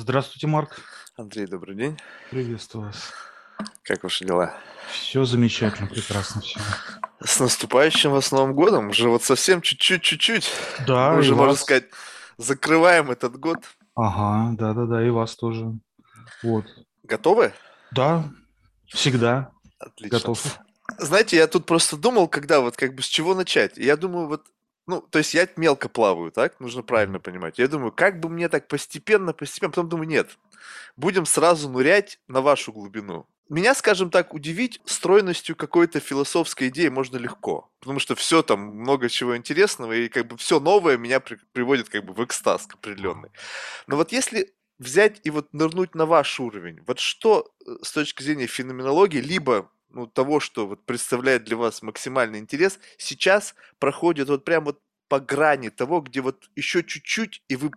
Здравствуйте, Марк. Андрей, добрый день. Приветствую вас. Как ваши дела? Все замечательно, прекрасно все. С наступающим вас Новым годом! Уже вот совсем чуть-чуть, чуть-чуть. Да, Мы уже, можно вас. сказать, закрываем этот год. Ага, да-да-да, и вас тоже. Вот. Готовы? Да, всегда Отлично. готов. Знаете, я тут просто думал, когда вот как бы с чего начать. Я думаю, вот, ну, то есть я мелко плаваю, так? Нужно правильно понимать. Я думаю, как бы мне так постепенно, постепенно, потом думаю, нет. Будем сразу нырять на вашу глубину. Меня, скажем так, удивить стройностью какой-то философской идеи можно легко. Потому что все там, много чего интересного, и как бы все новое меня при- приводит как бы в экстаз определенный. Но вот если взять и вот нырнуть на ваш уровень, вот что э, с точки зрения феноменологии, либо ну, того, что вот представляет для вас максимальный интерес, сейчас проходит вот прям вот по грани того, где вот еще чуть-чуть, и вы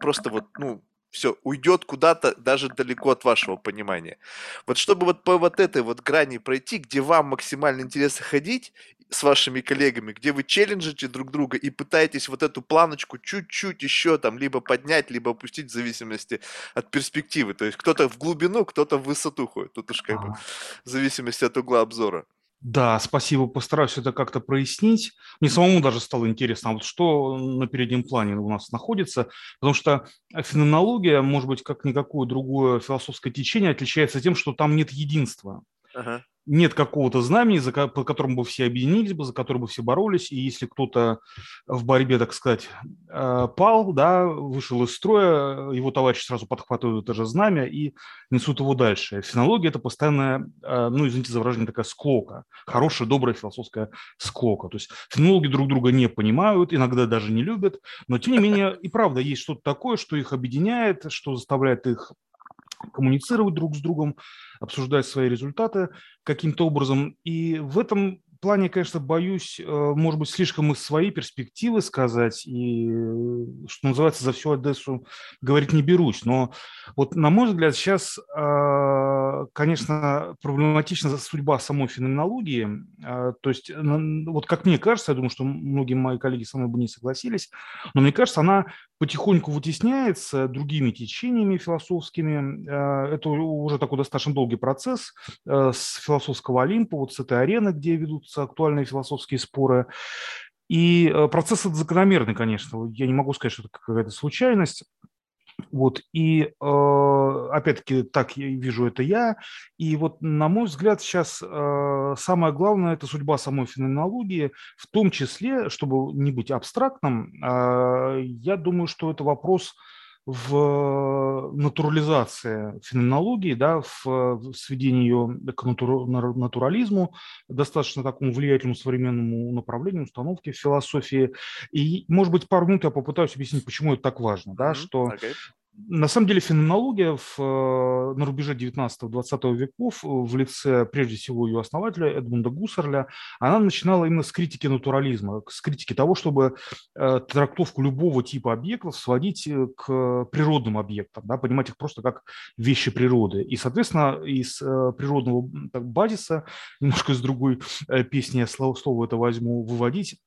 просто вот, ну, все, уйдет куда-то даже далеко от вашего понимания. Вот чтобы вот по вот этой вот грани пройти, где вам максимально интересно ходить с вашими коллегами, где вы челленджите друг друга и пытаетесь вот эту планочку чуть-чуть еще там либо поднять, либо опустить в зависимости от перспективы. То есть кто-то в глубину, кто-то в высоту ходит. Тут уж как бы Ага. в зависимости от угла обзора. Да, спасибо, постараюсь это как-то прояснить. Мне самому даже стало интересно, а вот что на переднем плане у нас находится, потому что феноменология, может быть, как никакое другое философское течение, отличается тем, что там нет единства. Ага. Нет какого-то знамени, за, по которому бы все объединились бы, за которое бы все боролись, и если кто-то в борьбе, так сказать, э, пал, да, вышел из строя, его товарищи сразу подхватывают это же знамя и несут его дальше. Фенология – это постоянная, э, ну, извините за выражение, такая склока, хорошая, добрая философская склока. То есть фенологи друг друга не понимают, иногда даже не любят, но тем не менее и правда есть что-то такое, что их объединяет, что заставляет их коммуницировать друг с другом, обсуждать свои результаты каким-то образом. И в этом плане, конечно, боюсь, э, может быть, слишком из своей перспективы сказать, и, э, что называется, за всю Одессу говорить не берусь. Но вот, на мой взгляд, сейчас, э, конечно, проблематична судьба самой феноменологии. Э, То есть, вот как мне кажется, я думаю, что многие мои коллеги со мной бы не согласились, но мне кажется, она потихоньку вытесняется другими течениями философскими. Э, Это уже такой достаточно долгий процесс э, с философского Олимпа, вот с этой арены, где ведутся актуальные философские споры. И э, процесс этот закономерный, конечно. Я не могу сказать, что это какая-то случайность. Вот, и э, опять-таки так я вижу это я. И вот, на мой взгляд, сейчас э, самое главное – это судьба самой феноменологии, в том числе, чтобы не быть абстрактным, я думаю, что это вопрос в натурализации феноменологии, да, в, в сведении ее к натур- на- натурализму, достаточно такому влиятельному современному направлению, установке в философии. И, может быть, пару минут я попытаюсь объяснить, почему это так важно, да, Мгм. что Окей. На самом деле феноменология в, э, на рубеже 19-20 веков э, в лице, прежде всего, ее основателя Эдмунда Гуссерля, она начинала именно с критики натурализма, с критики того, чтобы э, трактовку любого типа объектов сводить к природным объектам, да, понимать их просто как вещи природы. И, соответственно, из природного так, базиса, немножко из другой песни я слово это возьму, выводить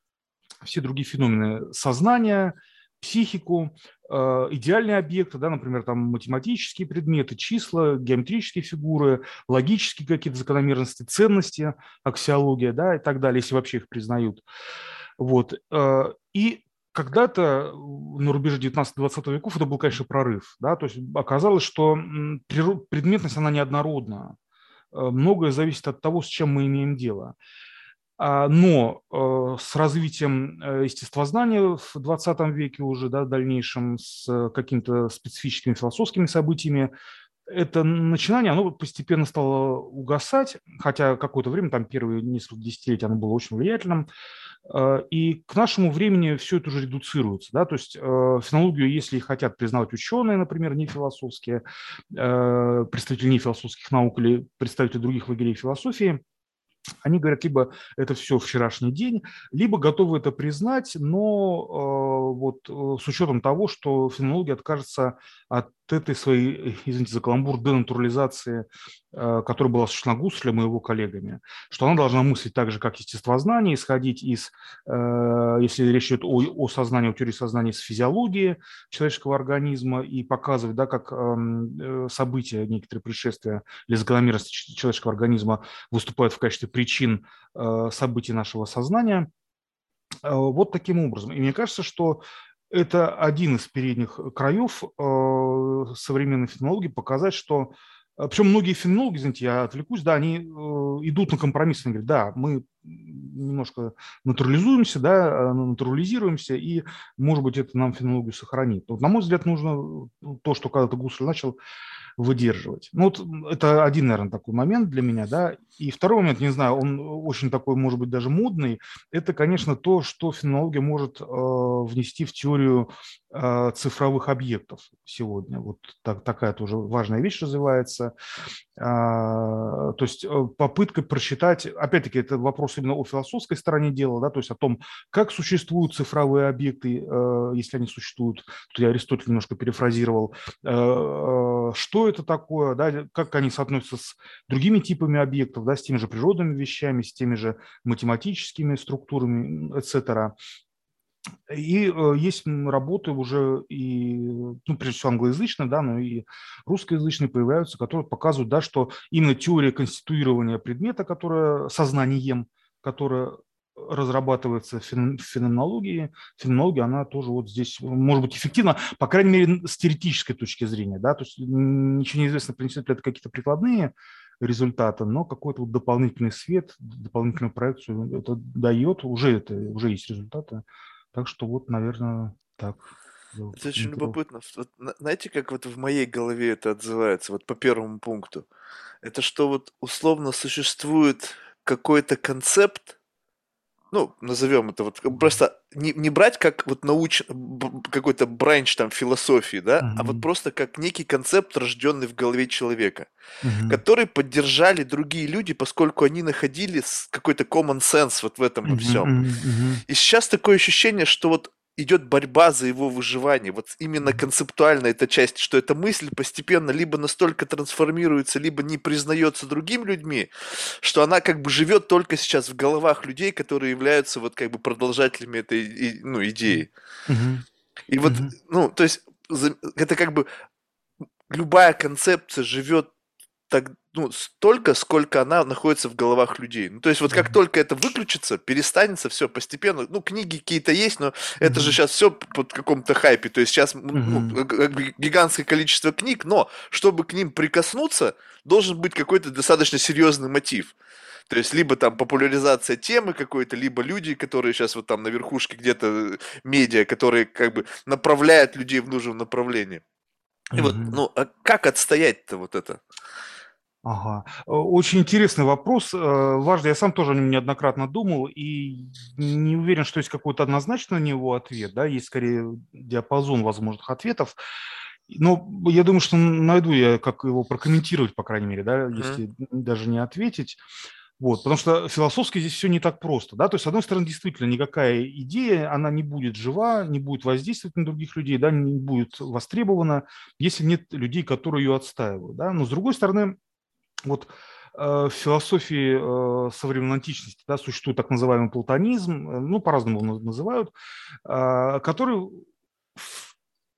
все другие феномены сознания, психику, э, идеальные объекты, да, например, там математические предметы, числа, геометрические фигуры, логические какие-то закономерности, ценности, аксиология, да, и так далее, если вообще их признают. Вот. э, И когда-то на рубеже 19-20 веков это был, конечно, прорыв. Да? То есть оказалось, что предметность, она неоднородна. Э, Многое зависит от того, с чем мы имеем дело. А, Но э, с развитием э, естествознания в 20 веке уже, да, в дальнейшем, с э, какими-то специфическими философскими событиями, это начинание, оно постепенно стало угасать, хотя какое-то время, там первые несколько десятилетий оно было очень влиятельным, и к нашему времени все это уже редуцируется. Да? То есть фенологию, если хотят признавать ученые, например, не философские, представители не философских наук или представители других лагерей философии, они говорят, либо это все вчерашний день, либо готовы это признать, но э, вот э, с учетом того, что феноменология откажется от этой своей, извините за каламбур, денатурализации, э, которая была осуществлена Гусселем и его коллегами, что она должна мыслить так же, как естествознание, исходить из, э, если речь идет о, о сознании, о теории сознания, с физиологии человеческого организма и показывать, да, как эм, э, события, некоторые пришествия или закономерности человеческого организма выступают в качестве причин событий нашего сознания. Вот таким образом. И мне кажется, что это один из передних краев э, современной фенологии показать, что э, причем многие фенологи, знаете, я отвлекусь, да, они э, идут на компромисс, они говорят, да, мы немножко натурализуемся, да, натурализируемся, и, может быть, это нам фенологию сохранит. Вот, на мой взгляд, нужно то, что когда-то Гуссель начал, выдерживать. Ну, вот это один, наверное, такой момент для меня, да. И второй момент, не знаю, он очень такой, может быть, даже модный, это, конечно, то, что фенология может э, внести в теорию э, цифровых объектов сегодня. Вот так, такая тоже важная вещь развивается. А, то есть э, попытка просчитать, опять-таки, это вопрос именно о философской стороне дела, да, то есть о том, как существуют цифровые объекты, э, если они существуют. Тут я Аристотель немножко перефразировал. Э, что это такое, да, как они соотносятся с другими типами объектов, да, с теми же природными вещами, с теми же математическими структурами, etc. И э, есть работы уже и, ну, прежде всего, англоязычные, да, но и русскоязычные появляются, которые показывают, да, что именно теория конституирования предмета, которая сознанием, которая разрабатывается в феноменологии, феноменология, она тоже вот здесь может быть эффективна, по крайней мере, с теоретической точки зрения, да, то есть ничего не известно, принесет ли это какие-то прикладные результаты, но какой-то вот дополнительный свет, дополнительную проекцию это дает, уже это, уже есть результаты. Так что вот, наверное, так. Это очень любопытно. Вот, знаете, как вот в моей голове это отзывается, вот по первому пункту? Это что вот условно существует какой-то концепт, ну, назовем это вот, просто не, не брать как вот науч... какой-то бранч там философии, да, mm-hmm. а вот просто как некий концепт, рожденный в голове человека, mm-hmm. который поддержали другие люди, поскольку они находили какой-то common sense вот в этом mm-hmm. во всем. Mm-hmm. И сейчас такое ощущение, что вот идет борьба за его выживание. Вот именно концептуально эта часть, что эта мысль постепенно либо настолько трансформируется, либо не признается другими людьми, что она как бы живет только сейчас в головах людей, которые являются вот как бы продолжателями этой ну, идеи. Mm-hmm. И вот, mm-hmm. ну, то есть это как бы любая концепция живет так, ну, столько, сколько она находится в головах людей. Ну, то есть вот как только это выключится, перестанется все постепенно. Ну, книги какие-то есть, но mm-hmm. это же сейчас все под каком-то хайпе. То есть сейчас mm-hmm. ну, гигантское количество книг, но чтобы к ним прикоснуться, должен быть какой-то достаточно серьезный мотив. То есть либо там популяризация темы какой-то, либо люди, которые сейчас вот там на верхушке где-то э, медиа, которые как бы направляют людей в нужном направлении. И mm-hmm. вот, ну, а как отстоять-то вот это? Ага. Э, очень интересный вопрос. Э, важный. Я сам тоже о нем неоднократно думал и не уверен, что есть какой-то однозначный на него ответ. Да? Есть скорее диапазон возможных ответов. Но я думаю, что найду я, как его прокомментировать, по крайней мере, да, если mm-hmm. даже не ответить. Вот, потому что философски здесь все не так просто. Да? То есть, с одной стороны, действительно, никакая идея, она не будет жива, не будет воздействовать на других людей, да, не будет востребована, если нет людей, которые ее отстаивают. Да? Но с другой стороны, вот э, в философии э, современной античности да, существует так называемый платонизм, э, ну, по-разному его называют, который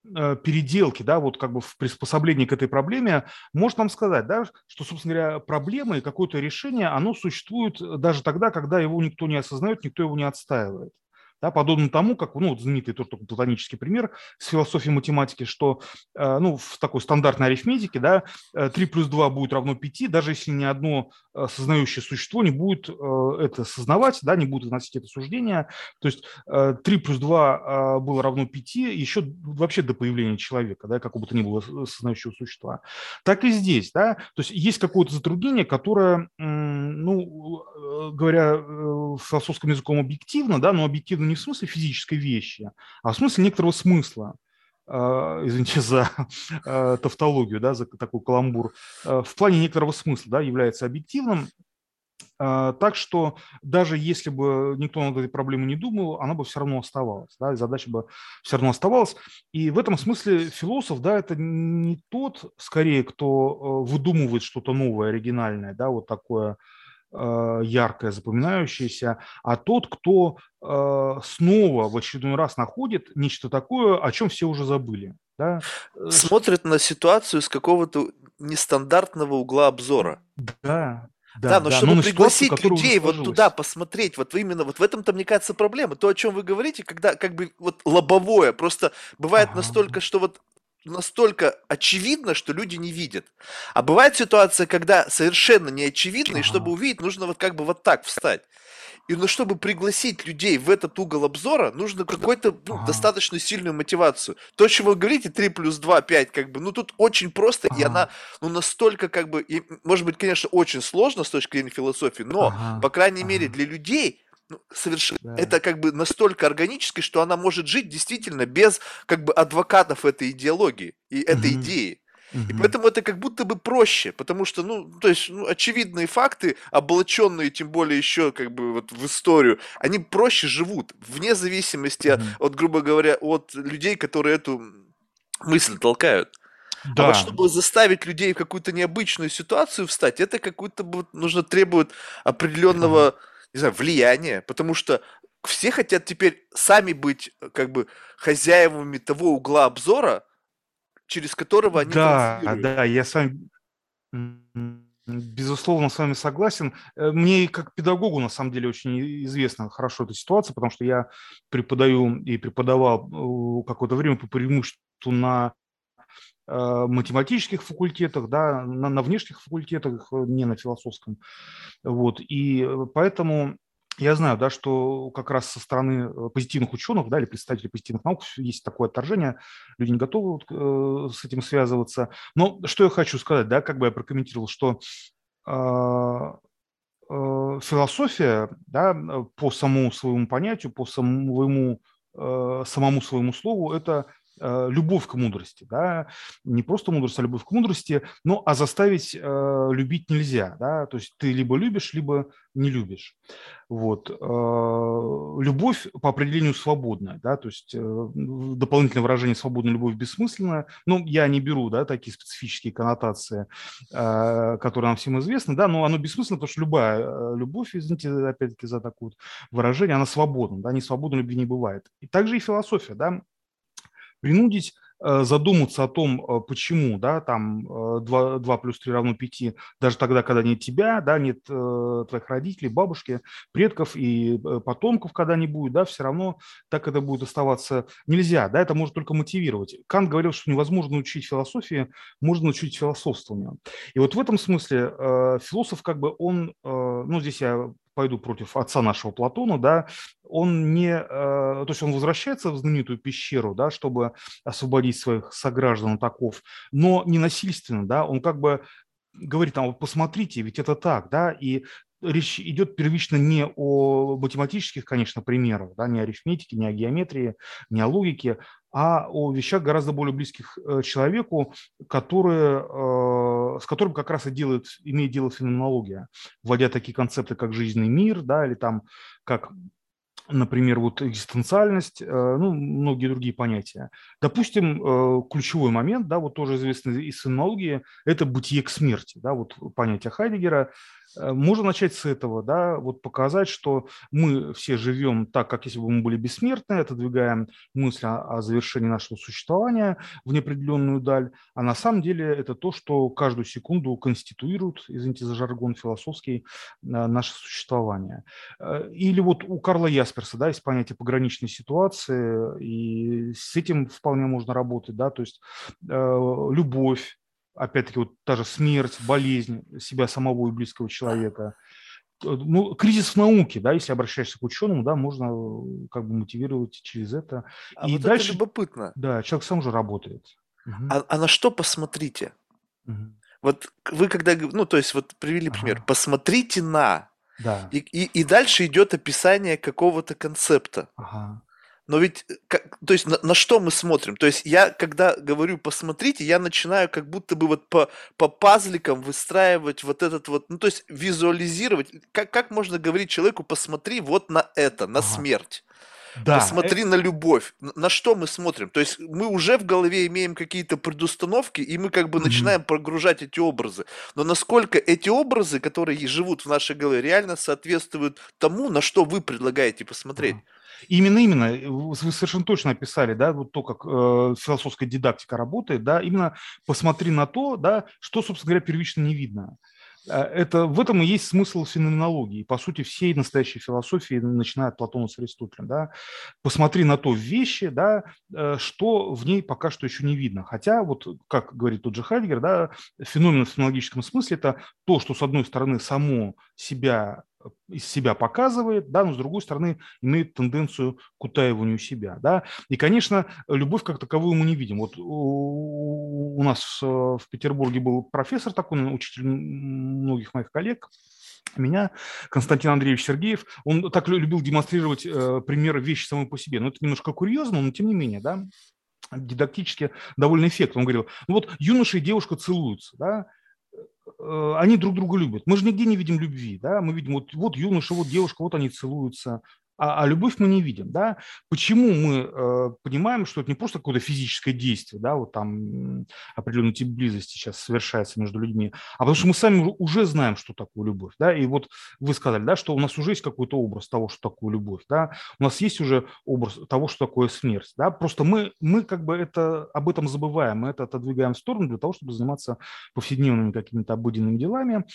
в переделке, да, вот как бы в приспособлении к этой проблеме, может нам сказать, да, что, собственно говоря, проблема и какое-то решение, оно существует даже тогда, когда его никто не осознает, никто его не отстаивает да, подобно тому, как, ну, вот знаменитый тоже такой платонический пример с философией математики, что, э, ну, в такой стандартной арифметике, да, 3 э, плюс 2 будет равно 5, даже если ни одно э, сознающее существо не будет это сознавать, да, не будет вносить это суждение, то есть 3 плюс 2 было равно 5 еще вообще до появления человека, да, какого бы то ни было сознающего существа. Так и здесь, да, то есть есть какое-то затруднение, которое, ну, говоря философским языком объективно, да, но объективно не в смысле физической вещи, а в смысле некоторого смысла а, извините за а, тавтологию, да, за такой каламбур, а, в плане некоторого смысла, да, является объективным. Так что даже если бы никто над этой проблемой не думал, она бы все равно оставалась, да, задача бы все равно оставалась. И в этом смысле философ, да, это не тот, скорее, кто э, выдумывает что-то новое, оригинальное, да, вот такое яркое, запоминающееся, а тот, кто э, снова в очередной раз находит нечто такое, о чем все уже забыли. Да? Смотрит на ситуацию с какого-то нестандартного угла обзора. Да, да, да но да, чтобы но пригласить ситуацию, людей вот туда посмотреть, вот именно вот в этом-то, мне кажется, проблема. То, о чем вы говорите, когда как бы вот лобовое, просто бывает ага. настолько, что вот настолько очевидно, что люди не видят. А бывает ситуация, когда совершенно не очевидно, и чтобы увидеть, нужно вот как бы вот так встать. И ну, чтобы пригласить людей в этот угол обзора, нужно какой-то ну, ага. достаточно сильную мотивацию. То, о чем вы говорите, 3 плюс 2, 5, как бы, ну тут очень просто, ага. и она ну, настолько как бы, и, может быть, конечно, очень сложно с точки зрения философии, но, ага. по крайней мере, для людей совершенно да. это как бы настолько органически, что она может жить действительно без как бы адвокатов этой идеологии и этой угу. идеи. И поэтому это как будто бы проще, потому что, ну, то есть, ну, очевидные факты, облаченные тем более еще как бы вот в историю, они проще живут, вне зависимости mm от, грубо говоря, от людей, которые эту мысль толкают. Да. А вот чтобы заставить людей в какую-то необычную ситуацию встать, это какую-то вот, нужно требует определенного, mm не знаю, влияния, потому что все хотят теперь сами быть как бы хозяевами того угла обзора, через которого они Да, да, я с вами безусловно с вами согласен. Э, мне как педагогу на самом деле очень известна хорошо эта ситуация, потому что я преподаю и преподавал э, какое-то время по преимуществу на э, математических факультетах, да, на, на внешних факультетах, не на философском. Вот. И поэтому я знаю, да, что как раз со стороны э, позитивных ученых, да, или представителей позитивных наук есть такое отторжение, люди не готовы вот, э, с этим связываться. Но что я хочу сказать, да, как бы я прокомментировал, что э, э, философия, да, по самому своему понятию, по самому, э, самому своему слову, это Э, любовь к мудрости, да, не просто мудрость, а любовь к мудрости, ну, а заставить э, любить нельзя, да, то есть ты либо любишь, либо не любишь, вот. Э, любовь по определению свободная, да, то есть э, дополнительное выражение свободная любовь бессмысленная, ну, я не беру, да, такие специфические коннотации, э, которые нам всем известны, да, но оно бессмысленно, потому что любая э, любовь, извините, опять-таки за такое выражение, она свободна, да, не свободной любви не бывает. И также и философия, да, принудить э, задуматься о том, э, почему, да, там 2, э, 2 плюс 3 равно 5, даже тогда, когда нет тебя, да, нет твоих родителей, бабушки, предков и потомков, когда не будет, да, все равно так это будет оставаться нельзя, да, это может только мотивировать. Кант говорил, что невозможно учить философии, можно учить философствованию. И вот в этом смысле философ, как бы он, ну, здесь я пойду против отца нашего Платона, да, он не, э, то есть он возвращается в знаменитую пещеру, да, чтобы освободить своих сограждан таков, но не насильственно, да, он как бы говорит, там, посмотрите, ведь это так, да, и речь идет первично не о математических, конечно, примерах, да, не о арифметике, не о геометрии, не о логике, а о вещах гораздо более близких э, человеку, которые, э, с которым как раз и делает, имеет дело феноменология, вводя такие концепты, как жизненный мир, да, или там как например, вот экзистенциальность, э, ну, многие другие понятия. Допустим, ключевой момент, да, вот тоже известный из феноменологии, это бытие к смерти, да, вот понятие Хайдегера, можно начать с этого, да, вот показать, что мы все живем так, как если бы мы были бессмертны, отодвигаем мысль о, завершении нашего существования в неопределенную даль, а на самом деле это то, что каждую секунду конституирует, извините за жаргон философский, э, наше существование. Э, или вот у Карла Ясперса, да, есть понятие пограничной ситуации, и с этим вполне можно работать, да, то есть любовь, опять-таки, вот та же смерть, болезнь себя самого и близкого человека. Ну, кризис в науке, да, если обращаешься к ученому, да, можно э, как бы мотивировать через это. А и вот дальше, это любопытно. Да, человек сам уже работает. Угу. А, а на что посмотрите? Угу. Вот вы когда, ну, то есть вот привели пример, ага. посмотрите на, да. и, и, и дальше идет описание какого-то концепта. Ага. Но ведь, э, как, то есть на, на что мы смотрим? То есть я, когда говорю посмотрите, я начинаю как будто бы вот по, по пазликам выстраивать вот этот вот, ну то есть визуализировать. Как, как можно говорить человеку посмотри вот на это, на Ага. смерть? Да, Посмотри на любовь. На что мы смотрим? То есть мы уже в голове имеем какие-то предустановки, и мы как бы Мгм. начинаем прогружать эти образы. Но насколько эти образы, которые живут в нашей голове, реально соответствуют тому, на что вы предлагаете посмотреть? Ага. Именно, именно, э, вы совершенно точно описали, да, вот то, как э, философская дидактика работает, да, именно посмотри на то, да, что, собственно говоря, первично не видно. Э, Это, в этом и есть смысл феноменологии, по сути, всей настоящей философии, начиная от Платона с Аристотелем, да. Посмотри на то вещи, да, э, что в ней пока что еще не видно. Хотя, вот, как говорит тот же Хайдгер, да, феномен в феноменологическом смысле – это то, что, с одной стороны, само себя э, из себя показывает, да, но с другой стороны имеет тенденцию к утаиванию себя, да. И, конечно, любовь как таковую мы не видим. Вот у, нас э, в Петербурге был профессор такой, учитель многих моих коллег, меня, Константин Андреевич Сергеев, он так лю- любил демонстрировать э, примеры вещи самой по себе. Но это немножко курьезно, но тем не менее, да, дидактически довольно эффектно. Он говорил, ну вот юноша и девушка целуются, да, они друг друга любят. Мы же нигде не видим любви, да, мы видим вот, вот юноша, вот девушка, вот они целуются, а, а любовь мы не видим, да. Почему мы э, понимаем, что это не просто какое-то физическое действие, да, вот там определенный тип близости сейчас совершается между людьми, а потому что мы сами уже знаем, что такое любовь, да, и вот вы сказали, да, что у нас уже есть какой-то образ того, что такое любовь, да, у нас есть уже образ того, что такое смерть, да, просто мы, мы как бы это, об этом забываем, мы это отодвигаем в сторону для того, чтобы заниматься повседневными какими-то обыденными делами,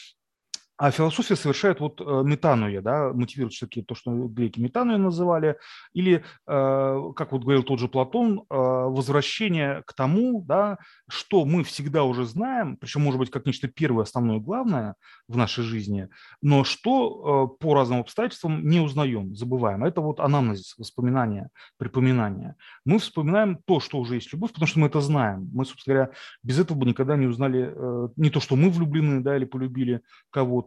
а философия совершает вот э, метануя, да, мотивирует все-таки то, что греки метануя называли, или, э, как вот говорил тот же Платон, э, возвращение к тому, да, что мы всегда уже знаем, причем, может быть, как нечто первое, основное, главное в нашей жизни, но что по разным обстоятельствам не узнаем, забываем. Это вот анамнезис, воспоминания, припоминания. Мы вспоминаем то, что уже есть любовь, потому что мы это знаем. Мы, собственно говоря, без этого бы никогда не узнали не то, что мы влюблены, да, или полюбили кого-то,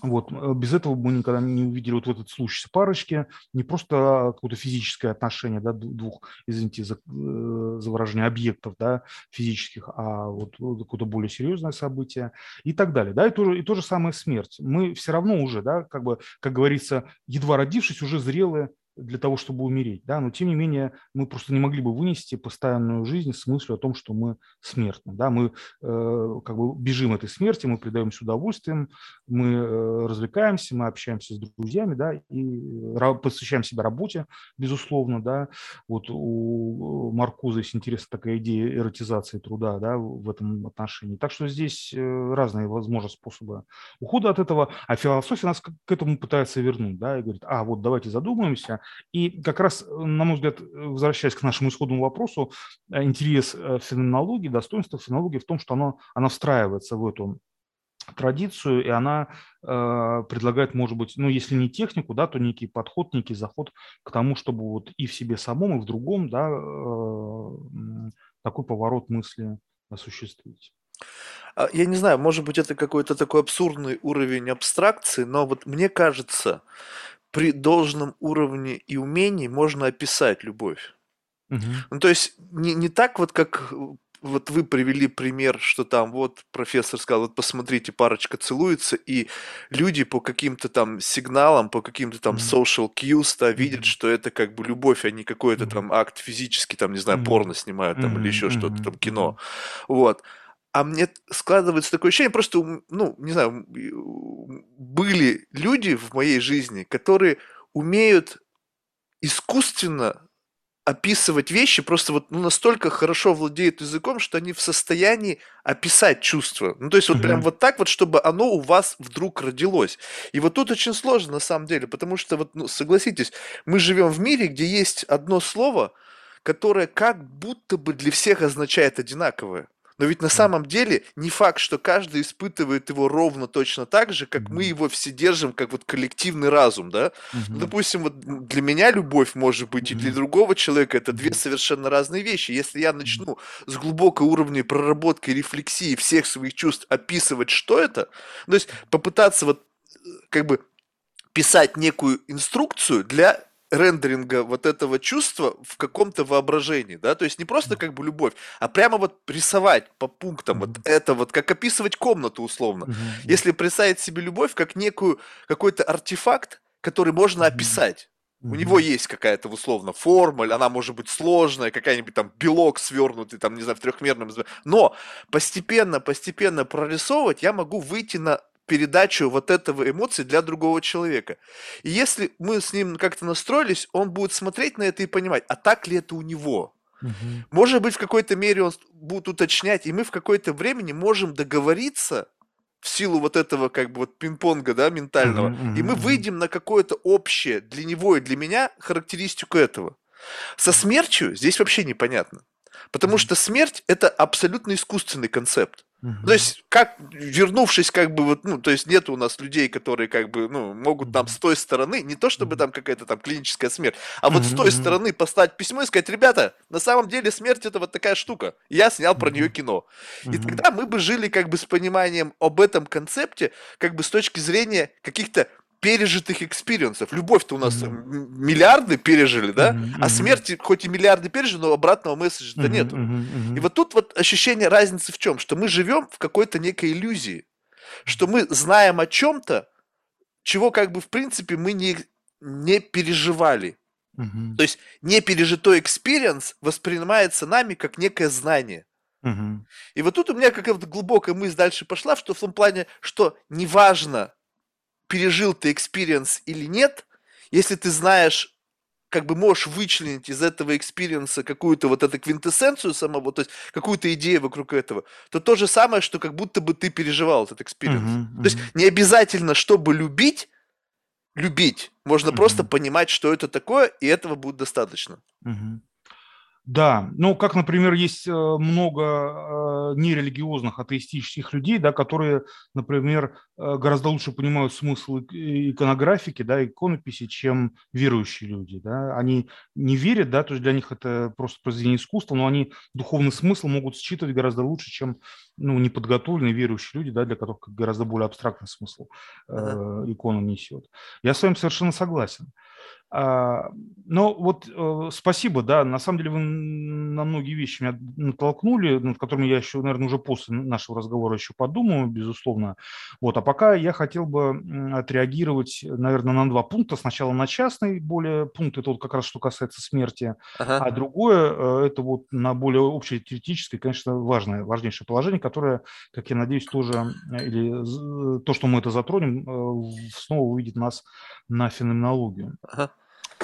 вот, э, без этого мы никогда не увидели вот в этот случай парочки, не просто какое-то физическое отношение, да, двух, извините за, э, за выражение, объектов, да, физических, а вот вот какое-то более серьезное событие и так далее, да, и то, и то же самое смерть. Мы все равно уже, да, как бы, как говорится, едва родившись, уже зрелые для того, чтобы умереть, да, но тем не менее мы просто не могли бы вынести постоянную жизнь с мыслью о том, что мы смертны, да, мы э, как бы бежим этой смерти, мы предаемся удовольствием, мы э, развлекаемся, мы общаемся с друзьями, да, и ра- посвящаем себя работе, безусловно, да. Вот у Маркуза есть интересная такая идея эротизации труда, да, в этом отношении. Так что здесь э, разные, возможно, способы ухода от этого, а философия нас к этому пытается вернуть, да, и говорит, а, вот давайте задумаемся. И как раз, э, на мой взгляд, возвращаясь к нашему исходному вопросу, э, интерес э, феноменологии, достоинство феноменологии в том, что оно, она встраивается в эту традицию, и она э, предлагает, может быть, ну, если не технику, да, то некий подход, некий заход к тому, чтобы вот и в себе самом, и в другом, да, э, такой поворот мысли осуществить. А, Я не знаю, может быть, это какой-то такой абсурдный уровень абстракции, но вот мне кажется, при должном уровне и умении можно описать любовь. Мгм. Ну, то есть не, не так вот, как э, вот вы привели пример, что там вот профессор сказал, вот посмотрите, парочка целуется, и люди по каким-то там сигналам, по каким-то там social cues, да, видят, что это как бы любовь, а не какой-то там акт физический, там, не знаю, порно снимают там или еще что-то, там, кино. Вот. А мне складывается такое ощущение, просто, ну, не знаю, были люди в моей жизни, которые умеют искусственно описывать вещи, просто вот ну, настолько хорошо владеют языком, что они в состоянии описать чувства. Ну, то есть вот прям вот так вот, чтобы оно у вас вдруг родилось. И вот тут очень сложно на самом деле, потому что вот, ну, согласитесь, мы живем в мире, где есть одно слово, которое как будто бы для всех означает одинаковое. Но ведь на самом деле не факт, что каждый испытывает его ровно точно так же, как мы его все держим, как вот коллективный разум, да? Мгм. допустим, вот для меня любовь может быть, и для другого человека это две совершенно разные вещи. Если я начну с глубокой уровня проработки, рефлексии всех своих чувств описывать, что это, то есть попытаться вот э, как бы писать некую инструкцию для рендеринга вот этого чувства в каком-то воображении, да, то есть не просто как бы любовь, а прямо вот рисовать по пунктам mm-hmm. вот это вот, как описывать комнату условно. Mm-hmm. Если представить себе любовь как некую, какой-то артефакт, который можно mm-hmm. описать. У него есть какая-то условно форма, она может быть сложная, какая-нибудь там белок свернутый, там, не знаю, в трехмерном... Но постепенно, постепенно прорисовывать я могу выйти на передачу вот этого эмоций для другого человека. И если мы с ним как-то настроились, он будет смотреть на это и понимать, а так ли это у него. Угу. Может быть, в какой-то мере он будет уточнять, и мы в какое-то времени можем договориться в силу вот этого как бы вот пинг-понга, да, ментального, uh-huh, и мы выйдем на какое-то общее для него и для меня характеристику этого. Со смертью здесь вообще непонятно. Потому что смерть это абсолютно искусственный концепт. Угу. То есть, как, вернувшись, как бы, вот, ну, то есть, нет у нас людей, которые, как бы, ну, могут там с той стороны, не то чтобы там какая-то там клиническая смерть, а вот с той стороны послать письмо и сказать, ребята, на самом деле смерть это вот такая штука. Я снял про нее кино. И тогда мы бы жили, как бы, с пониманием об этом концепте, как бы, с точки зрения каких-то пережитых experience ов. Любовь-то у нас mm-hmm. миллиарды пережили, да? Mm-hmm. А смерти хоть и миллиарды пережили, но обратного месседжа-то mm-hmm. нету. Mm-hmm. И вот тут вот ощущение разницы в чем? Что мы живем в какой-то некой иллюзии. Что мы знаем о чем-то, чего как бы в принципе мы не, не переживали. Mm-hmm. То есть не пережитой experience воспринимается нами как некое знание. Mm-hmm. И вот тут у меня какая-то глубокая мысль дальше пошла, что в том плане, что неважно, пережил ты experience или нет, если ты знаешь, как бы можешь вычленить из этого experience а какую-то вот эту квинтэссенцию самого, то есть какую-то идею вокруг этого, то то же самое, что как будто бы ты переживал этот experience. Uh-huh, uh-huh. То есть не обязательно, чтобы любить, любить. Можно uh-huh. просто понимать, что это такое, и этого будет достаточно. Uh-huh. Да, ну, как, например, есть э, много э, нерелигиозных атеистических людей, да, которые, например, э, гораздо лучше понимают смысл иконографики, да, иконописи, чем верующие люди, да. Они не верят, да, то есть для них это просто произведение искусства, но они духовный смысл могут считывать гораздо лучше, чем, ну, неподготовленные верующие люди, да, для которых гораздо более абстрактный смысл э, икона несет. Я с вами совершенно согласен. А, но вот э, спасибо, да, на самом деле вы на многие вещи меня натолкнули, над которыми я еще, наверное, уже после нашего разговора еще подумаю, безусловно. Вот, а пока я хотел бы отреагировать, наверное, на два пункта. Сначала на частный более пункт, это вот как раз что касается смерти, ага. а другое, э, это вот на более общее теоретическое, конечно, важное, важнейшее положение, которое, как я надеюсь, тоже, э, или то, что мы это затронем, снова увидит нас на феноменологию. Ага.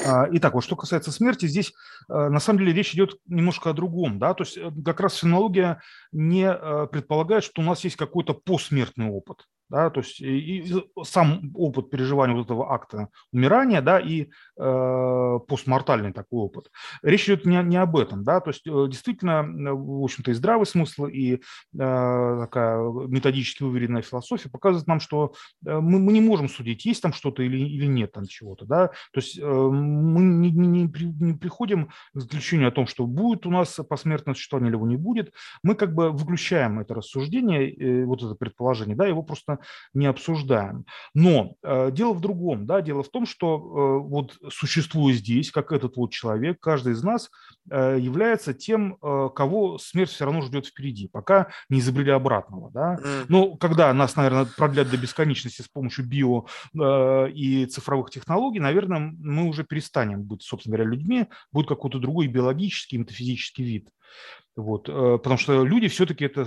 А, итак, вот что касается смерти, здесь э, на самом деле речь идет немножко о другом. Да? То есть э, как раз фенология не э, предполагает, что у нас есть какой-то посмертный опыт да, то есть и, и сам опыт переживания вот этого акта умирания, да, и э, постмортальный такой опыт. Речь идет не, не об этом, да, то есть э, действительно, э, в общем-то, и здравый смысл, и э, такая методически уверенная философия показывает нам, что мы, мы не можем судить, есть там что-то или, или нет там чего-то, да, то есть э, мы не, не, не приходим к заключению о том, что будет у нас посмертное существование или его не будет, мы как бы выключаем это рассуждение, э, вот это предположение, да, его просто не обсуждаем. Но э, дело в другом, да, дело в том, что э, вот существуя здесь, как этот вот человек, каждый из нас является тем, э, кого смерть все равно ждет впереди, пока не изобрели обратного, да. Ну, когда нас, наверное, продлят до бесконечности с помощью био э, и цифровых технологий, наверное, мы уже перестанем быть, собственно говоря, людьми, будет какой-то другой биологический, метафизический вид. Вот, э, потому что люди все-таки это,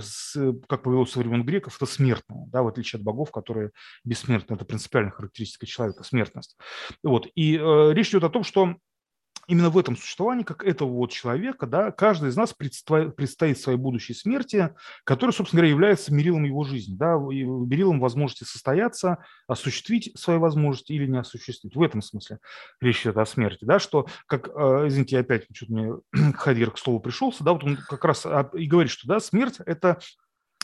как повелось со времен греков, это смертные, да, в отличие от богов, которые бессмертны. Это принципиальная характеристика человека, смертность. Вот, и э, речь идет о том, что именно в этом существовании, как этого вот человека, да, каждый из нас предстоит, своей будущей смерти, которая, собственно говоря, является мерилом его жизни, да, мерилом возможности состояться, осуществить свои возможности или не осуществить. В этом смысле речь идет о смерти, да, что, как, э, извините, опять что-то мне Хадир к слову пришелся, да, вот он как раз и говорит, что, да, смерть – это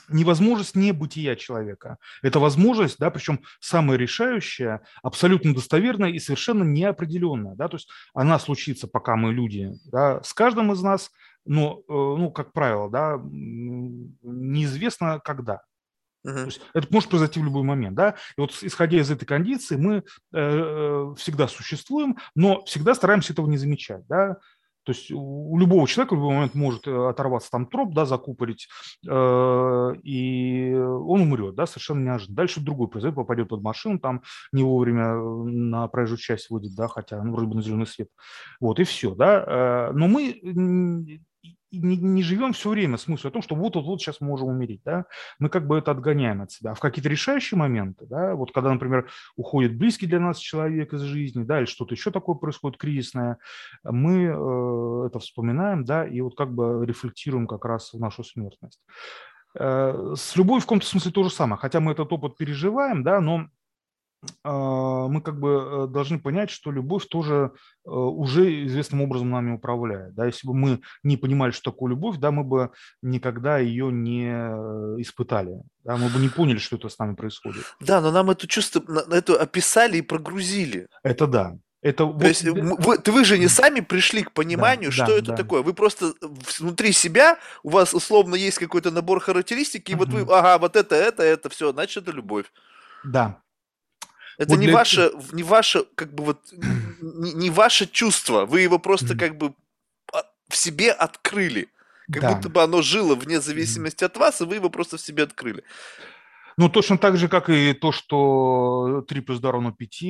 невозможность не бытия человека. Это возможность, да, причем самая решающая, абсолютно достоверная и совершенно неопределенная. Да, то есть она случится, пока мы люди, да, с каждым из нас, но, э, ну, как правило, да, неизвестно когда. То есть это может произойти в любой момент, да. И вот исходя из этой кондиции мы э, э, всегда существуем, но всегда стараемся этого не замечать, да. То есть у любого человека в любой момент может э, оторваться там троп, да, закупорить, э, и он умрет, да, совершенно неожиданно. Дальше другой произойдет, попадет под машину, там не вовремя на проезжую часть выйдет, да, хотя, ну, вроде бы на зеленый свет. Вот, и все, да. Э, но мы не, не живем все время с мыслью о том, что вот-вот-вот сейчас мы можем умереть, да, мы как бы это отгоняем от себя. А в какие-то решающие моменты, да, вот когда, например, уходит близкий для нас человек из жизни, да, или что-то еще такое происходит кризисное, мы э, это вспоминаем, да, и вот как бы рефлектируем как раз в нашу смертность. Э, с любовью в каком-то смысле то же самое, хотя мы этот опыт переживаем, да, но мы как бы э, должны понять, что любовь тоже э, уже известным образом нами управляет. Да? Если бы мы не понимали, что такое любовь, да, мы бы никогда ее не э, испытали. Да? Мы бы не поняли, что это с нами происходит. Да, но нам это чувство, это описали и прогрузили. Это да. Это То вот... есть вы, вы же не сами пришли к пониманию, да, что да, это да. такое. Вы просто внутри себя, у вас условно есть какой-то набор характеристик, и вот вы, ага, вот это, это, это, все, значит, это любовь. Да, это вот не для... ваше, не ваше, как бы вот, не, не ваше чувство. Вы его просто как бы а, в себе открыли. Как да. будто бы оно жило вне зависимости от вас, и вы его просто в себе открыли. Ну, точно так же, как и то, что 3 плюс 2 равно 5 э,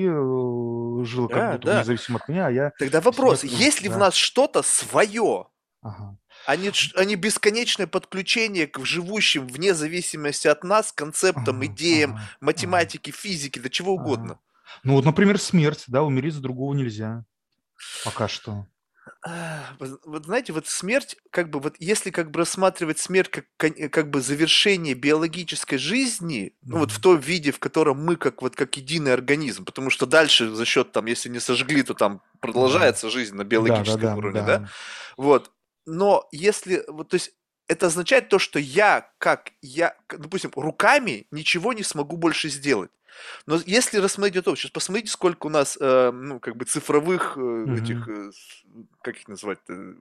жило как да, будто да. независимо от меня, а я... Тогда вопрос, есть ли да. в нас что-то свое? Ага а не бесконечное подключение к живущим вне зависимости от нас концептам, идеям, математики, физики, да чего угодно. Ну вот, например, смерть, да, умереть за другого нельзя. Пока что. Вот знаете, вот смерть, как бы, вот если как бы рассматривать смерть как, как бы завершение биологической жизни, ну вот в том виде, в котором мы как вот как единый организм, потому что дальше за счет там, если не сожгли, то там продолжается жизнь на биологическом да, да, уровне, да, да? Вот, но если, вот, то есть это означает то, что я, как я, допустим, руками ничего не смогу больше сделать. Но если рассмотреть это, сейчас посмотрите, сколько у нас, э, ну, как бы цифровых э, этих, э, как их назвать, э,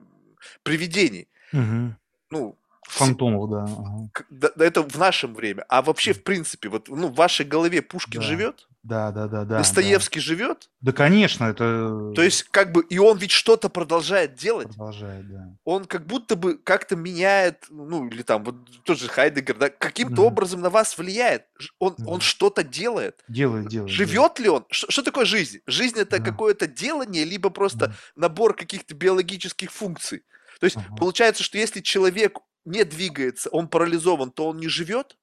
привидений. Угу. Ну, Фантомов, да. Ага. да. Это в нашем время. А вообще, в принципе, вот ну, в вашей голове Пушкин да. живет? Да, да, да, да. Достоевский да. живет? Да, конечно, это. То есть, как бы, и он ведь что-то продолжает делать. Продолжает, да. Он как будто бы как-то меняет, ну, или там, вот тот же Хайдегер, да, каким-то mm. образом на вас влияет. Он, mm. он что-то делает. Делает, делает. Живет делает. ли он? Что, что такое жизнь? Жизнь это mm. какое-то делание, либо просто mm. набор каких-то биологических функций. То есть uh-huh. получается, что если человек не двигается, он парализован, то он не живет.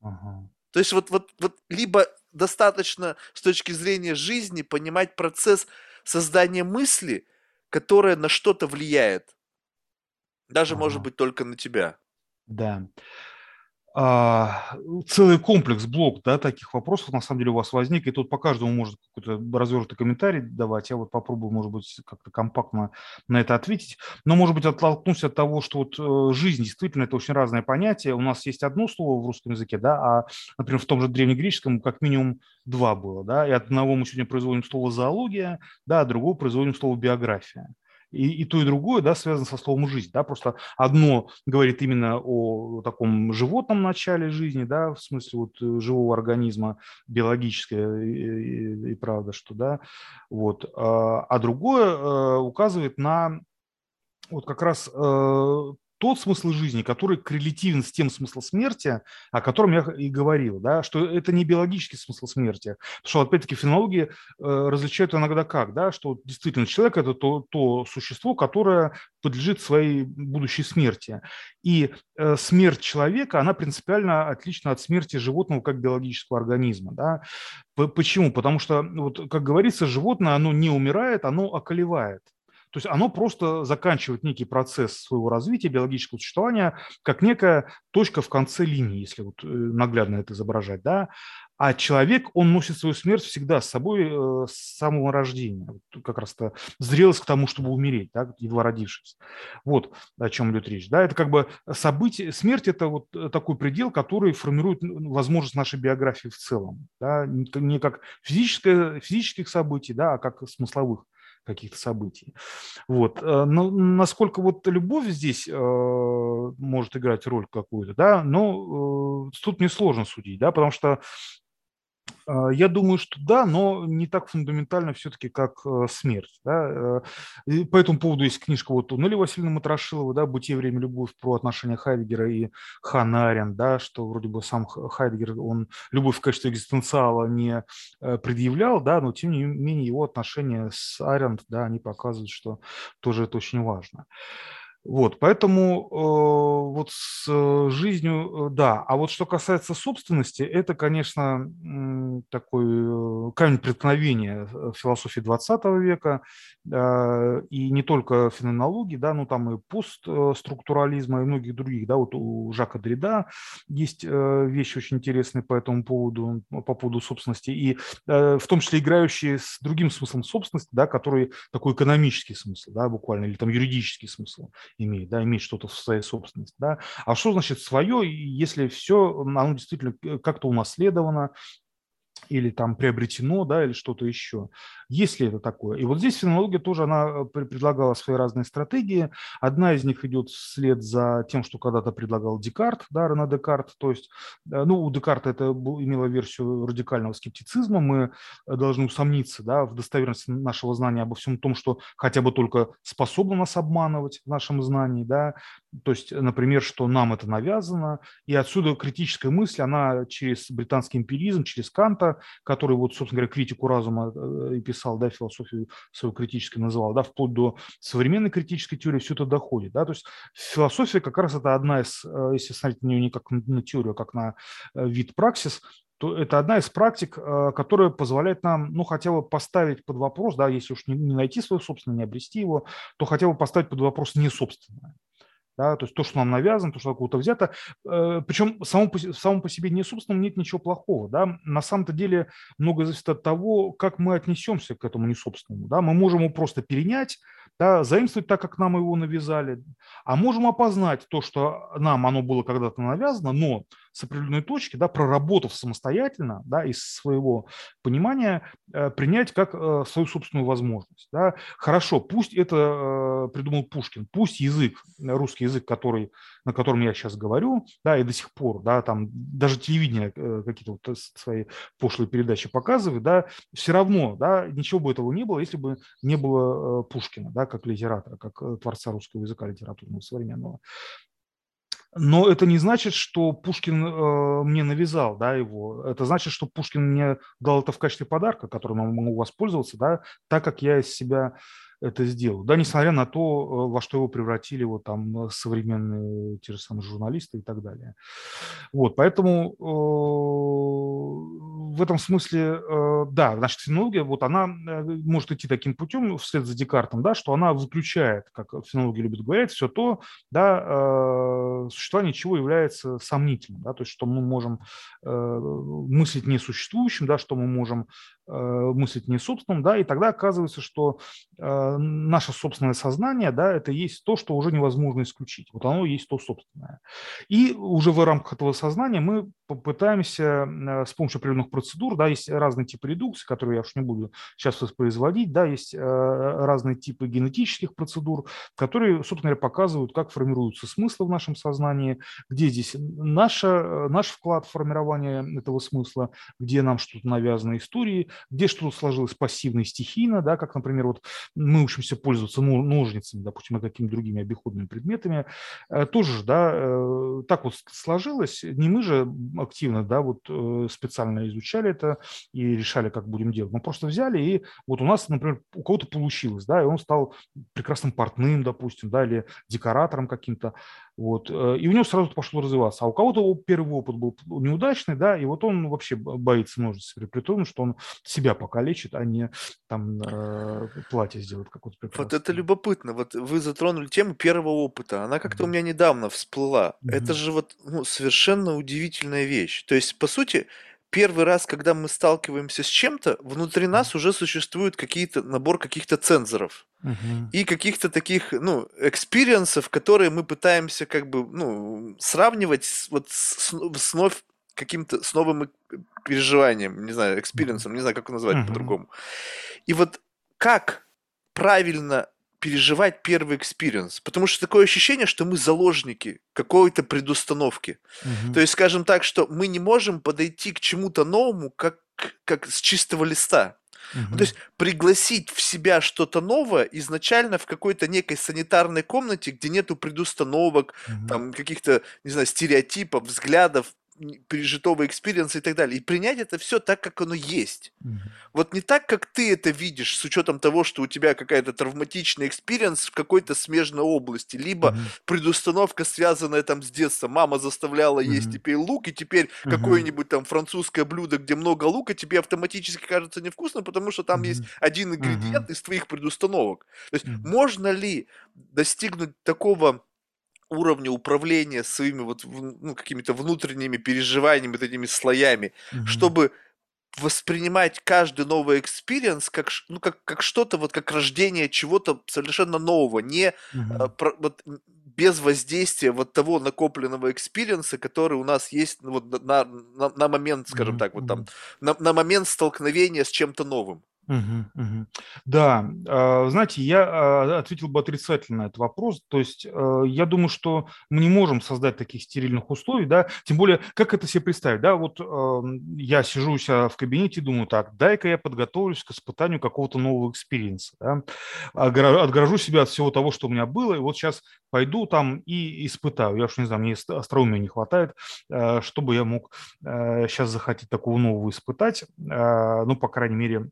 Ага. То есть вот, вот, вот либо достаточно с точки зрения жизни понимать процесс создания мысли, которая на что-то влияет. Даже, ага. может быть, только на тебя. Да. А, целый комплекс, блок да, таких вопросов на самом деле у вас возник, и тут по каждому может какой-то развернутый комментарий давать. Я вот попробую, может быть, как-то компактно на это ответить. Но, может быть, оттолкнусь от того, что вот э, жизнь действительно это очень разное понятие. У нас есть одно слово в русском языке, да, а, например, в том же древнегреческом как минимум два было, да, и от одного мы сегодня производим слово зоология, да, а другого производим слово биография и, и то, и другое да, связано со словом «жизнь». Да? Просто одно говорит именно о таком животном начале жизни, да, в смысле вот э, живого организма, биологическое и, и, и правда, что да, вот, а, а другое э, указывает на вот как раз э, тот смысл жизни, который коррелятивен с тем смыслом смерти, о котором я и говорил, да, что это не биологический смысл смерти. Потому что, опять-таки, фенологи э, различают иногда как, да, что действительно человек – это то, то существо, которое подлежит своей будущей смерти. И э, смерть человека, она принципиально отлична от смерти животного как биологического организма. Да. Почему? Потому что, вот, как говорится, животное, оно не умирает, оно околевает. То есть оно просто заканчивает некий процесс своего развития, биологического существования, как некая точка в конце линии, если вот э, наглядно это изображать. Да? А человек, он носит свою смерть всегда с собой э, с самого рождения. Как раз-то зрелость к тому, чтобы умереть, да, едва родившись. Вот о чем идет речь. Да? Это как бы событие, смерть – это вот такой предел, который формирует возможность нашей биографии в целом. Да? Не как физическое, физических событий, да, а как смысловых каких-то событий. Вот. Э, но насколько вот любовь здесь э, может играть роль какую-то, да, но э, тут несложно судить, да, потому что я думаю, что да, но не так фундаментально все-таки, как э, смерть. Да? Э, по этому поводу есть книжка вот у Нелли Васильевны Матрошилова, да, «Бытие, время, любовь» про отношения Хайдегера и Ханарин, да, что вроде бы сам Хайдегер, он любовь в качестве экзистенциала не э, предъявлял, да, но тем не менее его отношения с Аренд, да, они показывают, что тоже это очень важно. Вот, поэтому э, вот с э, жизнью, э, да. А вот что касается собственности, это, конечно, э, такой э, камень преткновения э, философии 20 века, э, и не только феноменологии, да, но там и постструктурализма, и многих других, да, вот у Жака Дрида есть э, вещи очень интересные по этому поводу, по поводу собственности, и э, в том числе играющие с другим смыслом собственности, да, который такой экономический смысл, да, буквально, или там юридический смысл имеет, да, имеет что-то в своей собственности, да. А что значит свое, если все, оно действительно как-то унаследовано, или там приобретено, да, или что-то еще. Есть ли это такое? И вот здесь феноменология тоже, она э, предлагала свои разные стратегии. Одна из них идет вслед за тем, что когда-то предлагал Декарт, да, Рено Декарт. То есть, э, ну, у Декарта это имело версию радикального скептицизма. Мы э, должны усомниться, да, в достоверности нашего знания обо всем том, что хотя бы только способно нас обманывать в нашем знании, да. То есть, например, что нам это навязано. И отсюда критическая мысль, она через британский эмпиризм, через Канта, который вот, собственно говоря, критику разума писал, да, философию свою критически называл, да, вплоть до современной критической теории все это доходит, да, то есть философия как раз это одна из, э, если смотреть на нее не как на теорию, а как на э, вид праксис, то это одна из практик, э, которая позволяет нам, ну, хотя бы поставить под вопрос, да, если уж не найти свое собственное, не обрести его, то хотя бы поставить под вопрос не собственное да, то есть то, что нам навязано, то, что откуда-то взято, э, причем само по, само по себе не собственном нет ничего плохого, да, на самом-то деле многое зависит от того, как мы отнесемся к этому несобственному, да, мы можем его просто перенять, да, заимствовать так, как нам его навязали, а можем опознать то, что нам оно было когда-то навязано, но с определенной точки, да, проработав самостоятельно, да, из своего понимания, э, принять как э, свою собственную возможность. Да. Хорошо, пусть это э, придумал Пушкин, пусть язык, русский язык, который, на котором я сейчас говорю, да, и до сих пор, да, там даже телевидение какие-то вот свои пошлые передачи показывает, да, все равно, да, ничего бы этого не было, если бы не было Пушкина, да, как литератора, как творца русского языка литературного современного. Но это не значит, что Пушкин э, мне навязал да, его. Это значит, что Пушкин мне дал это в качестве подарка, которым я могу воспользоваться, да, так как я из себя это сделал. Да, несмотря на то, э, во что его превратили вот там современные те же самые журналисты и так далее. Вот, поэтому э, в этом смысле, э, да, значит, фенология, вот она э, может идти таким путем вслед за Декартом, да, что она выключает, как фенологи любят говорить, все то, да, э, существование чего является сомнительным, да, то есть что мы можем э, мыслить несуществующим, да, что мы можем э, мыслить не собственным, да, и тогда оказывается, что э, наше собственное сознание, да, это есть то, что уже невозможно исключить. Вот оно есть то собственное. И уже в рамках этого сознания мы попытаемся э, с помощью определенных процедур, да, есть разные типы редукции, которые я уж не буду сейчас воспроизводить, да, есть э, разные типы генетических процедур, которые, собственно говоря, показывают, как формируются смыслы в нашем сознании, где здесь наша, наш вклад в формирование этого смысла, где нам что-то навязано истории, где что-то сложилось пассивно и стихийно, да, как, например, вот мы учимся пользоваться ножницами, допустим, и какими-то другими обиходными предметами, э, тоже, да, э, так вот сложилось, не мы же активно, да, вот э, специально изучали это и решали, как будем делать, мы просто взяли и вот у нас, например, у кого-то получилось, да, и он стал прекрасным портным, допустим, да, или декоратором каким-то, вот, и у него сразу пошло развиваться. А у кого-то первый опыт был неудачный, да, и вот он вообще боится ножницы, при том, что он себя пока лечит, а не там платье сделать какое-то прекрасное. Вот это любопытно. Вот вы затронули тему первого опыта. Она как-то mm-hmm. у меня недавно всплыла. Mm-hmm. Это же вот ну, совершенно удивительная вещь. То есть, по сути, первый раз, когда мы сталкиваемся с чем-то, внутри нас уже существует какие-то набор каких-то цензоров uh-huh. и каких-то таких, ну, experience ов, которые мы пытаемся как бы, ну, сравнивать с, вот с, с вновь каким-то с новым переживанием, не знаю, experience ом, не знаю, как его назвать uh-huh. по-другому. И вот как правильно переживать первый experience. Потому что такое ощущение, что мы заложники какой-то предустановки. Угу. То есть, скажем так, что мы не можем подойти к чему-то новому, как, как с чистого листа. Угу. То есть пригласить в себя что-то новое изначально в какой-то некой санитарной комнате, где нету предустановок, угу. там каких-то, не знаю, стереотипов, взглядов, пережитого experience а и так далее. И принять это все так, как оно есть. Mm-hmm. Вот не так, как ты это видишь, с учетом того, что у тебя какая-то травматичная experience в какой-то смежной области, либо mm-hmm. предустановка, связанная там с детства. Мама заставляла mm-hmm. есть теперь лук, и теперь mm-hmm. какое-нибудь там французское блюдо, где много лука, тебе автоматически кажется невкусно, потому что там mm-hmm. есть один ингредиент mm-hmm. из твоих предустановок. То есть mm-hmm. можно ли достигнуть такого уровня управления своими вот ну, какими-то внутренними переживаниями, вот этими слоями, mm-hmm. чтобы воспринимать каждый новый experience как, ну, как, как что-то, вот как рождение чего-то совершенно нового, не mm-hmm. а, про, вот, без воздействия вот того накопленного experience а, который у нас есть ну, вот, на, на, на момент, скажем mm-hmm. так, вот там, на, на момент столкновения с чем-то новым. Мгм. Да, а, знаете, я а, ответил бы отрицательно на этот вопрос. То есть а, я думаю, что мы не можем создать таких стерильных условий, да, тем более, как это себе представить, да, вот я сижу у себя в кабинете и думаю, так, дай-ка я подготовлюсь к испытанию какого-то нового experience а, да, отгорожу себя от всего того, что у меня было, и вот сейчас пойду там и испытаю. Я уж не знаю, мне остроумия не хватает, чтобы я мог сейчас захотеть такого нового испытать, ну, по крайней мере,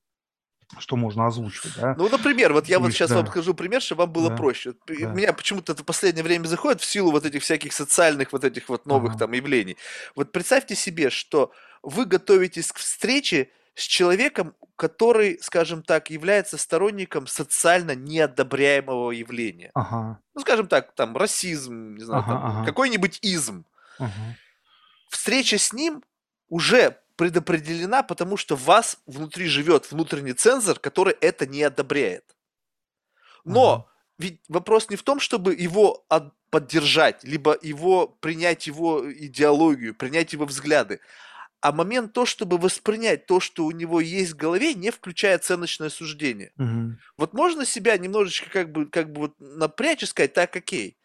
что можно озвучивать. Да? Ну, например, вот я вот сейчас да. вам покажу пример, чтобы вам было да. проще. Да. Меня почему-то это в последнее время заходит в силу вот этих всяких социальных вот этих вот новых ага. там явлений. Вот представьте себе, что вы готовитесь к встрече с человеком, который, скажем так, является сторонником социально неодобряемого явления. Ага. Ну, скажем так, там расизм, не знаю, ага, там, ага. какой-нибудь изм. Ага. Встреча с ним уже предопределена, потому что вас внутри живет внутренний цензор, который это не одобряет. Но uh ведь вопрос не в том, чтобы его от- поддержать, либо его принять его идеологию, принять его взгляды, а момент то, чтобы воспринять то, что у него есть в голове, не включая оценочное суждение. uh Вот можно себя немножечко как бы, как бы вот напрячь и сказать, так, окей,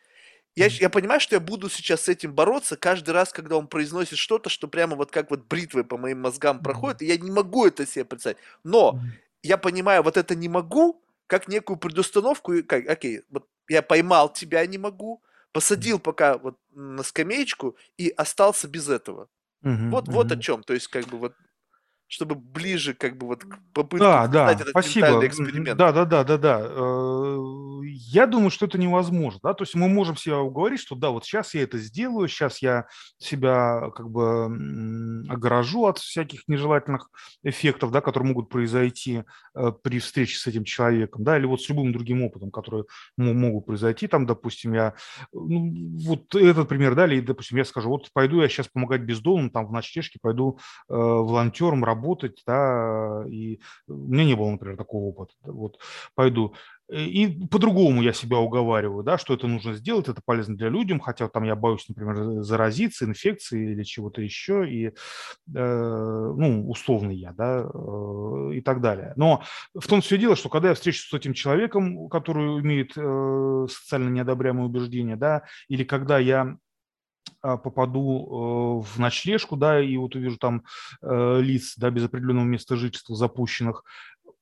я, я понимаю, что я буду сейчас с этим бороться каждый раз, когда он произносит что-то, что прямо вот как вот бритвой по моим мозгам проходит, и я не могу это себе представить. Но я понимаю, вот это не могу, как некую предустановку, и как, окей, вот я поймал тебя, не могу, посадил пока вот на скамеечку и остался без этого. Uh-huh, вот, uh-huh. вот о чем. То есть, как бы вот чтобы ближе как бы вот к попытке да, да, этот спасибо. эксперимент. Да, да, да, да, да. Э, я думаю, что это невозможно, да, то есть мы можем себя уговорить, что да, вот сейчас я это сделаю, сейчас я себя как бы огорожу от всяких нежелательных эффектов, да, которые могут произойти при встрече с этим человеком, да, или вот с любым другим опытом, которые могут произойти, там, допустим, я, ну, вот этот пример, да, или, допустим, я скажу, вот пойду я сейчас помогать бездомным, там, в ночлежке, пойду э, волонтером работать, да, и у меня не было, например, такого опыта, вот, пойду. И по-другому я себя уговариваю, да, что это нужно сделать, это полезно для людям, хотя там я боюсь, например, заразиться инфекцией или чего-то еще, и, э, ну, условный я, да, э, и так далее. Но в том все дело, что когда я встречусь с этим человеком, который имеет э, социально неодобряемые убеждения, да, или когда я а, попаду э, в ночлежку, да, и вот увижу там э, лиц, да, без определенного места жительства запущенных,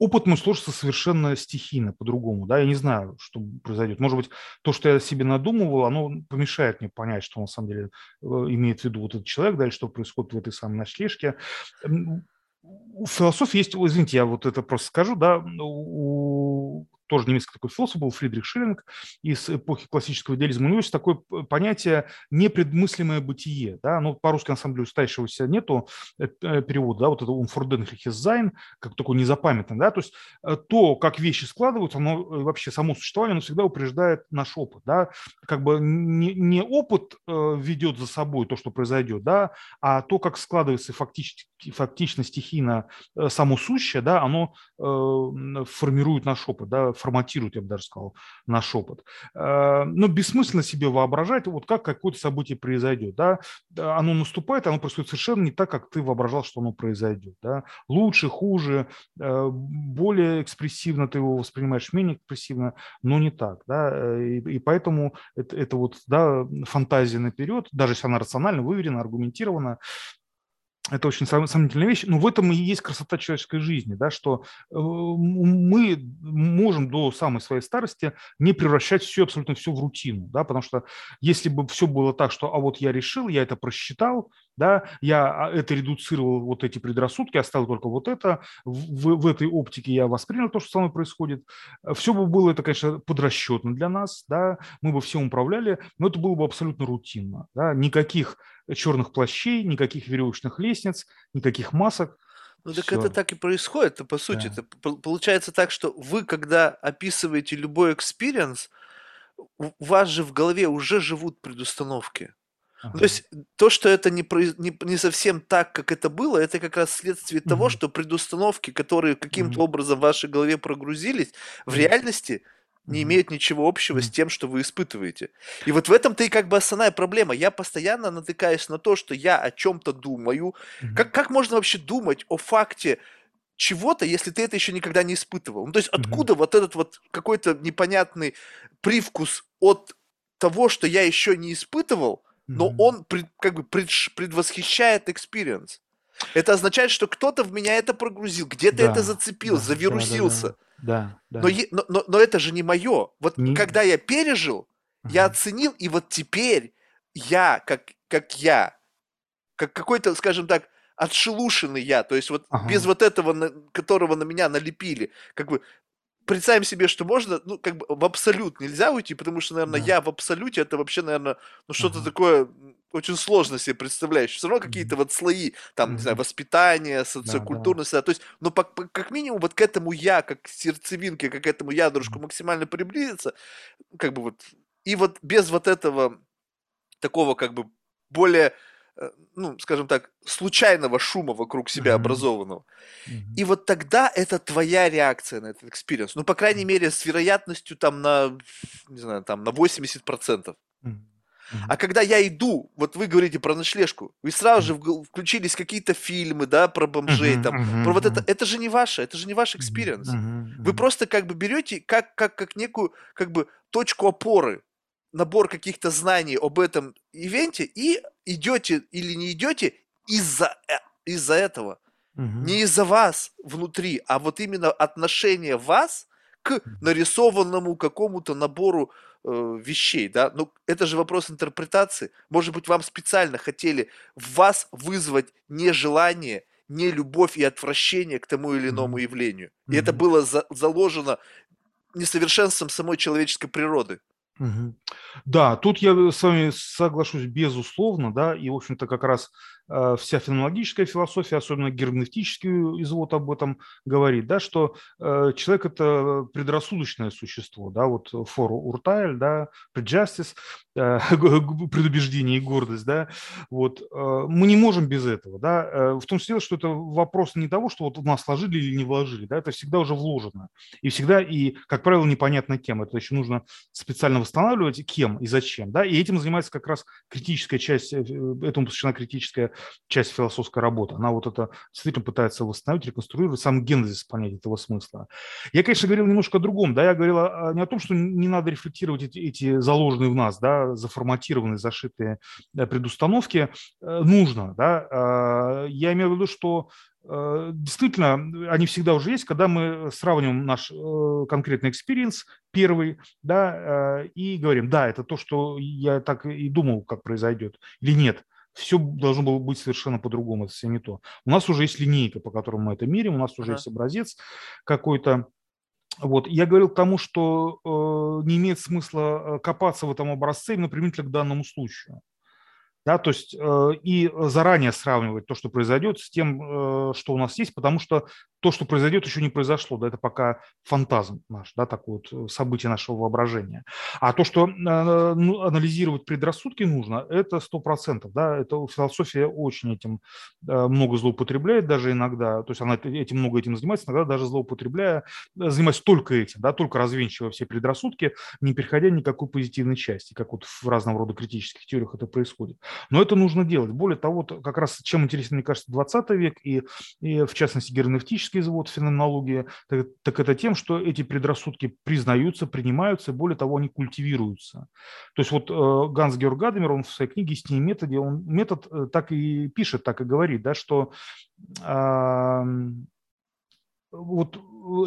опыт мой сложится совершенно стихийно, по-другому, да, я не знаю, что произойдет. Может быть, то, что я себе надумывал, оно помешает мне понять, что на самом деле э, имеет в виду вот этот человек, да, или что происходит в этой самой ночлежке. В философии есть, извините, я вот это просто скажу, да, у тоже немецкий такой философ был, Фридрих Шиллинг, из эпохи классического идеализма. У него есть такое понятие непредмыслимое бытие. Да? Ну, по-русски, на самом деле, устающегося нету э, э, перевода, да, вот это sein, как такой незапамятный. Да? То есть э, то, как вещи складываются, оно вообще само существование, оно всегда упреждает наш опыт. Да? Как бы не, не опыт ведет за собой то, что произойдет, да, а то, как складывается фактически, фактично стихийно само сущее, да, оно формирует наш опыт, да, форматирует, я бы даже сказал, наш опыт. Но бессмысленно себе воображать, вот как какое-то событие произойдет. Да? Оно наступает, оно происходит совершенно не так, как ты воображал, что оно произойдет. Да? Лучше, хуже, более экспрессивно ты его воспринимаешь, менее экспрессивно, но не так. Да? И, и поэтому это, это вот да, фантазия наперед, даже если она рационально, выверена, аргументирована, это очень сомнительная вещь, но в этом и есть красота человеческой жизни, да, что э, мы можем до самой своей старости не превращать все, абсолютно все в рутину, да, потому что если бы все было так, что а вот я решил, я это просчитал, да, я а, это редуцировал, вот эти предрассудки, оставил только вот это, в, в этой оптике я воспринял то, что со мной происходит, все бы было это, конечно, подрасчетно для нас, да, мы бы всем управляли, но это было бы абсолютно рутинно, да, никаких черных плащей, никаких веревочных лестниц, никаких масок. Ну так Все. это так и происходит, по сути. Да. Это получается так, что вы, когда описываете любой experience, у вас же в голове уже живут предустановки. Ага. То есть то, что это не, не, не совсем так, как это было, это как раз следствие угу. того, что предустановки, которые каким-то угу. образом в вашей голове прогрузились, в реальности не имеют ничего общего с тем, что вы испытываете. И вот в этом-то и как бы основная проблема. Я постоянно натыкаюсь на то, что я о чем-то думаю. Как, как можно вообще думать о факте чего-то, если ты это еще никогда не испытывал? Ну, то есть откуда вот этот вот какой-то непонятный привкус от того, что я еще не испытывал, но он пред, как бы пред, предвосхищает experience. Это означает, что кто-то в меня это прогрузил, где-то да, это зацепил, да, завирусился. Да, да, да. Но, но, но, но это же не мое. Вот не... когда я пережил, я оценил, и вот теперь я, как, как я, как какой-то, скажем так, отшелушенный я, то есть вот ага. без вот этого, на, которого на меня налепили, как бы представим себе, что можно, ну, как бы в абсолют нельзя уйти, потому что, наверное, да. я в абсолюте, это вообще, наверное, ну, что-то ага. такое очень сложно себе представляешь. Все равно какие-то вот слои, там, mm-hmm. не знаю, воспитания, социокультурность, да, да. то есть, ну, по, по, как минимум, вот к этому я, как сердцевинке, как этому ядрушку максимально приблизиться, как бы вот, и вот без вот этого такого, как бы, более ну, скажем так, случайного шума вокруг себя mm-hmm. образованного. Mm-hmm. И вот тогда это твоя реакция на этот experience. Ну, по крайней мере, с вероятностью там на, не знаю, там на 80%. Mm-hmm. А когда я иду, вот вы говорите про ночлежку, вы сразу же включились какие-то фильмы, да, про бомжей, там, uh-huh, про вот это, это же не ваше, это же не ваш experience. Uh-huh, Вы просто как бы берете как, как, как некую, как бы, точку опоры набор каких-то знаний об этом ивенте и идете или не идете из-за э, из-за этого. Угу. Не из-за вас внутри, а вот именно отношение вас к нарисованному какому-то набору э, вещей, да, ну это же вопрос интерпретации. Может быть, вам специально хотели в вас вызвать нежелание, не любовь и отвращение к тому или иному явлению. И это было за- заложено несовершенством самой человеческой природы. Да, тут я с вами соглашусь безусловно, да, и, в общем-то, как раз Э, вся феноменологическая философия, особенно герменевтический извод об этом говорит, да, что э, человек – это предрассудочное существо, да, вот for уртайль, да, prejustice, э, предубеждение и гордость, да, вот, мы не можем без этого, да, в том числе, что это вопрос не того, что вот в нас вложили или не вложили, да, это всегда уже вложено, и всегда, и, как правило, непонятно кем, это еще нужно специально восстанавливать, кем и зачем, да, и этим занимается как раз критическая часть, этому посвящена критическая часть философской работы. Она вот это действительно пытается восстановить, реконструировать сам генезис понять этого смысла. Я, конечно, говорил немножко о другом. Да, я говорил не о том, что не надо рефлектировать эти, эти заложенные в нас, да, заформатированные, зашитые э, предустановки. Э, нужно. Да. А, я имею в виду, что э, действительно, они всегда уже есть, когда мы сравниваем наш конкретный experience, первый, да, и говорим, да, это то, что я так и думал, как произойдет, или нет все должно было быть совершенно по-другому, это все не то. У нас уже есть линейка, по которому мы это меряем, у нас уже ага. есть образец какой-то. Вот. Я говорил к тому, что э, не имеет смысла э, копаться в этом образце именно применительно к данному случаю. Да, то есть э, и заранее сравнивать то, что произойдет, с тем, э, что у нас есть, потому что то, что произойдет, еще не произошло. Да, это пока фантазм наш, да, такое вот э, событие нашего воображения. А то, что ну, анализировать предрассудки нужно, это сто процентов. Да, это философия очень этим много злоупотребляет даже иногда. То есть она этим много этим занимается, иногда даже злоупотребляя, занимаясь только этим, да, только развенчивая все предрассудки, не переходя никакой позитивной части, как вот в разного рода критических теориях это происходит. Но это нужно делать. Более того, как раз чем интересен, мне кажется, 20 век и, и в частности, герменевтический завод феноменологии, так, так это тем, что эти предрассудки признаются, принимаются, более того, они культивируются. То есть вот э, Ганс Георг Гадамер, он в своей книге «Истинный методе», он метод э, так и пишет, так и говорит, да, что э, вот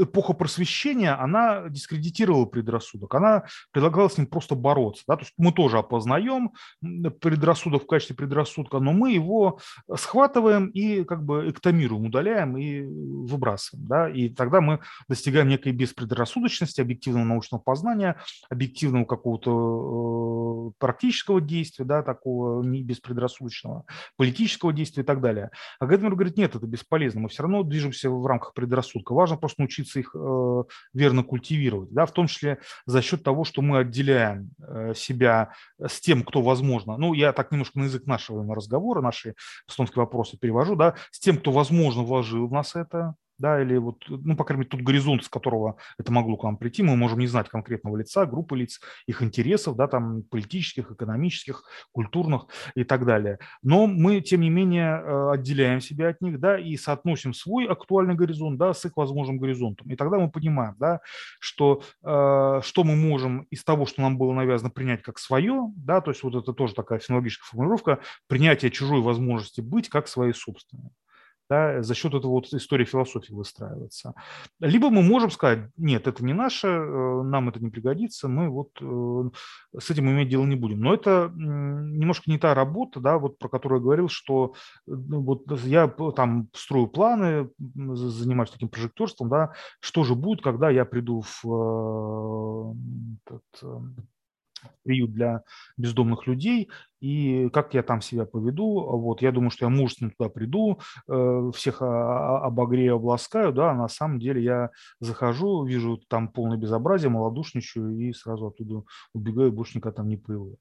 эпоха просвещения, она дискредитировала предрассудок, она предлагала с ним просто бороться. Да? То есть мы тоже опознаем предрассудок в качестве предрассудка, но мы его схватываем и как бы эктомируем, удаляем и выбрасываем. Да? И тогда мы достигаем некой беспредрассудочности, объективного научного познания, объективного какого-то э, практического действия, да, такого не беспредрассудочного, политического действия и так далее. А Гэдмер говорит, нет, это бесполезно, мы все равно движемся в рамках предрассудка. Важно просто научиться их э, верно культивировать, да, в том числе за счет того, что мы отделяем э, себя с тем, кто возможно, ну, я так немножко на язык нашего разговора, наши эстонские вопросы перевожу, да, с тем, кто, возможно, вложил в нас это, да, или вот, ну, по крайней мере, тот горизонт, с которого это могло к нам прийти, мы можем не знать конкретного лица, группы лиц, их интересов, да, там, политических, экономических, культурных и так далее. Но мы, тем не менее, э, отделяем себя от них, да, и соотносим свой актуальный горизонт, да, с их возможным горизонтом. И тогда мы понимаем, да, что, э, что мы можем из того, что нам было навязано, принять как свое, да, то есть вот это тоже такая фенологическая формулировка, принятие чужой возможности быть как своей собственной да, за счет этого вот истории философии выстраивается. Либо мы можем сказать, нет, это не наше, э, нам это не пригодится, мы вот э, с этим иметь дело не будем. Но это немножко не та работа, да, вот про которую я говорил, что ну, вот я там строю планы, занимаюсь таким прожекторством, да, что же будет, когда я приду в э, этот, приют для бездомных людей, и как я там себя поведу. Вот, я думаю, что я мужественно туда приду, э, всех обогрею, обласкаю, да, а на самом деле я захожу, вижу там полное безобразие, малодушничаю и сразу оттуда убегаю, больше никогда там не появляюсь.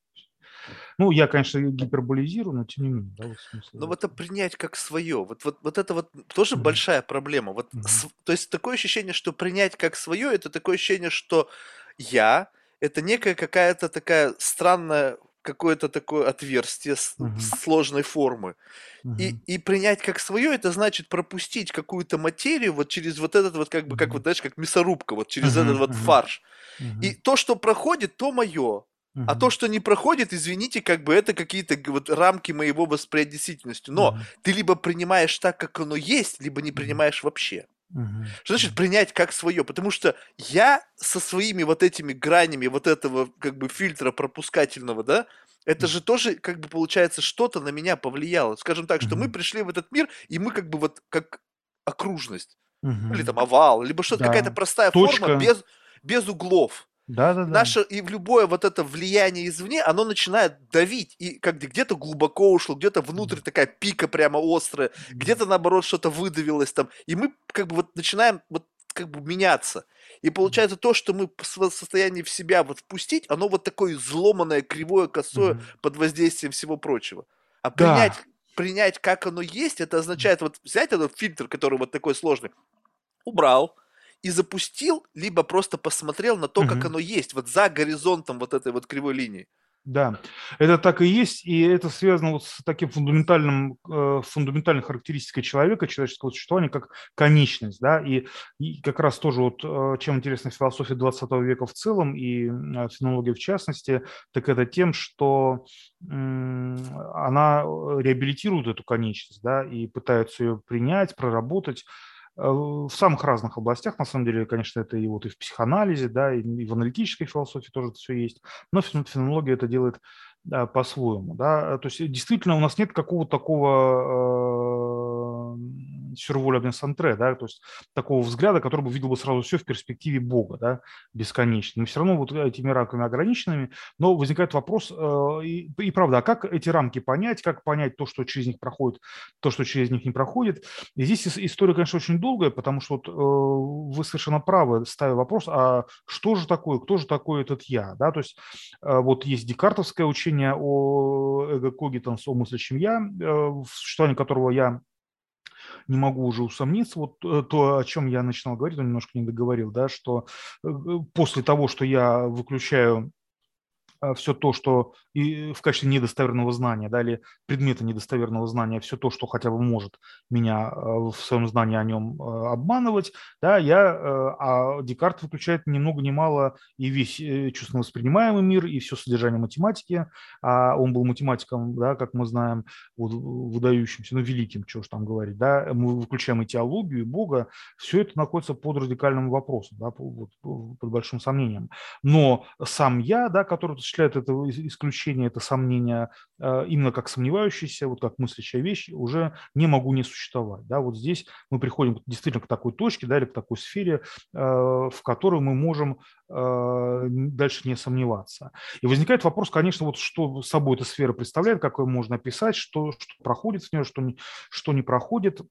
Ну, я, конечно, гиперболизирую, но тем не менее. Да, вот но вот это принять как свое, вот, вот, вот это вот тоже mm-hmm. большая проблема. Вот, mm-hmm. с, то есть такое ощущение, что принять как свое, это такое ощущение, что я это некая какая-то такая странная какое-то такое отверстие угу. сложной формы. Угу. И, и принять как свое, это значит пропустить какую-то материю вот через вот этот вот, как бы, как вот, знаешь, как мясорубка, вот через угу. этот вот фарш. Угу. И то, что проходит, то мое. Uh-huh. А то, что не проходит, извините, как бы это какие-то вот рамки моего восприятия действительности. Но uh-huh. ты либо принимаешь так, как оно есть, либо не принимаешь uh-huh. вообще. Угу. Что значит принять как свое? Потому что я со своими вот этими гранями вот этого как бы фильтра пропускательного, да, это же тоже как бы получается что-то на меня повлияло. Скажем так, что мы пришли в этот мир, и мы как бы вот как окружность. Угу. Или там овал, либо что-то, да. какая-то простая Точка. форма без, без углов. Да, да, да. Наше и в любое вот это влияние извне, оно начинает давить. И как где-то глубоко ушло, где-то внутрь такая пика прямо острая, где-то наоборот что-то выдавилось там. И мы как бы вот начинаем вот как бы меняться. И получается то, что мы в состоянии в себя вот впустить, оно вот такое взломанное, кривое, косое mm-hmm. под воздействием всего прочего. А принять, да. принять, как оно есть, это означает вот взять этот фильтр, который вот такой сложный, убрал, и запустил, либо просто посмотрел на то, угу. как оно есть, вот за горизонтом вот этой вот кривой линии. Да, это так и есть, и это связано вот с таким фундаментальным, э, фундаментальной характеристикой человека, человеческого существования, как конечность, да, и, и как раз тоже вот э, чем интересна философия 20 века в целом и э, фенология в частности, так это тем, что она реабилитирует эту конечность, да, и пытается ее принять, проработать, Э, в самых разных областях, на самом деле, конечно, это и вот и в психоанализе, да, и в аналитической философии тоже это все есть, но феноменология это делает да, по-своему, да, то есть действительно у нас нет какого-то такого серволя сантре, да, то есть такого взгляда, который бы видел бы сразу все в перспективе Бога, да, бесконечно. Но все равно вот этими рамками ограниченными, но возникает вопрос, э, и, и правда, а как эти рамки понять, как понять то, что через них проходит, то, что через них не проходит. И здесь история, конечно, очень долгая, потому что вот, э, вы совершенно правы, ставя вопрос, а что же такое, кто же такой этот я, да, то есть э, вот есть декартовское учение о эго-когитанс, о мыслящем я, в существовании которого я не могу уже усомниться. Вот э, то, о чем я начинал говорить, он немножко не договорил, да, что э, после того, что я выключаю все то, что и в качестве недостоверного знания, да, или предмета недостоверного знания, все то, что хотя бы может меня а, в своем знании о нем обманывать, да, я, а Декарт выключает ни много ни мало и весь э, чувственно воспринимаемый мир, и все содержание математики, а он был математиком, да, как мы знаем, выдающимся, ну, великим, что уж там говорить, да, мы выключаем и теологию, и Бога, все это находится под радикальным вопросом, да, под большим сомнением. Но сам я, да, который осуществляет это исключение, это сомнение, э, именно как сомневающийся, вот как мыслящая вещь, уже не могу не существовать. Да? Вот здесь мы приходим действительно к такой точке, да, или к такой сфере, э, в которой мы можем э, дальше не сомневаться. И возникает вопрос, конечно, вот что собой эта сфера представляет, как ее можно описать, что, что проходит с ней, что не, что не проходит.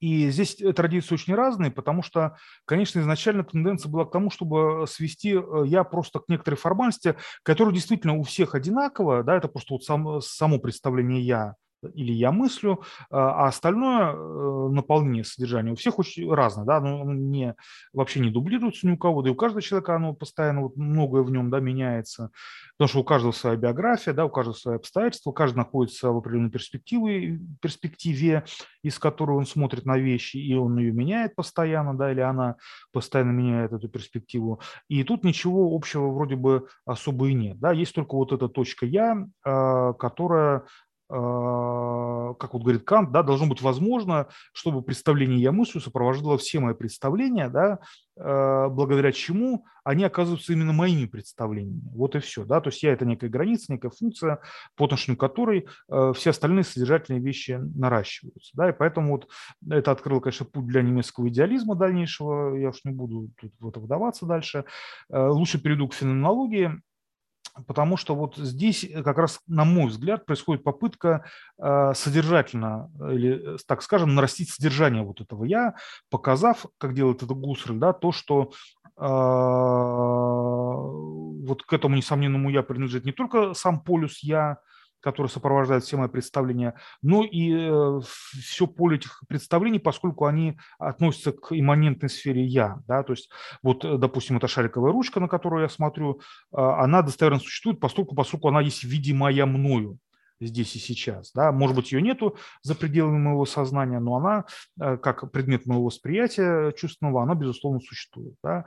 И здесь традиции очень разные, потому что, конечно, изначально тенденция была к тому, чтобы свести э, я просто к некоторой формальности, которая действительно у всех одинаковая, да, это просто вот сам, само представление я или я мыслю, а, а остальное э, наполнение содержания у всех очень разное, да, оно не, вообще не дублируется ни у кого, да и у каждого человека оно постоянно, вот многое в нем, да, меняется, потому что у каждого своя биография, да, у каждого свои обстоятельства, каждый находится в определенной перспективе, перспективе, из которой он смотрит на вещи, и он ее меняет постоянно, да, или она постоянно меняет эту перспективу, и тут ничего общего вроде бы особо и нет, да, есть только вот эта точка «я», а, которая как вот говорит Кант, да, должно быть возможно, чтобы представление «я мыслю» сопровождало все мои представления, да, а, благодаря чему они оказываются именно моими представлениями. Вот и все. Да? То есть я – это некая граница, некая функция, по отношению к которой а, все остальные содержательные вещи наращиваются. Да? И поэтому вот это открыло, конечно, путь для немецкого идеализма дальнейшего. Я уж не буду тут в это вдаваться дальше. Лучше перейду к феноменологии потому что вот здесь э, как раз, на мой взгляд, происходит попытка э, содержательно, или, э, так скажем, нарастить содержание вот этого. «я», показав, как делает это Гусарль, да, то, что вот к этому несомненному «я» принадлежит не только сам полюс «я», который сопровождает все мои представления, но и э, все поле этих представлений, поскольку они относятся к имманентной сфере «я». Да? То есть, вот, э, допустим, эта шариковая ручка, на которую я смотрю, а, она достоверно существует, поскольку, поскольку она есть видимая мною здесь и сейчас. Да? Может быть, ее нету за пределами моего сознания, но она, э, как предмет моего восприятия чувственного, она, безусловно, существует. Да?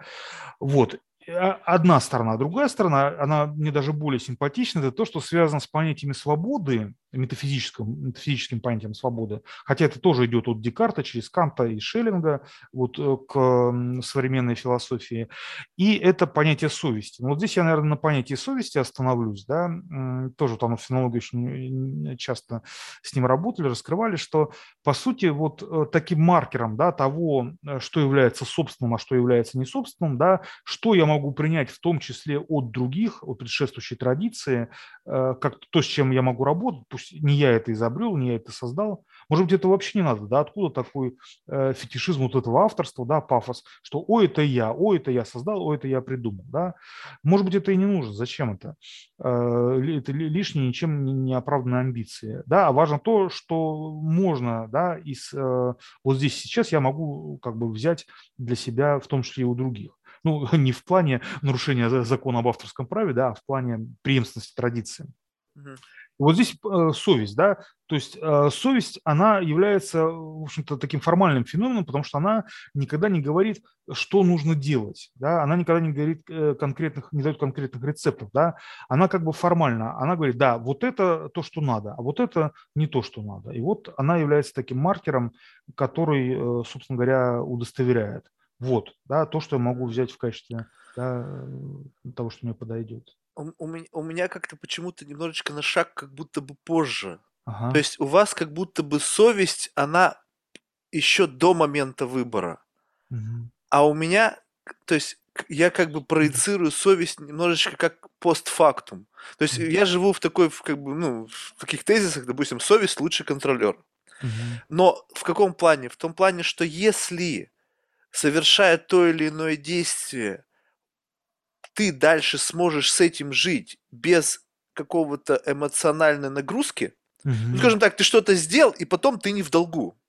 Вот. А, одна сторона. Другая сторона, она мне даже более симпатична, это то, что связано с понятиями свободы, метафизическим, метафизическим понятием свободы, хотя это тоже идет от Декарта через Канта и Шеллинга вот, э, к современной философии, и это понятие совести. Вот здесь я, наверное, на понятии совести остановлюсь, да, тоже там в фенологии очень часто с ним работали, раскрывали, что, по сути, вот э, таким маркером да, того, э, что является собственным, а что является несобственным, да, что я могу принять в том числе от других, от предшествующей традиции, как то, с чем я могу работать, пусть не я это изобрел, не я это создал. Может быть, это вообще не надо, да, откуда такой э, фетишизм вот этого авторства, да, пафос, что «о, это я», «о, это я создал», «о, это я придумал», да. Может быть, это и не нужно, зачем это? Э, это лишние, ничем не оправданные амбиции, да, а важно то, что можно, да, из, э, вот здесь сейчас я могу как бы взять для себя, в том числе и у других ну, не в плане нарушения закона об авторском праве, да, а в плане преемственности традиции. Угу. Вот здесь э, совесть, да, то есть э, совесть, она является, в общем-то, таким формальным феноменом, потому что она никогда не говорит, что нужно делать, да, она никогда не говорит э, конкретных, не дает конкретных рецептов, да, она как бы формально, она говорит, да, вот это то, что надо, а вот это не то, что надо. И вот она является таким маркером, который, э, собственно говоря, удостоверяет. Вот, да, то, что я могу взять в качестве да, того, что мне подойдет у, у, меня, у меня как-то почему-то немножечко на шаг как будто бы позже. Ага. То есть у вас как будто бы совесть, она еще до момента выбора. Мгм. А у меня, то есть я как бы проецирую совесть немножечко как постфактум. То есть я живу в такой, в как бы, ну, в таких тезисах, допустим, совесть лучший контролер. Мгм. Но в каком плане? В том плане, что если совершая то или иное действие, ты дальше сможешь с этим жить без какого-то эмоциональной нагрузки, ну, Мгм. скажем так, ты что-то сделал, и потом ты не в долгу.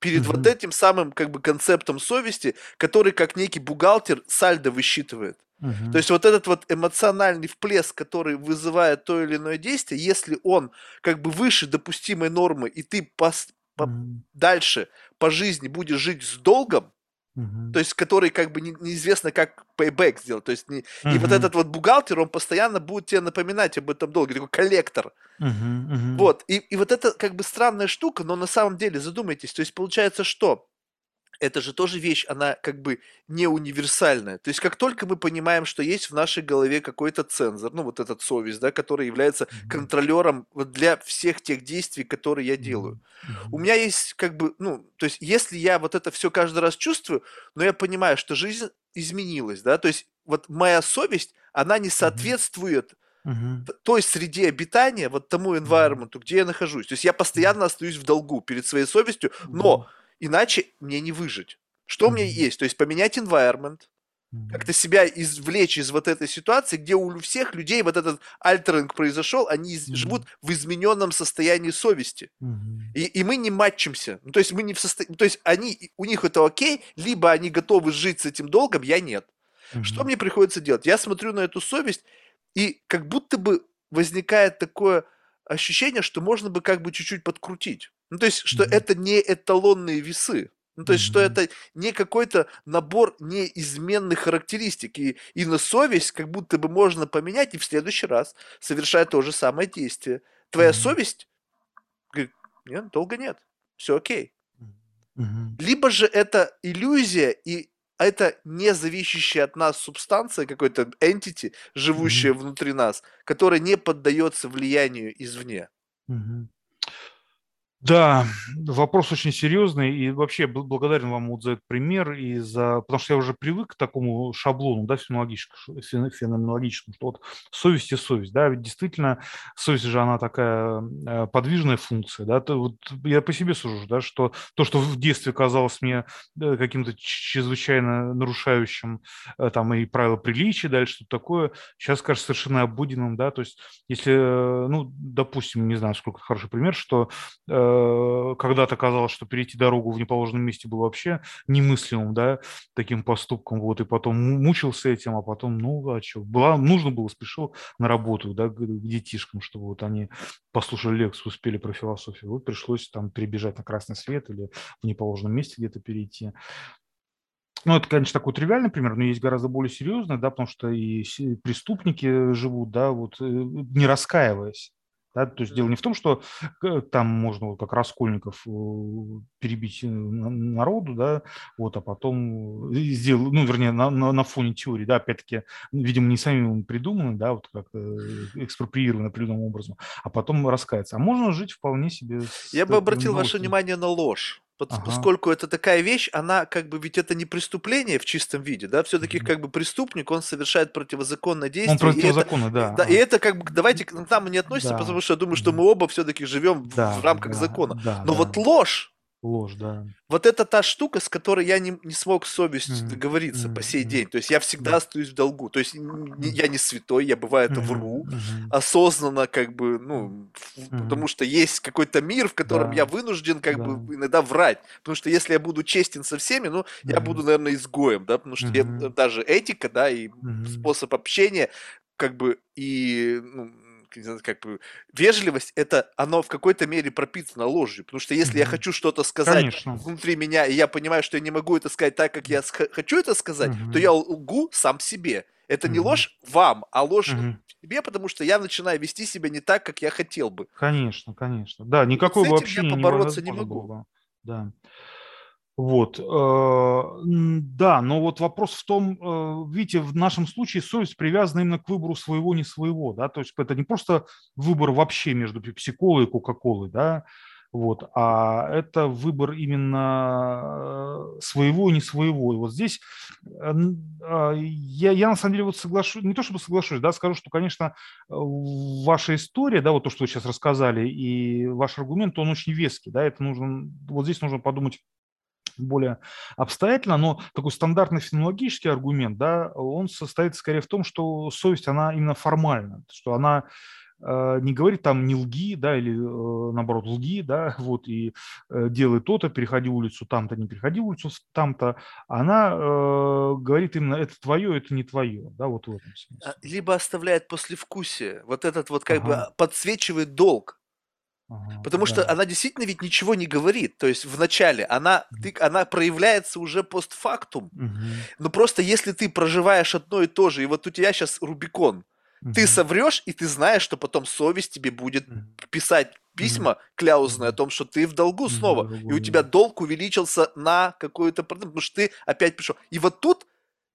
Перед вот Мгм. этим самым как бы концептом совести, который как некий бухгалтер сальдо высчитывает. Мгм. То есть вот этот вот эмоциональный всплеск, который вызывает то или иное действие, если он как бы выше допустимой нормы, и ты пос- по- Мгм. дальше по жизни будешь жить с долгом, Мгм. то есть который как бы не- неизвестно как payback сделать, то есть не- и вот этот вот бухгалтер, он постоянно будет тебе напоминать об этом долге, такой коллектор. Мгм. Вот, и, и вот это как бы странная штука, но на самом деле задумайтесь, то есть получается что? Это же тоже вещь, она как бы не универсальная. То есть как только мы понимаем, что есть в нашей голове какой-то цензор, ну вот этот совесть, да, который является контролером для всех тех действий, которые я делаю. У меня есть как бы, ну, то есть если я вот это все каждый раз чувствую, но я понимаю, что жизнь изменилась, да, то есть вот моя совесть, она не соответствует т- той среде обитания, вот тому environment, где я нахожусь. То есть я постоянно остаюсь в долгу перед своей совестью, но иначе мне не выжить. Что у меня есть? То есть поменять environment, Мгм. как-то себя извлечь из вот этой ситуации, где у всех людей вот этот альтеринг произошел, они Мгм. живут в измененном состоянии совести. Мгм. И, и мы не матчимся. Ну, то есть мы не в состоянии... То есть они, у них это окей, либо они готовы жить с этим долгом, я нет. Что Мгм. мне приходится делать? Я смотрю на эту совесть, и как будто бы возникает такое ощущение, что можно бы как бы чуть-чуть подкрутить. Ну, то есть, что Мгм. это не эталонные весы. Ну, то есть, что Мгм. это не какой-то набор неизменных характеристик. И, и на совесть как будто бы можно поменять и в следующий раз совершать то же самое действие. Твоя Мгм. совесть говорит, нет, долго нет, все окей. Мгм. Либо же это иллюзия, и это не зависящая от нас субстанция, какой-то entity, живущая внутри нас, которая не поддается влиянию извне. Мгм. Да, вопрос очень серьезный, и вообще бл- благодарен вам вот за этот пример, и за... потому что я уже привык к такому шаблону, да, феноменологическому, фен- феноменологическому, что вот совесть и совесть, да, ведь действительно совесть же она такая э, подвижная функция, да, то вот я по себе сужу, да, что то, что в детстве казалось мне э, каким-то чрезвычайно нарушающим э, там и правила приличия, дальше что-то такое, сейчас кажется совершенно обыденным, да, то есть если, ну, допустим, не знаю, сколько хороший пример, что когда-то казалось, что перейти дорогу в неположенном месте было вообще немыслимым, да, таким поступком, вот, и потом му- мучился этим, а потом, ну, а что, была, нужно было, спешил на работу, да, к, детишкам, чтобы вот они послушали лекцию, успели про философию, вот пришлось там перебежать на красный свет или в неположенном месте где-то перейти. Ну, это, конечно, такой тривиальный пример, но есть гораздо более серьезный, да, потому что и преступники живут, да, вот э, не раскаиваясь. Да, то есть дело не в том, что э, там можно вот как Раскольников э, перебить э, на- народу, да, вот, а потом сделать, ну, вернее, на, на, на фоне теории, да, опять-таки, видимо, не самим придуманы, да, вот как э, экспроприированы определенным образом, а потом раскаяться. А можно жить вполне себе Я бы обратил ваше внимание на ложь. Ага. Поскольку это такая вещь, она как бы, ведь это не преступление в чистом виде, да, все-таки как бы преступник, он совершает противозаконное Он действие, и это, противозаконно, да. да, и это как бы, давайте к нам не относится, Да. потому что я думаю, что мы оба все-таки живем в, Да, в рамках да, закона. да, Но да. вот ложь, Ложь, да. вот это та штука, с которой я не, не смог с совестью Мгм, договориться по мгм, сей день. То есть я всегда Мгм. остаюсь в долгу. То есть не- я не святой, я бывает Мгм, вру, мгм. осознанно как бы, ну, Мгм. потому что есть какой-то мир, в котором Да. я вынужден как Да. бы иногда врать. Потому что если я буду честен со всеми, ну, я Мгм. буду, наверное, изгоем, да, потому что я- Мгм. даже этика, да, и Мгм. способ общения, как бы, и, ну, не знаю, как бы, вежливость, это, оно в какой-то мере пропитано ложью. Потому что если я Мгм. хочу что-то сказать Конечно. внутри меня, и я понимаю, что я не могу это сказать так, как я хочу это сказать, то Мгм. я лгу сам себе. Это не Мгм. ложь вам, а ложь Мгм. себе, потому что я начинаю вести себя не так, как я хотел бы. Конечно, конечно. Да, бы этим я побороться не было могу. бы. Да. Вот. м, Да, но вот вопрос в том, э, видите, в нашем случае совесть привязана именно к выбору своего, не своего, да, то есть это не просто выбор вообще между пепси-колой и кока-колой, да, Вот. А это выбор именно своего и не своего. И вот здесь а, я, я на самом деле вот соглашусь, не то чтобы соглашусь, да, скажу, что, конечно, ваша история, да, вот то, что вы сейчас рассказали, и ваш аргумент, он очень веский, да, это нужно, вот здесь нужно подумать более обстоятельно, но такой стандартный фенологический аргумент, да, он состоит скорее в том, что совесть, она именно формальна, что она э, не говорит там не лги, да, или э, наоборот лги, да, вот, и э, делай то-то, переходи улицу там-то, не переходи улицу там-то, она э, говорит именно это твое, это не твое, да, вот в этом смысле. А, либо оставляет послевкусие, вот этот вот как ага. бы подсвечивает долг, Потому да. что она действительно ведь ничего не говорит. То есть в начале она, ты, она проявляется уже постфактум. Угу. Но просто если ты проживаешь одно и то же, и вот у тебя сейчас Рубикон, угу. ты соврешь, и ты знаешь, что потом совесть тебе будет писать письма кляузные о том, что ты в долгу снова. И у тебя долг увеличился на какой-то процент, потому что ты опять пришел. И вот тут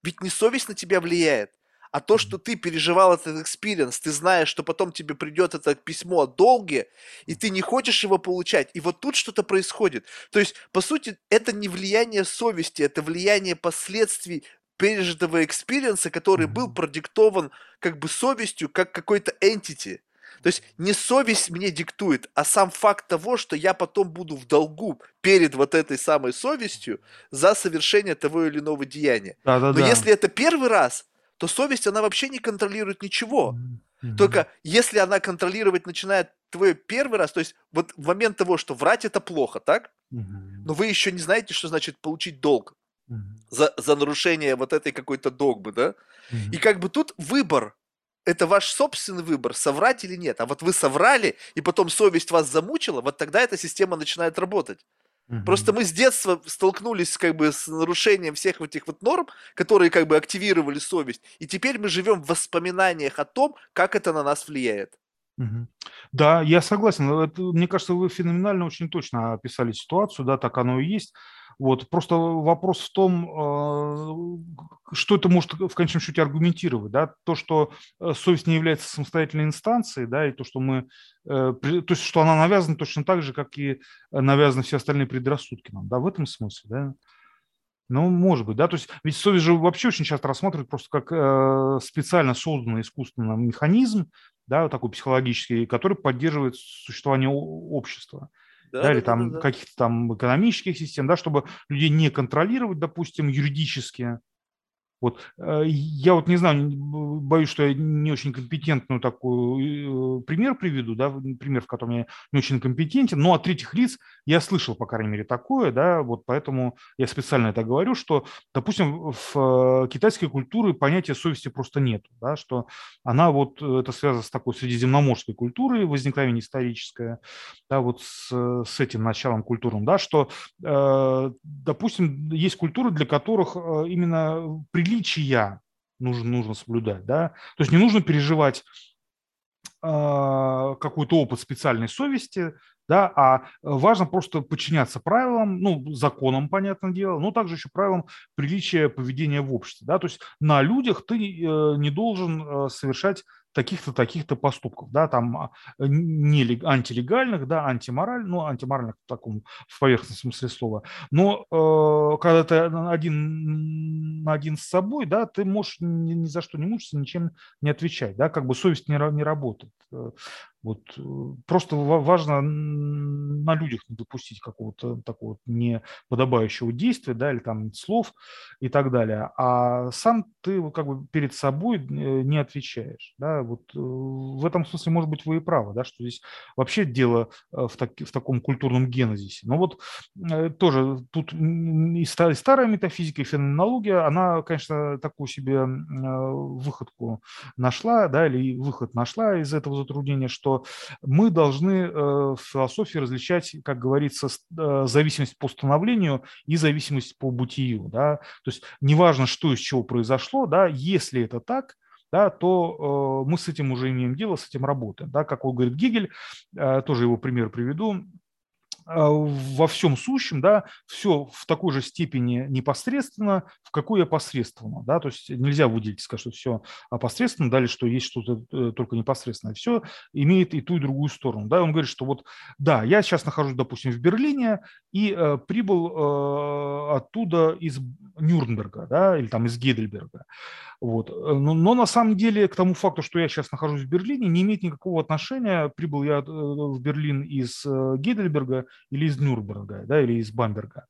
ведь не совесть на тебя влияет. А то, что ты переживал этот experience, ты знаешь, что потом тебе придет это письмо о долге, и ты не хочешь его получать. И вот тут что-то происходит. То есть, по сути, это не влияние совести, это влияние последствий пережитого experience а, который был продиктован как бы совестью, как какой-то entity. То есть не совесть мне диктует, а сам факт того, что я потом буду в долгу перед вот этой самой совестью за совершение того или иного деяния. Да, да, Но да. если это первый раз, то совесть, она вообще не контролирует ничего. Mm-hmm. Только если она контролировать начинает твой первый раз, то есть вот в момент того, что врать это плохо, так? Mm-hmm. Но вы еще не знаете, что значит получить долг mm-hmm. за, за нарушение вот этой какой-то догмы, да? Mm-hmm. И как бы тут выбор, это ваш собственный выбор, соврать или нет. А вот вы соврали, и потом совесть вас замучила, вот тогда эта система начинает работать. Угу. Просто мы с детства столкнулись как бы с нарушением всех этих вот норм, которые как бы активировали совесть, и теперь мы живем в воспоминаниях о том, как это на нас влияет. Угу. Да, я согласен. Это, мне кажется, вы феноменально очень точно описали ситуацию, да, так оно и есть. Вот. Просто вопрос в том, э, что это может в конечном счете аргументировать. Да? То, что э, совесть не является самостоятельной инстанцией, да, и то, что мы, э, то есть, что она навязана точно так же, как и навязаны все остальные предрассудки нам, да, в этом смысле, да. Ну, может быть, да, то есть ведь совесть же вообще очень часто рассматривают просто как э, специально созданный искусственный механизм, да, такой психологический, который поддерживает существование общества да, да, или там да, да. каких-то там экономических систем, да, чтобы людей не контролировать, допустим, юридически, вот э, я вот не знаю, боюсь, что я не очень компетентную такой э, пример приведу, да, пример, в котором я не очень компетентен, но от третьих лиц я слышал, по крайней мере, такое, да, вот поэтому я специально это говорю, что, допустим, в э, китайской культуре понятия совести просто нет, да, что она вот, это связано с такой средиземноморской культурой, возникновение историческое, да, вот с, с этим началом культурным, да, что, допустим, есть культуры, для которых именно при приличия нужно, нужно соблюдать. Да? То есть не нужно переживать э, какой-то опыт специальной совести, да, а важно просто подчиняться правилам, ну, законам, понятное дело, но также еще правилам приличия поведения в обществе. Да? То есть на людях ты э, не должен э, совершать таких-то, таких-то поступков, да, там а, не антилегальных, да, антиморальных, ну, антиморальных в таком, в поверхностном смысле слова. Но э, когда ты один на один с собой, да, ты можешь ни, ни за что не мучиться, ничем не отвечать, да, как бы совесть не, не работает. Э, вот э, просто важно на людях не допустить какого-то такого неподобающего действия, да, или там слов и так далее. А сам ты как бы перед собой э, не отвечаешь, да. Вот э, в этом смысле, может быть, вы и правы, да, что здесь вообще дело в, так, в таком культурном генезисе. Но вот тоже тут и старая метафизика, и феноменология, она, конечно, такую себе выходку нашла, да, или выход нашла из этого затруднения, что мы должны э, в философии различать, как говорится, э, зависимость по становлению и зависимость по бытию. Да? То есть неважно, что из чего произошло, да, если это так, да, то э, мы с этим уже имеем дело, с этим работаем. Да? Как он говорит Гегель, э, тоже его пример приведу, во всем сущем, да, все в такой же степени непосредственно, в какой опосредственно, да, то есть нельзя выделить, сказать, что все опосредственно, дали, что есть что-то э, только непосредственное, все имеет и ту, и другую сторону, да, он говорит, что вот, да, я сейчас нахожусь, допустим, в Берлине и э, прибыл э, оттуда из Нюрнберга, да, или там из Гейдельберга, вот, но, но на самом деле к тому факту, что я сейчас нахожусь в Берлине, не имеет никакого отношения, прибыл я э, в Берлин из э, Гейдельберга или из Нюрнберга, да, или из Бамберга.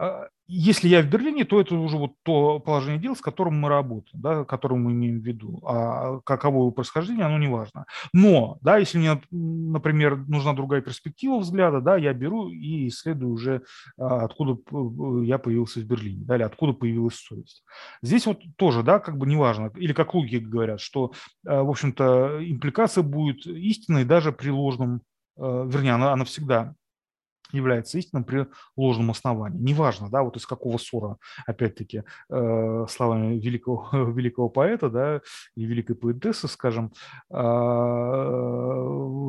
А, если я в Берлине, то это уже вот то положение дел, с которым мы работаем, да, которое мы имеем в виду. А каково его происхождение, оно не важно. Но, да, если мне, например, нужна другая перспектива взгляда, да, я беру и исследую уже, а, откуда я появился в Берлине, да, или откуда появилась совесть. Здесь вот тоже, да, как бы неважно, или как логики говорят, что, а, в общем-то, импликация будет истинной даже при ложном, вернее, она, она всегда является истинным при ложном основании. Неважно, да, вот из какого ссора, опять-таки, э, словами великого, великого поэта, да, и великой поэтессы, скажем, э,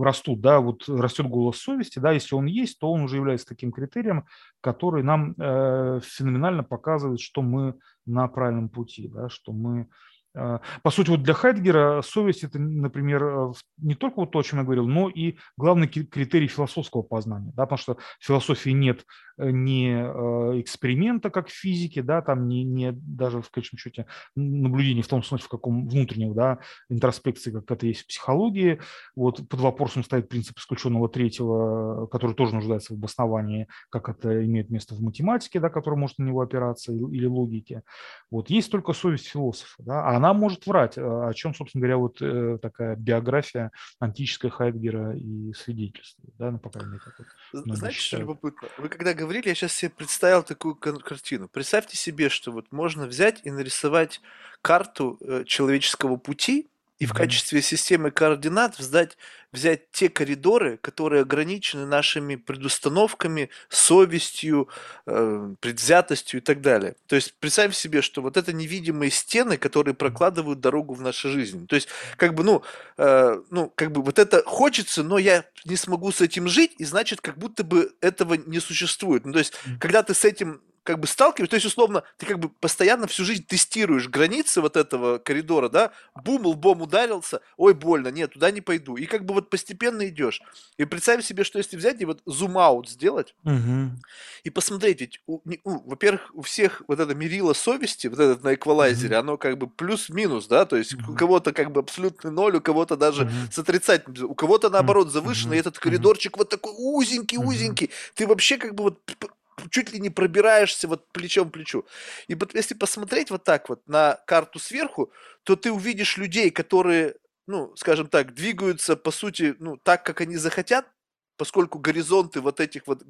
растут, да, вот растет голос совести, да, если он есть, то он уже является таким критерием, который нам э, феноменально показывает, что мы на правильном пути, да, что мы по сути, вот для Хайдгера совесть – это, например, э, не только вот то, о чем я говорил, но и главный критерий философского познания, да, потому что в философии нет не э, эксперимента, как в физике, да, там не, не даже в конечном счете наблюдение в том смысле, в каком внутреннего, да, интроспекции, как это есть в психологии. Вот под вопросом стоит принцип исключенного третьего, который тоже нуждается в обосновании, как это имеет место в математике, да, который может на него опираться, или логике. Вот есть только совесть философа, да, а она может врать, э, о чем, собственно говоря, вот такая биография антическая Хайдгера и свидетельствует, да, ну, по крайней мере, как вот Знаете, что любопытно? Вы когда говорили, я сейчас себе представил такую картину. Представьте себе, что вот можно взять и нарисовать карту э, человеческого пути, и в качестве системы координат взять, взять те коридоры, которые ограничены нашими предустановками, совестью, э, предвзятостью и так далее. То есть представь себе, что вот это невидимые стены, которые прокладывают дорогу в нашу жизнь. То есть как бы, ну, э, ну, как бы вот это хочется, но я не смогу с этим жить, и значит, как будто бы этого не существует. Ну, то есть, когда ты с этим как бы сталкиваешься, то есть, условно, ты как бы постоянно всю жизнь тестируешь границы вот этого коридора, да, бум, лбом ударился, ой, больно, нет, туда не пойду. И как бы вот постепенно идешь. И представь себе, что если взять и вот зум-аут сделать, угу. и посмотреть, ведь, у, не, у, во-первых, у всех вот это мерило совести, вот этот на эквалайзере, угу. оно как бы плюс-минус, да, то есть угу. у кого-то как бы абсолютный ноль, у кого-то даже угу. с отрицательным, у кого-то наоборот завышенный, угу. этот коридорчик вот такой узенький-узенький, угу. ты вообще как бы вот чуть ли не пробираешься вот плечом к плечу. И вот если посмотреть вот так вот на карту сверху, то ты увидишь людей, которые, ну, скажем так, двигаются, по сути, ну, так, как они захотят, поскольку горизонты вот этих вот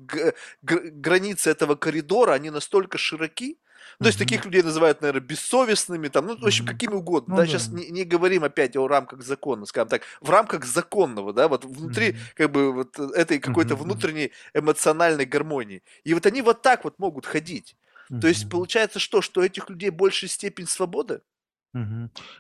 границы этого коридора, они настолько широки, ну, то есть таких людей называют, наверное, бессовестными, там, ну, в общем, какими угодно. Ну, да, да, сейчас не, не говорим опять о рамках закона, скажем так, в рамках законного, да, вот внутри, как бы, вот этой какой-то внутренней эмоциональной гармонии. И вот они вот так вот могут ходить. То есть получается что, что этих людей большая степень свободы?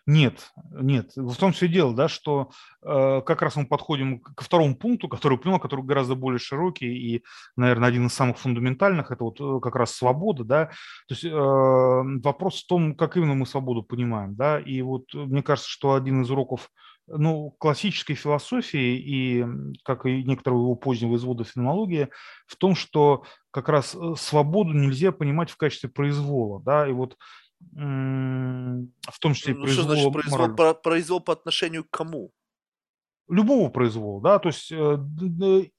Нет, нет. В том все дело, да, что э, как раз мы подходим ко второму пункту, который понял, который гораздо более широкий и, наверное, один из самых фундаментальных, это вот э, как раз свобода, да. То есть э, вопрос в том, как именно мы свободу понимаем, да. И вот мне кажется, что один из уроков ну, классической философии и, как и некоторого его позднего извода феноменологии, в том, что как раз э, свободу нельзя понимать в качестве произвола, да, и вот в том числе ну, произвол, что значит произвол, по, произвол по отношению к кому? Любого произвола, да, то есть э,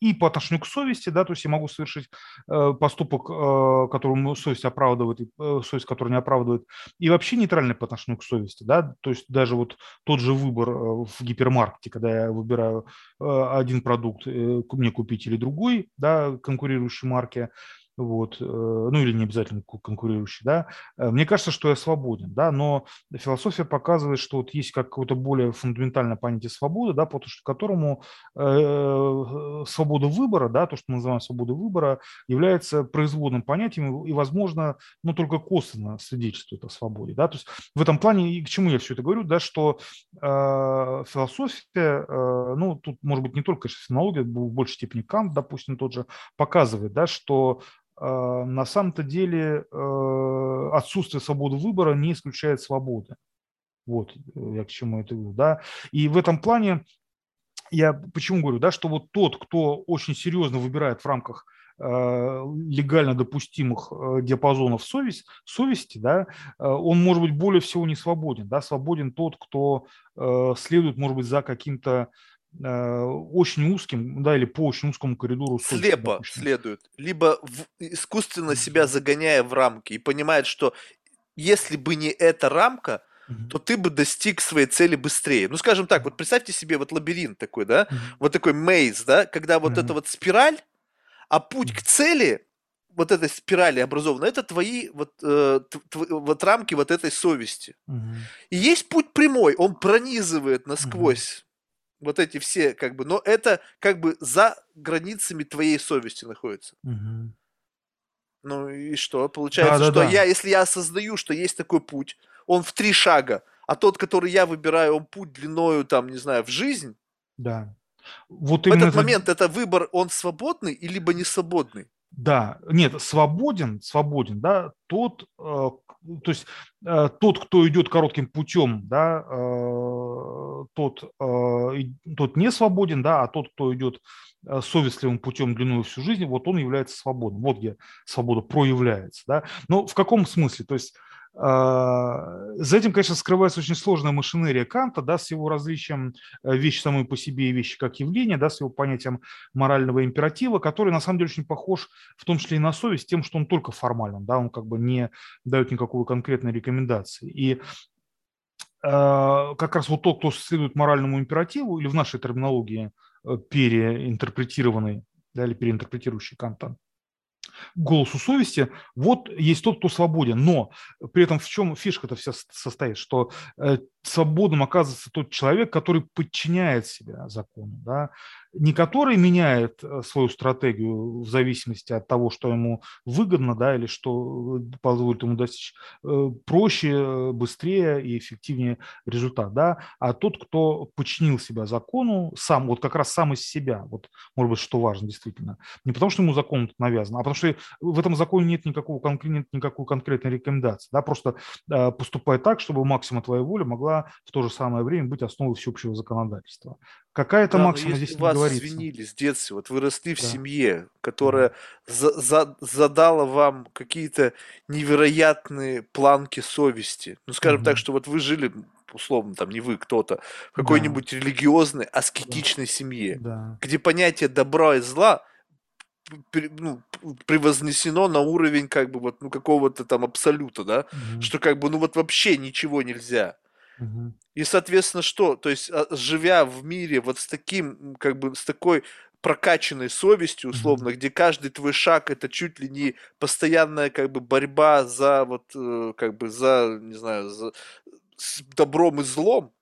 и по отношению к совести, да, то есть я могу совершить э, поступок, э, которому совесть оправдывает, и совесть, которая не оправдывает, и вообще нейтральный по отношению к совести, да, то есть даже вот тот же выбор в гипермаркете, когда я выбираю один продукт, мне купить или другой, да, конкурирующей марки, вот, э, ну или не обязательно конкурирующий, да, э, мне кажется, что я свободен, да, но философия показывает, что вот есть какое-то более фундаментальное понятие свободы, да, что которому э, свобода выбора, да, то, что мы называем свободой выбора, является производным понятием и, возможно, ну, только косвенно свидетельствует о свободе, да, то есть в этом плане, и к чему я все это говорю, да, что э, философия, э, ну, тут, может быть, не только, конечно, фенология, в большей степени Кант, допустим, тот же, показывает, да, что на самом-то деле э, отсутствие свободы выбора не исключает свободы. Вот э, я к чему это говорю. Да? И в этом плане я почему говорю, да, что вот тот, кто очень серьезно выбирает в рамках э, легально допустимых диапазонов совесть, совести, да, он может быть более всего не свободен. Да? Свободен тот, кто следует, может быть, за каким-то Э, очень узким, да, или по очень узкому коридору. Слепо допустим. следует, либо в, искусственно себя загоняя в рамки и понимает, что если бы не эта рамка, mm-hmm. то ты бы достиг своей цели быстрее. Ну, скажем так, вот представьте себе вот лабиринт такой, да, mm-hmm. вот такой мейз, да, когда вот mm-hmm. эта вот спираль, а путь к цели вот этой спирали образованы, это твои вот, э, тв, вот рамки вот этой совести. Угу. И есть путь прямой, он пронизывает насквозь вот эти все, как бы, но это как бы за границами твоей совести находится. Угу. Ну и что? Получается, да, да, что да. я, если я осознаю, что есть такой путь, он в три шага, а тот, который я выбираю, он путь длиною, там, не знаю, в жизнь. Да. Вот в этот это... момент это выбор, он свободный или либо не свободный? Да, нет, свободен, свободен, да, тот, э, то есть э, тот, кто идет коротким путем, да, э, тот, э, тот не свободен, да, а тот, кто идет э, совестливым путем длиной всю жизнь, вот он является свободным. Вот где свобода проявляется, да. Но в каком смысле? То есть за этим, конечно, скрывается очень сложная машинерия Канта, да, с его различием э, вещи самой по себе и вещи как явления, да, с его понятием морального императива, который на самом деле очень похож в том числе и на совесть, тем, что он только формален, да, он как бы не дает никакой конкретной рекомендации. И а, как раз вот тот, кто следует моральному императиву, или в нашей терминологии э, переинтерпретированный, да, или переинтерпретирующий Канта, голосу совести, вот есть тот, кто свободен. Но при этом в чем фишка-то вся состоит, что э, свободным оказывается тот человек, который подчиняет себя закону, да, не который меняет э, свою стратегию в зависимости от того, что ему выгодно, да, или что э, позволит ему достичь проще, быстрее и эффективнее результат, да, а тот, кто подчинил себя закону, сам, вот как раз сам из себя, вот, может быть, что важно действительно, не потому что ему закон навязан, а потому что в этом законе нет никакого нет никакой конкретной рекомендации, да, просто поступай так, чтобы максима твоей воли могла в то же самое время быть основой всеобщего законодательства. Какая-то да, максима здесь не говорится. извинили с детства, вот вы росли в да. семье, которая да. за, за, задала вам какие-то невероятные планки совести. Ну, скажем угу. так, что вот вы жили условно, там не вы, кто-то, в какой-нибудь да. религиозной, аскетичной да. семье, да. где понятие добра и зла ну, превознесено на уровень как бы вот ну какого-то там абсолюта, да, угу. что как бы ну вот вообще ничего нельзя. Угу. И, соответственно, что? То есть, а, живя в мире вот с таким, как бы, с такой прокачанной совестью, условно, где каждый твой шаг это чуть ли не постоянная как бы борьба за вот э, как бы за не знаю за с добром и злом,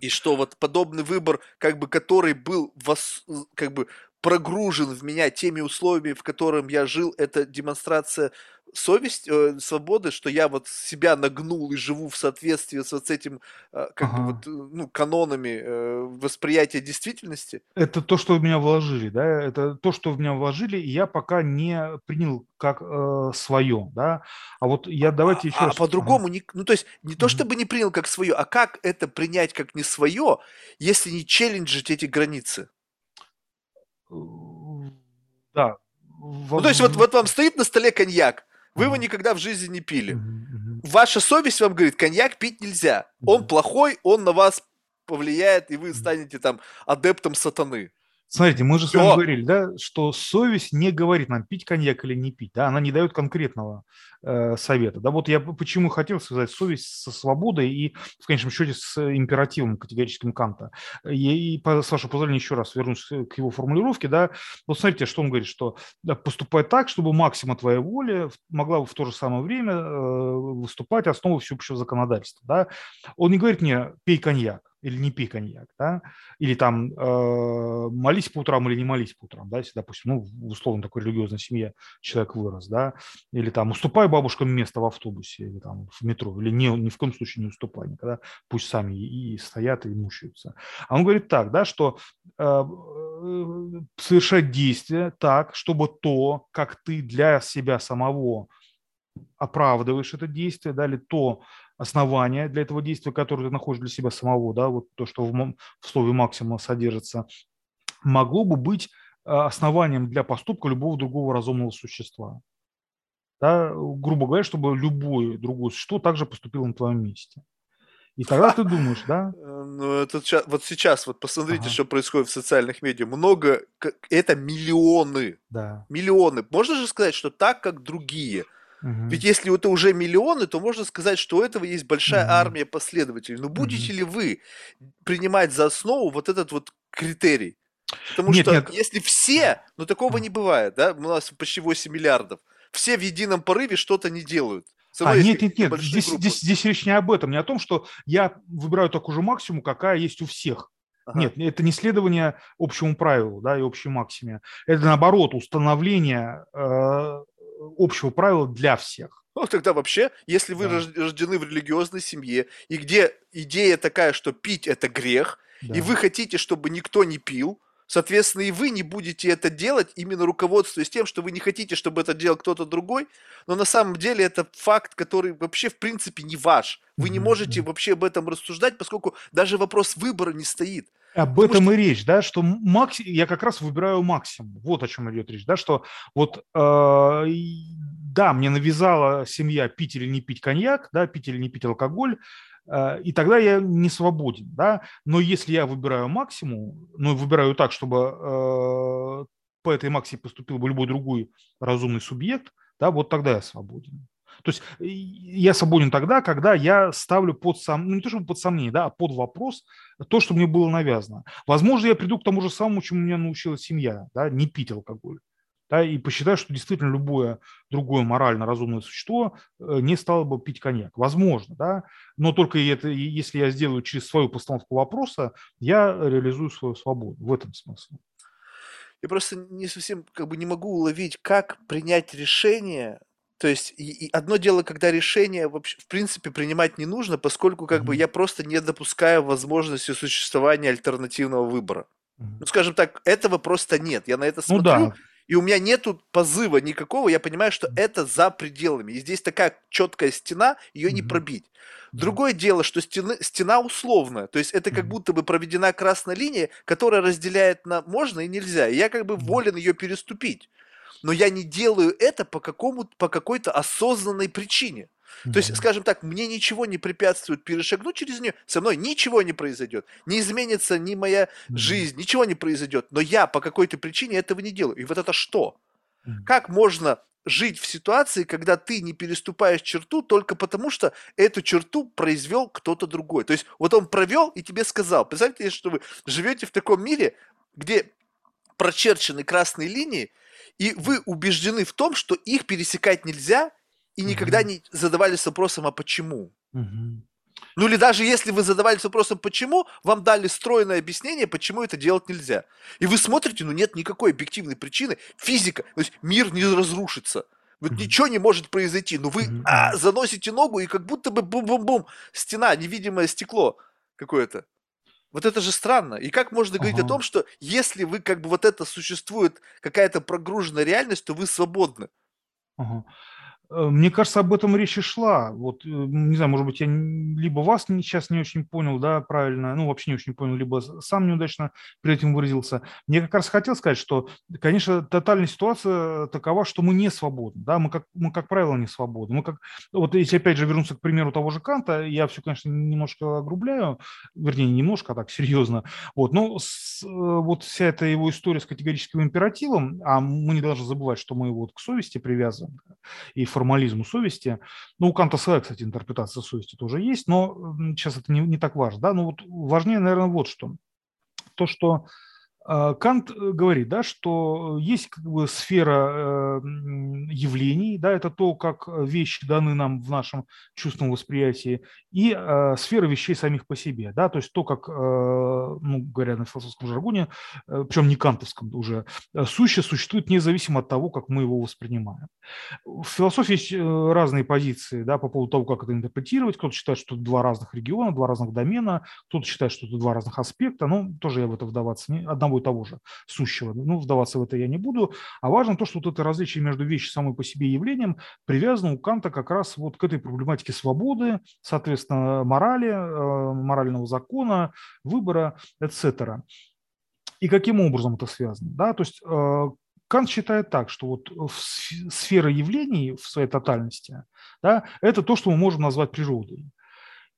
и что вот подобный выбор как бы который был вос, как бы прогружен в меня теми условиями, в которых я жил, это демонстрация совесть, э, свободы, что я вот себя нагнул и живу в соответствии с вот этим, э, как ага. бы вот, ну, канонами э, восприятия действительности? Это то, что в меня вложили, да, это то, что в меня вложили, и я пока не принял как э, свое, да, а вот я давайте еще а, раз... А по-другому, ага. не, ну, то есть не то, чтобы не принял как свое, а как это принять как не свое, если не челленджить эти границы? Да. Ну, то есть вот, вот вам стоит на столе коньяк, вы его никогда в жизни не пили. Ваша совесть вам говорит, коньяк пить нельзя. Он плохой, он на вас повлияет, и вы станете там адептом сатаны. Смотрите, мы же с вами говорили, да, что совесть не говорит нам, пить коньяк или не пить, да, она не дает конкретного э, совета. Да, вот я почему хотел связать совесть со свободой и, в конечном счете, с императивом категорическим Канта. И, и с вашего позволения, еще раз вернусь к его формулировке, да, вот смотрите, что он говорит, что да, поступай так, чтобы максима твоей воли могла в то же самое время э, выступать основой всеобщего законодательства, да. Он не говорит мне, пей коньяк, или не пей коньяк, да, или там э, молись по утрам или не молись по утрам, да, если, допустим, ну, в условно такой религиозной семье человек вырос, да, или там уступай бабушкам место в автобусе или там в метро, или не, ни в коем случае не уступай никогда, пусть сами и, стоят и мучаются. А он говорит так, да, что э, э, совершать действия так, чтобы то, как ты для себя самого оправдываешь это действие, да, или то, основания для этого действия, которое ты находишь для себя самого, да, вот то, что в, в слове максимум содержится, могло бы быть э, основанием для поступка любого другого разумного существа. Да, грубо говоря, чтобы любое другое существо также поступило на твоем месте. И тогда ты думаешь, да? Э, ну, это вот сейчас, вот посмотрите, ага. что происходит в социальных медиа. Много, это миллионы. Да. Миллионы. Можно же сказать, что так, как другие – Угу. Ведь если это уже миллионы, то можно сказать, что у этого есть большая угу. армия последователей. Но будете угу. ли вы принимать за основу вот этот вот критерий? Потому нет, что нет. если все, ну такого не бывает, да, у нас почти 8 миллиардов, все в едином порыве что-то не делают. А, нет, нет, нет, здесь, здесь, здесь речь не об этом, не о том, что я выбираю такую же максимум, какая есть у всех. Ага. Нет, это не следование общему правилу да, и общей максиме. Это наоборот установление э, общего правила для всех. Ну, тогда вообще, если вы да. рождены в религиозной семье, и где идея такая, что пить – это грех, да. и вы хотите, чтобы никто не пил, соответственно, и вы не будете это делать, именно руководствуясь тем, что вы не хотите, чтобы это делал кто-то другой, но на самом деле это факт, который вообще в принципе не ваш. Вы не можете вообще об этом рассуждать, поскольку даже вопрос выбора не стоит. Об этом что... и речь, да, что макс... я как раз выбираю максимум. Вот о чем идет речь, да, что вот э, да, мне навязала семья пить или не пить коньяк, да, пить или не пить алкоголь, э, и тогда я не свободен, да. Но если я выбираю максимум, ну выбираю так, чтобы э, по этой максиме поступил бы любой другой разумный субъект, да, вот тогда я свободен. То есть я свободен тогда, когда я ставлю под сом... ну не то чтобы под сомнение, да, а под вопрос то, что мне было навязано. Возможно, я приду к тому же самому, чему меня научила семья, да, не пить алкоголь. Да, и посчитаю, что действительно любое другое морально разумное существо э, не стало бы пить коньяк. Возможно, да, но только это, если я сделаю через свою постановку вопроса, я реализую свою свободу. В этом смысле. Я просто не совсем как бы не могу уловить, как принять решение то есть и, и одно дело, когда решение вообще в принципе принимать не нужно, поскольку как бы я просто не допускаю возможности существования альтернативного выбора. Ну, скажем так, этого просто нет. Я на это Ну смотрю, да. и у меня нету позыва никакого. Я понимаю, что это за пределами. И здесь такая четкая стена, ее не пробить. Другое дело, что стены, стена условная. То есть это как будто бы проведена красная линия, которая разделяет на можно и нельзя. И я как бы волен ее переступить но я не делаю это по, какому, по какой-то осознанной причине. Mm-hmm. То есть, скажем так, мне ничего не препятствует перешагнуть через нее, со мной ничего не произойдет, не изменится ни моя mm-hmm. жизнь, ничего не произойдет, но я по какой-то причине этого не делаю. И вот это что? Mm-hmm. Как можно жить в ситуации, когда ты не переступаешь черту только потому, что эту черту произвел кто-то другой. То есть вот он провел и тебе сказал. Представьте, что вы живете в таком мире, где прочерчены красные линии, и вы убеждены в том, что их пересекать нельзя, и никогда не задавались вопросом, а почему? Ну или даже если вы задавались вопросом, почему, вам дали стройное объяснение, почему это делать нельзя. И вы смотрите, ну нет никакой объективной причины. Физика, то есть мир не разрушится. Вот mm-hmm. ничего не может произойти. Но вы mm-hmm. а, заносите ногу, и как будто бы бум-бум-бум, стена, невидимое стекло какое-то. Вот это же странно. И как можно говорить ага. о том, что если вы как бы вот это существует, какая-то прогруженная реальность, то вы свободны? Ага. Э, мне кажется, об этом речь и шла. Вот, э, не знаю, может быть, я либо вас сейчас не очень понял, да, правильно, ну, вообще не очень понял, либо сам неудачно перед этим выразился. Мне как раз хотел сказать, что, конечно, тотальная ситуация такова, что мы не свободны, да, мы, как, мы, как правило, не свободны. Мы как, вот если, опять же, вернуться к примеру того же Канта, я все, конечно, немножко огрубляю, вернее, немножко, а так, серьезно, вот, но с, э, вот вся эта его история с категорическим императивом, а мы не должны забывать, что мы вот к совести привязываем, и формализму совести. Ну, у Канта своя, кстати, интерпретация совести тоже есть, но сейчас это не, не так важно. Да? Но вот важнее, наверное, вот что. То, что Кант э, говорит, да, что есть как бы сфера э, явлений, да, это то, как вещи даны нам в нашем чувственном восприятии, и э, сфера вещей самих по себе, да, то есть то, как, ну, говоря на философском жаргоне, причем не кантовском уже, сущее существует независимо от того, как мы его воспринимаем. В философии есть разные позиции, да, по поводу того, как это интерпретировать. Кто-то считает, что это два разных региона, два разных домена, кто-то считает, что это два разных аспекта, ну, тоже я в это вдаваться не, одного одного и того же сущего. Ну, вдаваться в это я не буду. А важно то, что вот это различие между вещью самой по себе явлением привязано у Канта как раз вот к этой проблематике свободы, соответственно, морали, э, морального закона, выбора, etc. И каким образом это связано? Да? То есть э, Кант считает так, что вот сфера явлений в своей тотальности, да, это то, что мы можем назвать природой.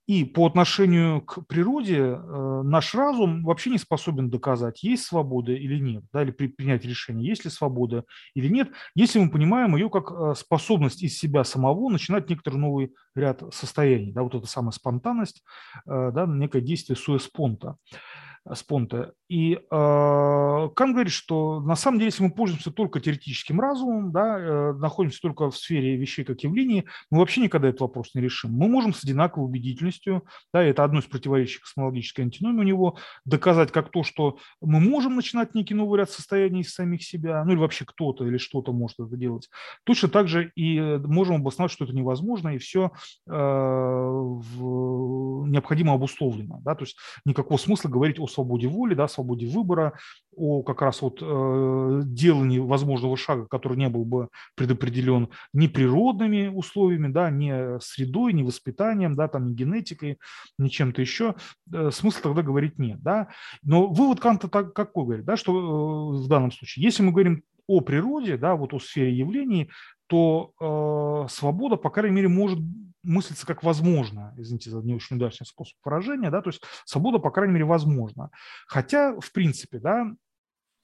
И по отношению к природе э, наш разум вообще не способен доказать, есть свобода или нет, да, или при, принять решение, есть ли свобода или нет, если мы понимаем ее как э, способность из себя самого начинать некоторый новый ряд состояний, да, вот эта самая спонтанность, э, да, некое действие суэспонта. спонта спонта. И э, Кан говорит, что на самом деле, если мы пользуемся только теоретическим разумом, да, э, находимся только в сфере вещей как явлений, мы вообще никогда этот вопрос не решим. Мы можем с одинаковой убедительностью, да, это одно из противоречий космологической антиномии у него, доказать как то, что мы можем начинать некий новый ряд состояний из самих себя, ну или вообще кто-то или что-то может это делать. Точно так же и можем обосновать, что это невозможно, и все э, в, необходимо обусловлено. Да, то есть никакого смысла говорить о свободе воли, да, свободе выбора, о как раз вот э, делании возможного шага, который не был бы предопределен ни природными условиями, да, ни средой, ни воспитанием, да, там, ни генетикой, ни чем-то еще, э, смысла тогда говорить нет. Да. Но вывод Канта так, какой говорит, да, что э, в данном случае, если мы говорим о природе, да, вот о сфере явлений, то э, свобода, по крайней мере, может мыслиться как возможно, извините за не очень удачный способ выражения, да, то есть свобода, по крайней мере, возможна. Хотя, в принципе, да,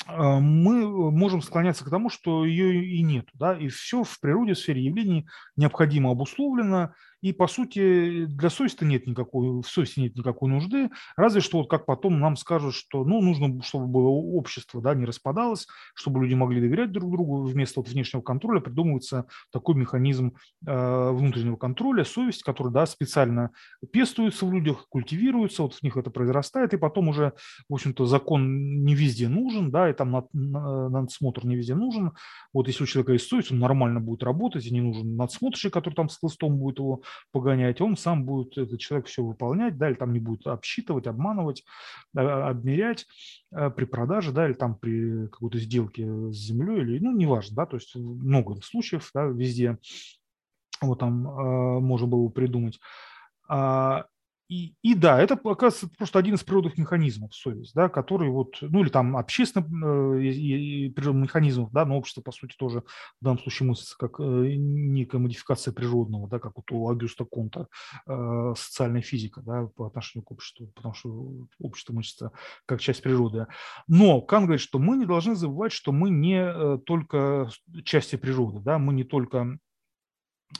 э, мы можем склоняться к тому, что ее и нет. Да? И все в природе, в сфере явлений необходимо обусловлено, и, по сути, для совести нет никакой, в совести нет никакой нужды, разве что вот как потом нам скажут, что ну, нужно, чтобы было общество да, не распадалось, чтобы люди могли доверять друг другу, вместо вот внешнего контроля придумывается такой механизм э, внутреннего контроля, совесть, который да, специально пестуется в людях, культивируется, вот в них это произрастает, и потом уже, в общем-то, закон не везде нужен, да, и там над, надсмотр не везде нужен. Вот если у человека есть совесть, он нормально будет работать, и не нужен надсмотрщик, который там с хлыстом будет его погонять, он сам будет, этот человек все выполнять, да, или там не будет обсчитывать, обманывать, а, обмерять э, при продаже, да, или там при какой-то сделке с землей, или, ну, неважно, да, то есть много случаев, да, везде вот там э, можно было придумать. А, и, и да, это, оказывается, просто один из природных механизмов совесть, да, который вот, ну или там общественных э, природных механизмов, да, но общество, по сути, тоже в данном случае мыслится как э, некая модификация природного, да, как вот у Агюста Конта э, социальная физика, да, по отношению к обществу, потому что общество мыслится как часть природы. Но Кан говорит, что мы не должны забывать, что мы не э, только части природы, да, мы не только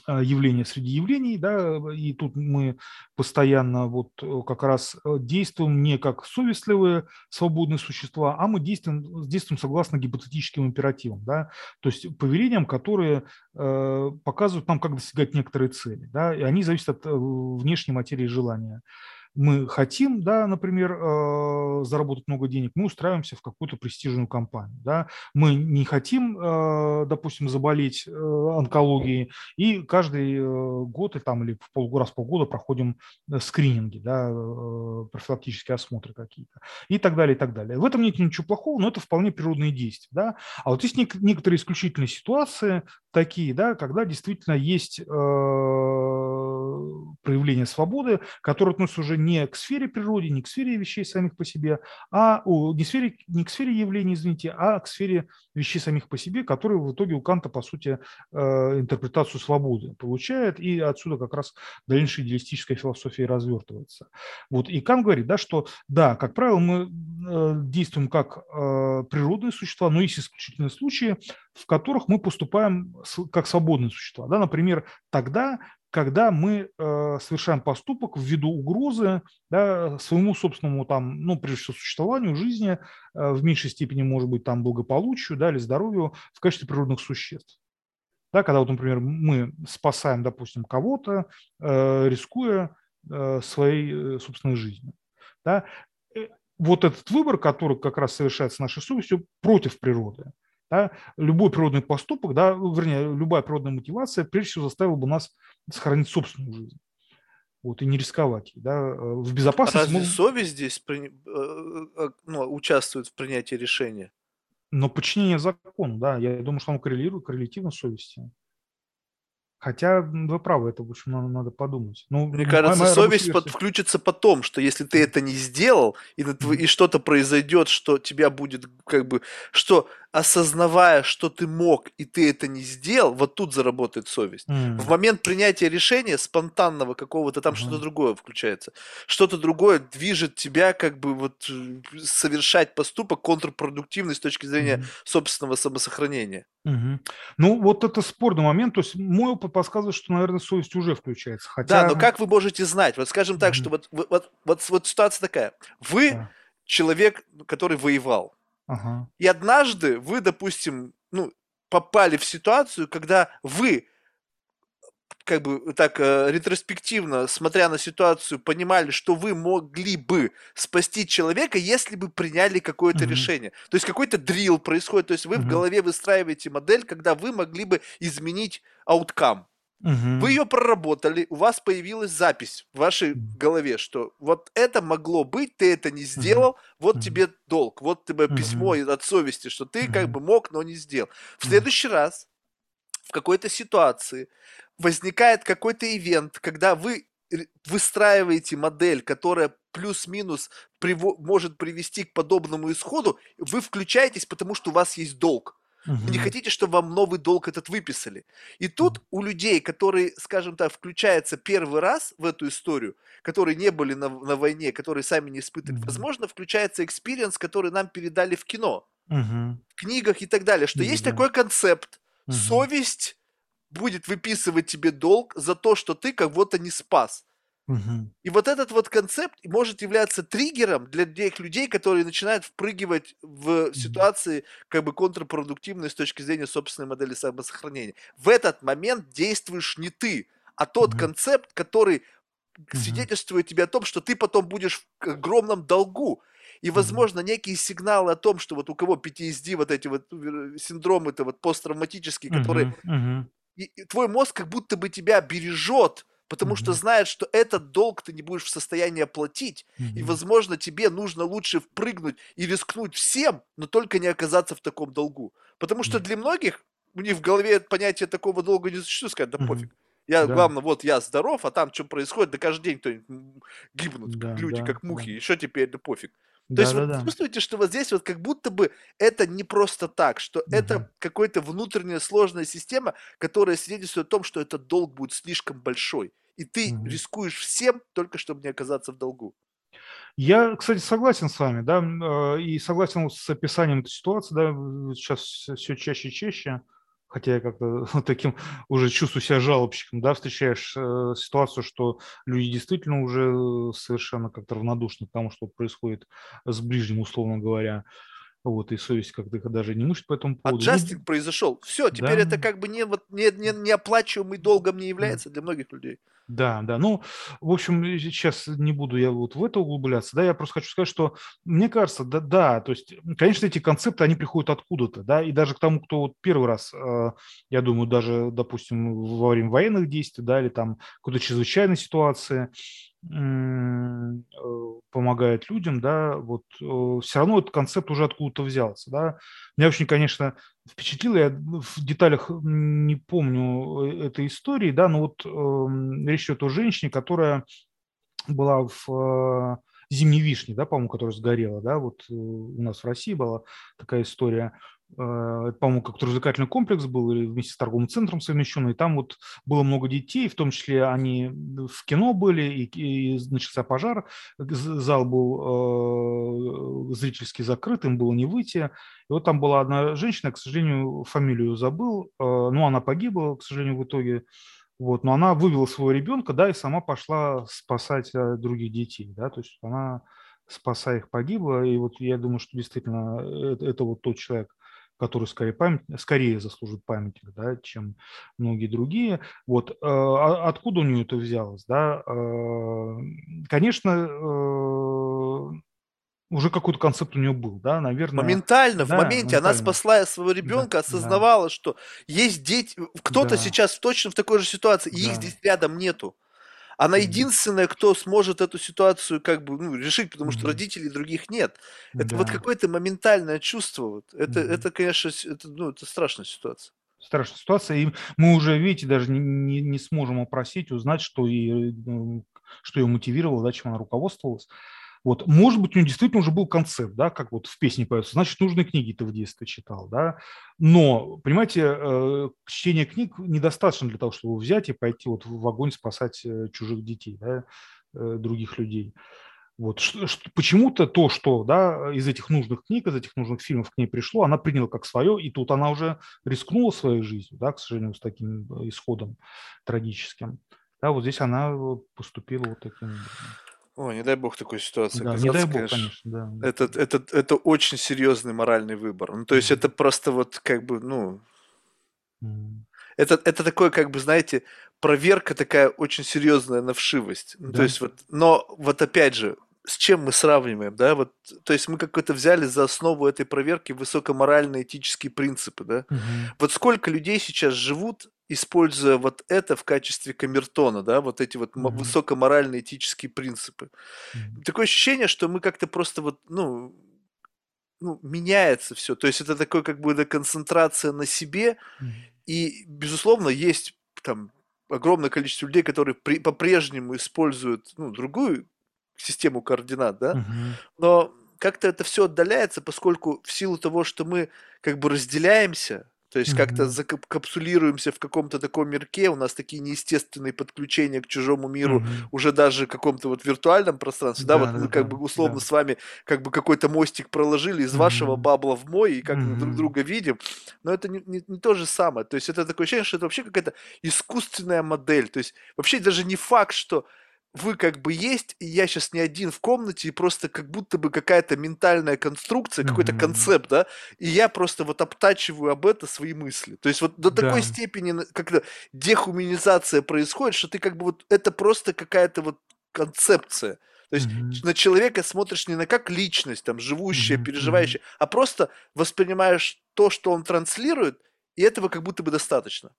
явление среди явлений, да, и тут мы постоянно вот э, как раз э, действуем не как совестливые свободные существа, а мы действуем, действуем согласно гипотетическим императивам, да, то есть повелениям, которые э, показывают нам, как достигать некоторые цели, да, и они зависят от внешней материи желания мы хотим, да, например, э, заработать много денег, мы устраиваемся в какую-то престижную компанию. Да. Мы не хотим, э, допустим, заболеть э, онкологией, и каждый год или, там, или в пол, раз в полгода проходим скрининги, да, профилактические осмотры какие-то и так далее, и так далее. В этом нет ничего плохого, но это вполне природные действия. Да. А вот есть некоторые исключительные ситуации, такие, да, когда действительно есть проявление свободы, которые относятся уже не к сфере природы, не к сфере вещей самих по себе, а о, не, сфере, не к сфере явлений, извините, а к сфере вещей самих по себе, которые в итоге у Канта, по сути, э, интерпретацию свободы получает, и отсюда как раз дальнейшая идеалистическая философия развертывается. Вот, и Кант говорит, да, что да, как правило, мы э, действуем как э, природные существа, но есть исключительные случаи, в которых мы поступаем как свободные существа. Да? Например, тогда, когда мы э, совершаем поступок ввиду угрозы да, своему собственному, там, ну, прежде всего, существованию, жизни, э, в меньшей степени, может быть, там, благополучию да, или здоровью в качестве природных существ. Да, когда, вот, например, мы спасаем, допустим, кого-то, э, рискуя э, своей э, собственной жизнью. Да. Э, вот этот выбор, который как раз совершается нашей совестью против природы, да, любой природный поступок, да, вернее, любая природная мотивация, прежде всего, заставила бы нас сохранить собственную жизнь. Вот, и не рисковать. Да, в безопасности. А разве мы... совесть здесь при... Э, э, ну, участвует в принятии решения? Но подчинение закону, да, я думаю, что оно коррелирует, коррелятивно с совестью. Хотя вы правы, это, в общем, надо, надо подумать. Ну, Мне кажется, моя совесть под, включится потом, что если ты это не сделал, и, и что-то произойдет, что тебя будет, как бы, что осознавая, что ты мог, и ты это не сделал, вот тут заработает совесть. Mm. В момент принятия решения, спонтанного какого-то, там mm. что-то другое включается. Что-то другое движет тебя, как бы вот э, совершать поступок контрпродуктивный с точки зрения mm. собственного самосохранения. Угу. Ну, вот это спорный момент. То есть мой опыт подсказывает, что, наверное, совесть уже включается. Хотя... Да, но как вы можете знать? Вот скажем так, угу. что вот, вот, вот, вот, вот ситуация такая. Вы да. человек, который воевал. Ага. И однажды вы, допустим, ну, попали в ситуацию, когда вы как бы так э, ретроспективно, смотря на ситуацию, понимали, что вы могли бы спасти человека, если бы приняли какое-то mm-hmm. решение. То есть какой-то дрил происходит, то есть вы mm-hmm. в голове выстраиваете модель, когда вы могли бы изменить ауткам. Угу. Вы ее проработали, у вас появилась запись в вашей голове, что вот это могло быть, ты это не сделал, угу. вот угу. тебе долг, вот тебе угу. письмо от совести, что ты угу. как бы мог, но не сделал. В следующий раз в какой-то ситуации возникает какой-то ивент, когда вы выстраиваете модель, которая плюс-минус приво- может привести к подобному исходу, вы включаетесь, потому что у вас есть долг. Вы не хотите, чтобы вам новый долг этот выписали. И тут у людей, которые, скажем так, включаются первый раз в эту историю, которые не были на, на войне, которые сами не испытывали, возможно, включается experience, который нам передали в кино, в книгах и так далее, что есть такой концепт, совесть будет выписывать тебе долг за то, что ты кого-то не спас. Угу. И вот этот вот концепт может являться триггером для тех людей, которые начинают впрыгивать в ситуации как бы контрпродуктивной с точки зрения собственной модели самосохранения. В этот момент действуешь не ты, а тот угу. концепт, который угу. свидетельствует тебе о том, что ты потом будешь в огромном долгу. И, возможно, некие сигналы о том, что вот у кого PTSD, вот эти вот синдромы, это вот посттравматические, которые... И, и твой мозг как будто бы тебя бережет, потому mm-hmm. что знает, что этот долг ты не будешь в состоянии оплатить, mm-hmm. и, возможно, тебе нужно лучше впрыгнуть и рискнуть всем, но только не оказаться в таком долгу. Потому что mm-hmm. для многих у них в голове понятие такого долга не существует, сказать, да mm-hmm. пофиг. Я, да. главное, вот я здоров, а там что происходит, да каждый день кто-нибудь гибнут, да, люди, да, как мухи, да. что теперь, да пофиг. То да, есть да, вот да. чувствуете, что вот здесь вот как будто бы это не просто так, что угу. это какая-то внутренняя сложная система, которая свидетельствует о том, что этот долг будет слишком большой. И ты угу. рискуешь всем, только чтобы не оказаться в долгу. Я, кстати, согласен с вами, да, э, и согласен с описанием этой ситуации, да, сейчас все чаще и чаще хотя я как-то таким уже чувствую себя жалобщиком, да, встречаешь э, ситуацию, что люди действительно уже совершенно как-то равнодушны к тому, что происходит с ближним, условно говоря. Вот, и совесть как-то даже не мучит по этому поводу. А джастинг ну, произошел. Все, теперь да. это как бы не, вот, не, не, неоплачиваемый долгом не является для многих людей. Да, да. Ну, в общем, сейчас не буду я вот в это углубляться. Да, я просто хочу сказать, что мне кажется, да, да, то есть, конечно, эти концепты, они приходят откуда-то, да, и даже к тому, кто вот первый раз, э, я думаю, даже, допустим, во время военных действий, да, или там какой-то чрезвычайной ситуации, Э, помогает людям, да, вот э, все равно этот концепт уже откуда-то взялся, да. Меня очень, конечно, впечатлило, я в деталях не помню э, этой истории, да, но вот э, речь идет о женщине, которая была в э, зимней вишне, да, по-моему, которая сгорела, да, вот э, у нас в России была такая история, по-моему, как развлекательный комплекс был или вместе с торговым центром совмещенный. Там вот было много детей, в том числе они в кино были, и, и начался пожар. Зал был э, зрительски закрыт, им было не выйти. И вот там была одна женщина, к сожалению, фамилию забыл, э, ну, она погибла, к сожалению, в итоге. Вот, но она вывела своего ребенка, да, и сама пошла спасать э, других детей, да, то есть она спасая их погибла, и вот я думаю, что действительно это, это вот тот человек, который скорее, память, скорее заслужит памятник, да, чем многие другие. Вот э, а откуда у нее это взялось, да? Э, конечно, э, уже какой-то концепт у нее был, да, наверное. Моментально, да, в моменте моментально. она спасла своего ребенка, да, осознавала, да. что есть дети, кто-то да. сейчас точно в такой же ситуации, и да. их здесь рядом нету. Она единственная, кто сможет эту ситуацию как бы ну, решить, потому что родителей других нет. Это да. вот какое-то моментальное чувство. Вот. Это, mm это, конечно, это, ну, это страшная ситуация страшная ситуация, и мы уже, видите, даже не, не, не сможем опросить, узнать, что, и, ну, что ее мотивировало, да, чем она руководствовалась. Вот, может быть, у него действительно уже был концепт, да, как вот в песне поется, значит, нужные книги ты в детстве читал, да, но, понимаете, э, чтение книг недостаточно для того, чтобы взять и пойти вот в огонь спасать э, чужих детей, да, э, других людей. Вот. Почему-то то, что да, из этих нужных книг, из этих нужных фильмов к ней пришло, она приняла как свое, и тут она уже рискнула своей жизнью, да, к сожалению, с таким исходом трагическим. Да, вот здесь она поступила вот таким. О, не дай бог такой ситуации Да, не дай бог, конечно, конечно, да. Это, это, это очень серьезный моральный выбор. Ну, то есть это просто вот как бы, ну, Мгм. это, это такое, как бы, знаете, проверка такая очень серьезная на вшивость. Ну, то есть вот, но вот опять же, с чем мы сравниваем, да, вот, то есть мы какой-то взяли за основу этой проверки высокоморальные этические принципы, да. Мгм. Вот сколько людей сейчас живут используя вот это в качестве камертона, да, вот эти вот mm-hmm. высокоморальные этические принципы. Mm-hmm. Такое ощущение, что мы как-то просто вот, ну, ну, меняется все. То есть это такое как бы концентрация на себе, mm-hmm. и, безусловно, есть там огромное количество людей, которые при, по-прежнему используют, ну, другую систему координат, да, mm-hmm. но как-то это все отдаляется, поскольку в силу того, что мы как бы разделяемся, то есть как-то закапсулируемся в каком-то таком мирке, у нас такие неестественные подключения к чужому миру, mm-hmm. уже даже в каком-то вот виртуальном пространстве, да, да вот да, мы как бы условно да. с вами как бы какой-то мостик проложили из mm-hmm. вашего бабла в мой, и как mm-hmm. друг друга видим, но это не, не, не то же самое, то есть это такое ощущение, что это вообще какая-то искусственная модель, то есть вообще даже не факт, что вы как бы есть, и я сейчас не один в комнате, и просто как будто бы какая-то ментальная конструкция, mm-hmm. какой-то концепт, да, и я просто вот обтачиваю об это свои мысли. То есть вот до такой да. степени как-то дехуманизация происходит, что ты как бы вот это просто какая-то вот концепция. То есть mm-hmm. на человека смотришь не на как личность, там, живущая, mm-hmm. переживающая, а просто воспринимаешь то, что он транслирует, и этого как будто бы достаточно.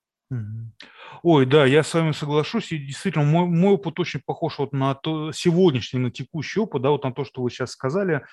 Ой, да, я с вами соглашусь. И действительно, мой, мой опыт очень похож вот на то, сегодняшний, на текущий опыт, да, вот на то, что вы сейчас сказали.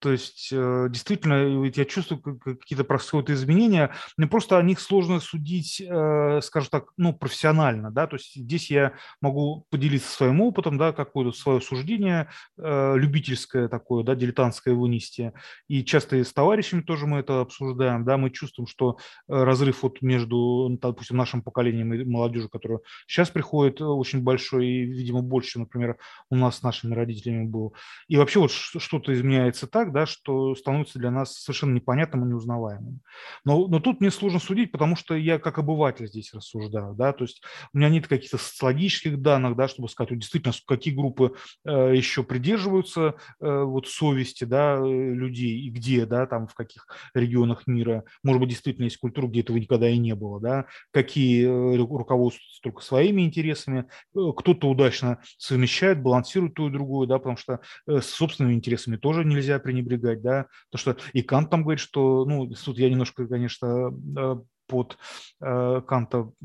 То есть, э, действительно, я чувствую какие-то происходят изменения. Мне просто о них сложно судить, э, скажем так, ну, профессионально, да, то есть здесь я могу поделиться своим опытом, да, какое-то свое суждение э, любительское такое, да, дилетантское вынести. И часто и с товарищами тоже мы это обсуждаем, да, мы чувствуем, что разрыв вот между, допустим, нашим поколением и молодежью, которая сейчас приходит, очень большой и, видимо, больше, чем, например, у нас с нашими родителями был. И вообще вот что-то изменяется так, так, да, что становится для нас совершенно непонятным и неузнаваемым. Но, но тут мне сложно судить, потому что я как обыватель здесь рассуждаю, да, то есть у меня нет каких-то социологических данных, да, чтобы сказать, вот действительно, какие группы э, еще придерживаются э, вот совести, да, э, людей и где, да, там в каких регионах мира, может быть, действительно есть культура, где этого никогда и не было, да, какие э, руководствуются только своими интересами, э, кто-то удачно совмещает, балансирует то и другое, да, потому что с собственными интересами тоже нельзя принять пренебрегать, да, то что и Кант там говорит, что, ну, тут я немножко, конечно, э, под э, Канта э,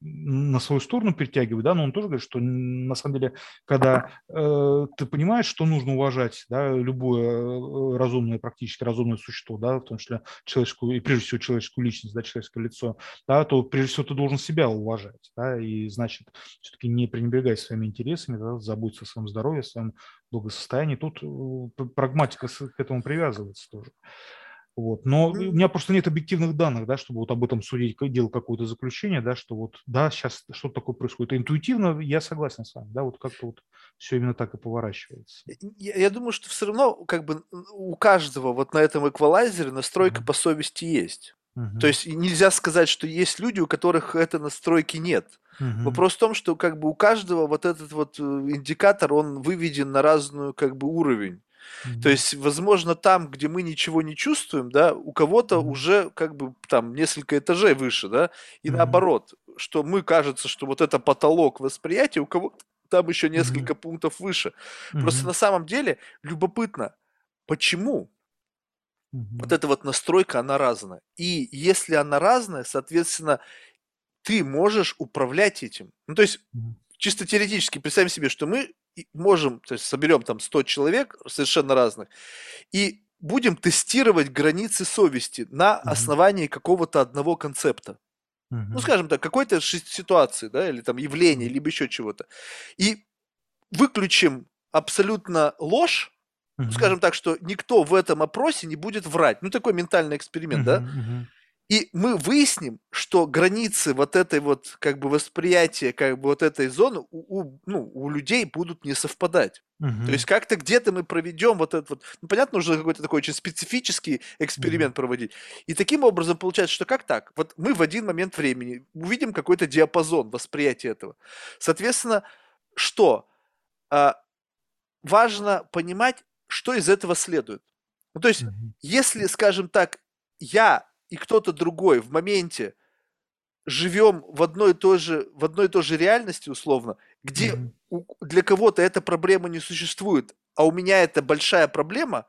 на свою сторону перетягивает, да, но он тоже говорит, что на самом деле, когда э, ты понимаешь, что нужно уважать, да, любое разумное, практически разумное существо, да, в том числе человеческую, и прежде всего человеческую личность, да, человеческое лицо, да, то прежде всего ты должен себя уважать, да, и значит, все-таки не пренебрегай своими интересами, да, заботься о своем здоровье, о своем благосостоянии. Тут прагматика к этому привязывается тоже. Вот. Но у меня просто нет объективных данных, да, чтобы вот об этом судить, делать какое-то заключение, да, что вот, да, сейчас что-то такое происходит. интуитивно я согласен с вами, да, вот как-то вот все именно так и поворачивается. Я, я думаю, что все равно как бы у каждого вот на этом эквалайзере настройка mm-hmm. по совести есть. Mm-hmm. То есть нельзя сказать, что есть люди, у которых этой настройки нет. Mm-hmm. Вопрос в том, что как бы у каждого вот этот вот э, индикатор, он выведен на разную как бы уровень. Mm-hmm. То есть, возможно, там, где мы ничего не чувствуем, да, у кого-то mm-hmm. уже как бы там несколько этажей выше, да, и mm-hmm. наоборот, что мы кажется, что вот это потолок восприятия, у кого там еще несколько mm-hmm. пунктов выше. Mm-hmm. Просто на самом деле любопытно, почему mm-hmm. вот эта вот настройка, она разная. И если она разная, соответственно, ты можешь управлять этим. Ну, то есть, mm-hmm. чисто теоретически, представим себе, что мы можем, то есть соберем там 100 человек совершенно разных, и будем тестировать границы совести на основании какого-то одного концепта. Ну, скажем так, какой-то ситуации, да, или там явления, либо еще чего-то. И выключим абсолютно ложь, ну, скажем так, что никто в этом опросе не будет врать. Ну, такой ментальный эксперимент, да? И мы выясним, что границы вот этой вот как бы восприятия как бы вот этой зоны у, у, ну, у людей будут не совпадать. Угу. То есть как-то где-то мы проведем вот этот вот, ну понятно, нужно какой-то такой очень специфический эксперимент угу. проводить. И таким образом получается, что как так? Вот мы в один момент времени увидим какой-то диапазон восприятия этого. Соответственно, что? А, важно понимать, что из этого следует. Ну, то есть, угу. если, скажем так, я и кто-то другой в моменте живем в одной и той же, в одной и той же реальности, условно, где mm-hmm. у, для кого-то эта проблема не существует, а у меня это большая проблема,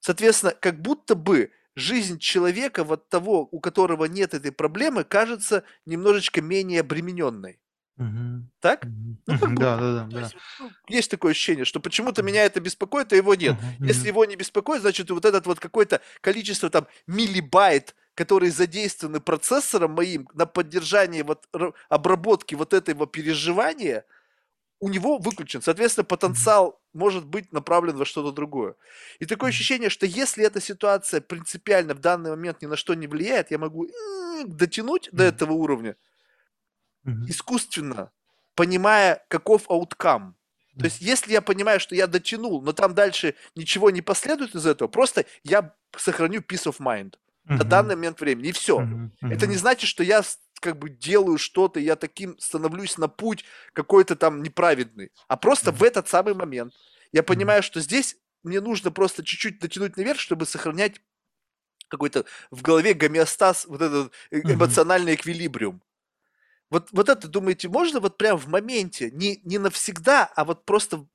соответственно, как будто бы жизнь человека, вот того, у которого нет этой проблемы, кажется немножечко менее обремененной. Угу. Так? Угу. Ну, как да, да, да, да. Есть, ну, есть такое ощущение, что почему-то меня это беспокоит, а его нет. Угу. Если его не беспокоит, значит, вот этот вот какое-то количество там миллибайт которые задействованы процессором моим на поддержание вот обработки вот этого переживания, у него выключен. Соответственно, потенциал может быть направлен во что-то другое. И такое ощущение, что если эта ситуация принципиально в данный момент ни на что не влияет, я могу дотянуть до этого уровня искусственно, понимая, каков ауткам. То есть, если я понимаю, что я дотянул, но там дальше ничего не последует из этого, просто я сохраню peace of mind на данный момент времени. И все. Это не значит, что я как бы делаю что-то, я таким становлюсь на путь какой-то там неправедный. А просто в этот самый момент я понимаю, что здесь мне нужно просто чуть-чуть дотянуть наверх, чтобы сохранять какой-то в голове гомеостаз, вот этот э, эмоциональный эквилибриум. Вот, вот это, думаете, можно вот прям в моменте, не, не навсегда, а вот просто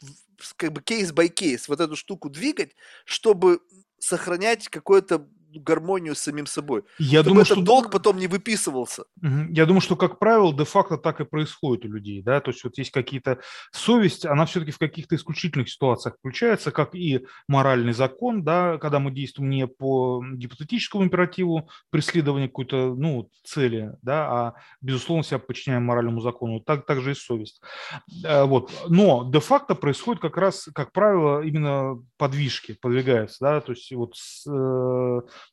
как бы case by case вот эту штуку двигать, чтобы сохранять какое-то гармонию с самим собой. Я думаю, этот что долг потом не выписывался. Я думаю, что, как правило, де-факто так и происходит у людей. Да? То есть вот есть какие-то... Совесть, она все-таки в каких-то исключительных ситуациях включается, как и моральный закон, да, когда мы действуем не по гипотетическому императиву преследования какой-то ну, цели, да, а, безусловно, себя подчиняем моральному закону. Так, так же и совесть. Э, вот. Но де-факто происходит как раз, как правило, именно подвижки, подвигаются. Да? То есть вот с,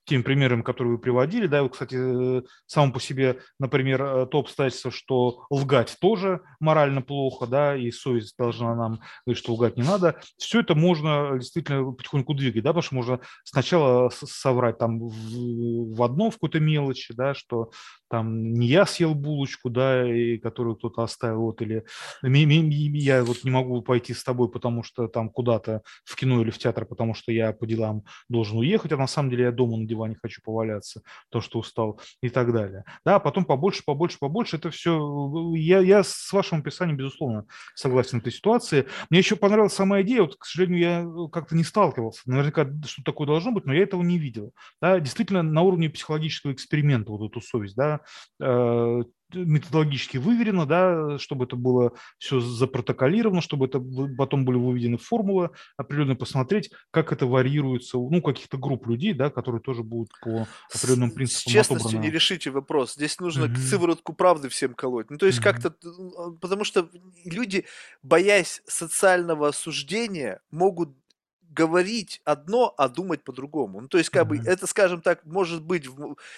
тем примером, который вы приводили. Да, вот, кстати, э, само по себе, например, э, то обстоятельство, что лгать тоже морально плохо, да, и совесть должна нам говорить, что лгать не надо. Все это можно действительно потихоньку двигать, да, потому что можно сначала соврать там в, в одном, в какой-то мелочи, да, что там не я съел булочку, да, и которую кто-то оставил, вот, или я вот не могу пойти с тобой, потому что там куда-то в кино или в театр, потому что я по делам должен уехать, а на самом деле я дома на диване хочу поваляться, то, что устал и так далее. Да, а потом побольше, побольше, побольше. Это все... Я, я с вашим описанием, безусловно, согласен этой ситуации. Мне еще понравилась сама идея, вот, к сожалению, я как-то не сталкивался. Наверняка что такое должно быть, но я этого не видел. Да, действительно, на уровне психологического эксперимента вот эту совесть, да, э, методологически выверено, да, чтобы это было все запротоколировано, чтобы это потом были выведены формулы определенно посмотреть, как это варьируется у ну, каких-то групп людей, да, которые тоже будут по определенным принципам С честностью отобраны. не решите вопрос. Здесь нужно mm-hmm. сыворотку правды всем колоть. Ну, то есть mm-hmm. как-то, потому что люди, боясь социального осуждения, могут говорить одно, а думать по-другому. Ну, то есть, как mm-hmm. бы, это, скажем так, может быть,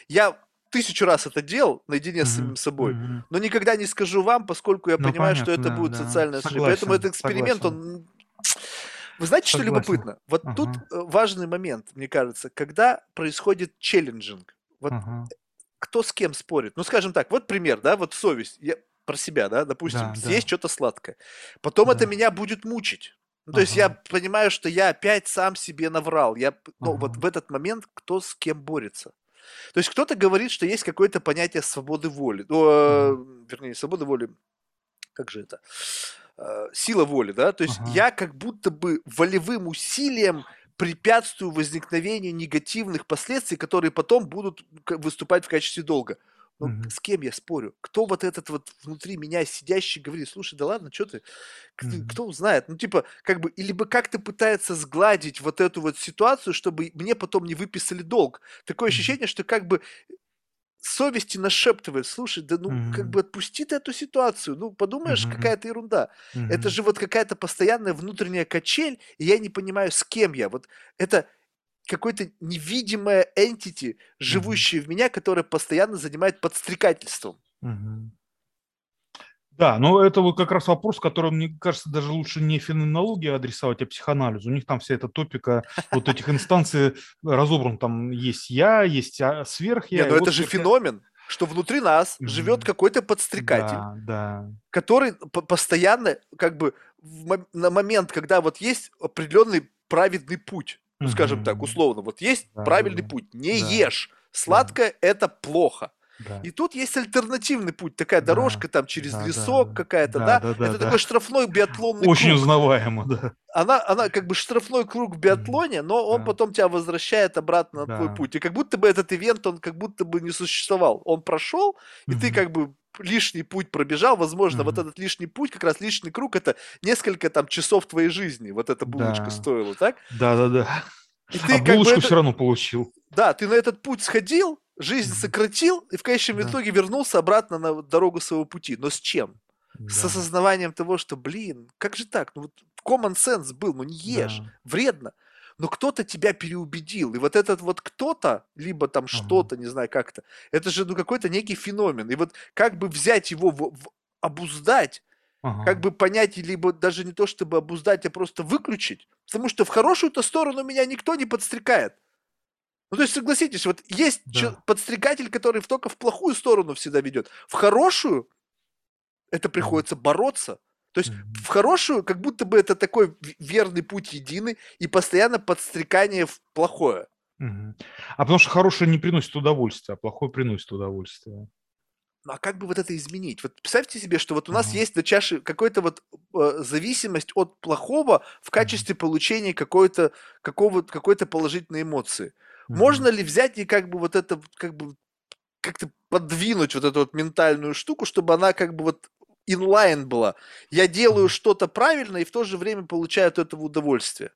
я тысячу раз это делал наедине mm-hmm. с самим собой, mm-hmm. но никогда не скажу вам, поскольку я ну, понимаю, понятно, что это да, будет да. социальная ошибка. Поэтому этот эксперимент, согласен. он... Вы знаете, что любопытно? Вот uh-huh. тут э, важный момент, мне кажется, когда происходит челленджинг. Вот uh-huh. кто с кем спорит. Ну, скажем так, вот пример, да, вот совесть. Я про себя, да, допустим, да, съесть да. что-то сладкое. Потом да. это меня будет мучить. Ну, то ага. есть я понимаю, что я опять сам себе наврал. Я, ну, ага. вот в этот момент кто с кем борется. То есть кто-то говорит, что есть какое-то понятие свободы воли. Ну, э, вернее, свободы воли, как же это? Э, сила воли, да? То есть ага. я как будто бы волевым усилием препятствую возникновению негативных последствий, которые потом будут выступать в качестве долга. Ну, угу. с кем я спорю? Кто вот этот вот внутри меня сидящий говорит, слушай, да ладно, что ты, угу. кто узнает? Ну, типа, как бы, или бы как-то пытается сгладить вот эту вот ситуацию, чтобы мне потом не выписали долг. Такое ощущение, что как бы совести нашептывает, слушай, да ну mm-hmm. как бы отпусти ты эту ситуацию, ну подумаешь, mm-hmm. какая-то ерунда. Mm-hmm. Это же вот какая-то постоянная внутренняя качель, и я не понимаю, с кем я. Вот это какое-то невидимое entity, живущее mm-hmm. в меня, которое постоянно занимает подстрекательством. Mm-hmm. Да, но это вот как раз вопрос, который, мне кажется, даже лучше не феноменологии адресовать, а психоанализу. У них там вся эта топика вот этих инстанций разобран. Там есть я, есть а, сверх я. но это же феномен, что внутри нас живет какой-то подстрекатель, да, который постоянно, как бы, на момент, когда вот есть определенный праведный путь, ну, скажем так, условно, вот есть да, правильный да, путь, не да, ешь, сладкое да. это плохо. Да. И тут есть альтернативный путь, такая да, дорожка там через да, лесок да, какая-то, да, да? да, да это да. такой штрафной биатлонный Очень круг. узнаваемо, да. Она, она как бы штрафной круг в биатлоне, но он да. потом тебя возвращает обратно на да. твой путь. И как будто бы этот ивент, он как будто бы не существовал. Он прошел, и mm-hmm. ты как бы лишний путь пробежал, возможно, mm-hmm. вот этот лишний путь, как раз лишний круг, это несколько там часов твоей жизни, вот эта булочка да. стоила, так? Да-да-да. И ты а булочку это... все равно получил. Да, ты на этот путь сходил, жизнь сократил, и в конечном да. итоге вернулся обратно на дорогу своего пути. Но с чем? Да. С осознаванием того, что, блин, как же так? Ну вот common sense был, ну не ешь, да. вредно но кто-то тебя переубедил. И вот этот вот кто-то, либо там что-то, не знаю как то это же ну какой-то некий феномен. И вот как бы взять его, в, в, обуздать, ага. как бы понять, либо даже не то, чтобы обуздать, а просто выключить. Потому что в хорошую-то сторону меня никто не подстрекает. Ну, то есть, согласитесь, вот есть да. подстрекатель, который только в плохую сторону всегда ведет. В хорошую это приходится бороться. То есть mm-hmm. в хорошую, как будто бы это такой верный путь единый и постоянно подстрекание в плохое. Mm-hmm. А потому что хорошее не приносит удовольствия, а плохое приносит удовольствие. Ну а как бы вот это изменить? Вот представьте себе, что вот у нас uh-huh. есть на чаше какая-то вот э, зависимость от плохого в качестве uh-huh. получения какой-то какого какой-то положительной эмоции. Uh-huh. Можно ли взять и как бы вот это как бы как-то подвинуть вот эту вот ментальную штуку, чтобы она как бы вот инлайн была. Я делаю что-то правильно и в то же время получаю от этого удовольствие.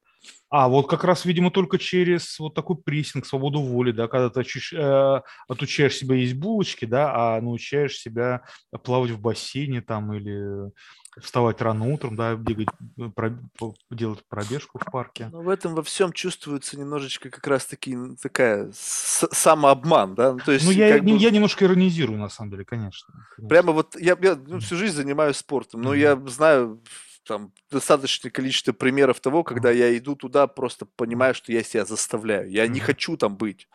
А, вот как раз, видимо, только через вот такой прессинг, свободу воли, да, когда ты очищ, э, отучаешь себя есть булочки, да, а научаешь себя плавать в бассейне там или вставать рано утром, да, бегать, э, про, делать пробежку в парке. Но в этом во всем чувствуется немножечко как раз-таки такая самообман, да? Ну, то есть, ну, я, бы... я немножко иронизирую, на самом деле, конечно. конечно. Прямо вот я, я ну, всю жизнь занимаюсь спортом, но mm-hmm. я знаю там достаточное количество примеров того, когда я иду туда, просто понимаю, что я себя заставляю. Я не хочу там быть.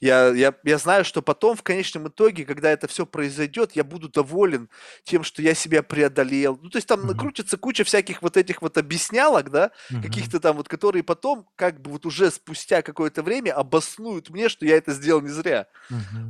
Я, я, я знаю, что потом, в конечном итоге, когда это все произойдет, я буду доволен тем, что я себя преодолел. Ну, то есть там накрутится куча всяких вот этих вот объяснялок, да, каких-то там вот, которые потом, как бы вот уже спустя какое-то время обоснуют мне, что я это сделал не зря.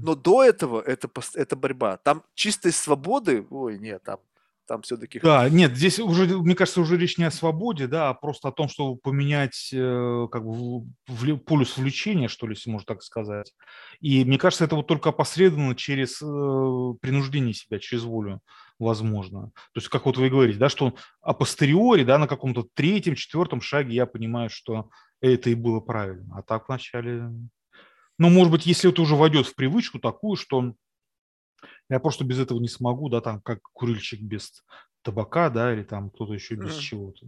Но до этого это, это борьба. Там чистой свободы, ой, нет, там там все-таки... Да, нет, здесь уже, мне кажется, уже речь не о свободе, да, а просто о том, чтобы поменять э, как бы в, полюс влечения, что ли, если можно так сказать. И мне кажется, это вот только опосредованно через э, принуждение себя, через волю возможно. То есть, как вот вы говорите, да, что апостериори, да, на каком-то третьем, четвертом шаге я понимаю, что это и было правильно. А так вначале... Ну, может быть, если это уже войдет в привычку такую, что я просто без этого не смогу, да, там, как курильщик без табака, да, или там кто-то еще без mm. чего-то.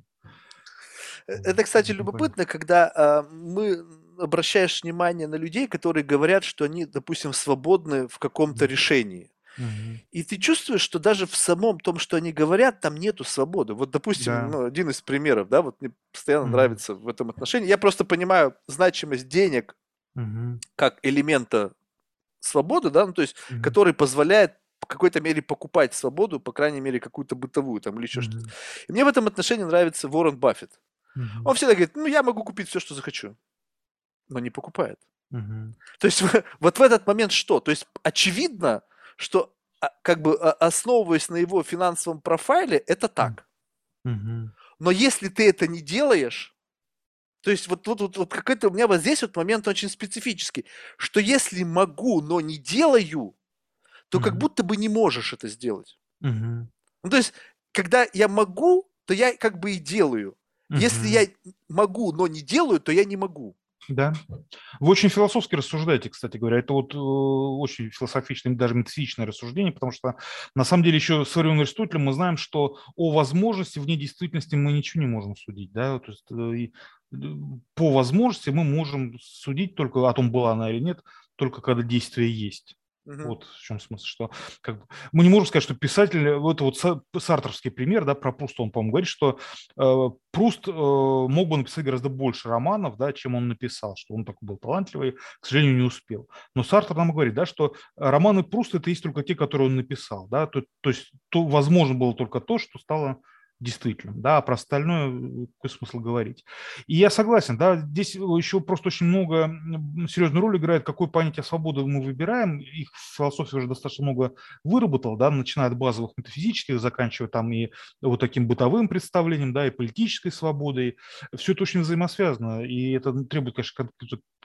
Э, это, кстати, любопытно, когда а, мы обращаешь внимание на людей, которые говорят, что они, допустим, свободны в каком-то решении. Угу. И ты чувствуешь, что даже в самом том, что они говорят, там нету свободы. Вот, допустим, да. ну, один из примеров, да, вот мне постоянно угу. нравится в этом отношении. Я просто понимаю значимость денег угу. как элемента свободы, да, ну, то есть, mm-hmm. который позволяет в какой-то мере покупать свободу, по крайней мере, какую-то бытовую там или еще mm-hmm. что-то. И мне в этом отношении нравится Уоррен Баффет. Mm-hmm. Он всегда говорит, ну, я могу купить все, что захочу, но не покупает. Mm-hmm. То есть вот в этот момент что? То есть очевидно, что а, как бы а, основываясь на его финансовом профайле, это так. Mm-hmm. Но если ты это не делаешь, то есть вот тут вот, вот, вот какой-то у меня вот здесь вот момент очень специфический, что если могу, но не делаю, то mm-hmm. как будто бы не можешь это сделать. Mm-hmm. Ну, то есть, когда я могу, то я как бы и делаю. Mm-hmm. Если я могу, но не делаю, то я не могу. Да. Вы очень философски рассуждаете, кстати говоря. Это вот э, очень философичное, даже метафизичное рассуждение, потому что на самом деле еще со времен Аристотеля мы знаем, что о возможности вне действительности мы ничего не можем судить. Да? То есть, э, по возможности мы можем судить только о том, была она или нет, только когда действие есть. Угу. Вот в чем смысл, что как бы, мы не можем сказать, что писатель, вот вот сартровский пример, да, про Пруста, он, по-моему, говорит, что э, Пруст э, мог бы написать гораздо больше романов, да, чем он написал, что он такой был талантливый, к сожалению, не успел. Но Сартр нам говорит, да, что романы Пруста это есть только те, которые он написал, да, то, то есть то, возможно было только то, что стало действительно, да, а про остальное э, какой смысл говорить. И я согласен, да, здесь еще просто очень много, серьезную роль играет, какое понятие свободы мы выбираем, их философия уже достаточно много выработала, да, начиная от базовых метафизических, заканчивая там и вот таким бытовым представлением, да, и политической свободой, все это очень взаимосвязано, и это требует, конечно,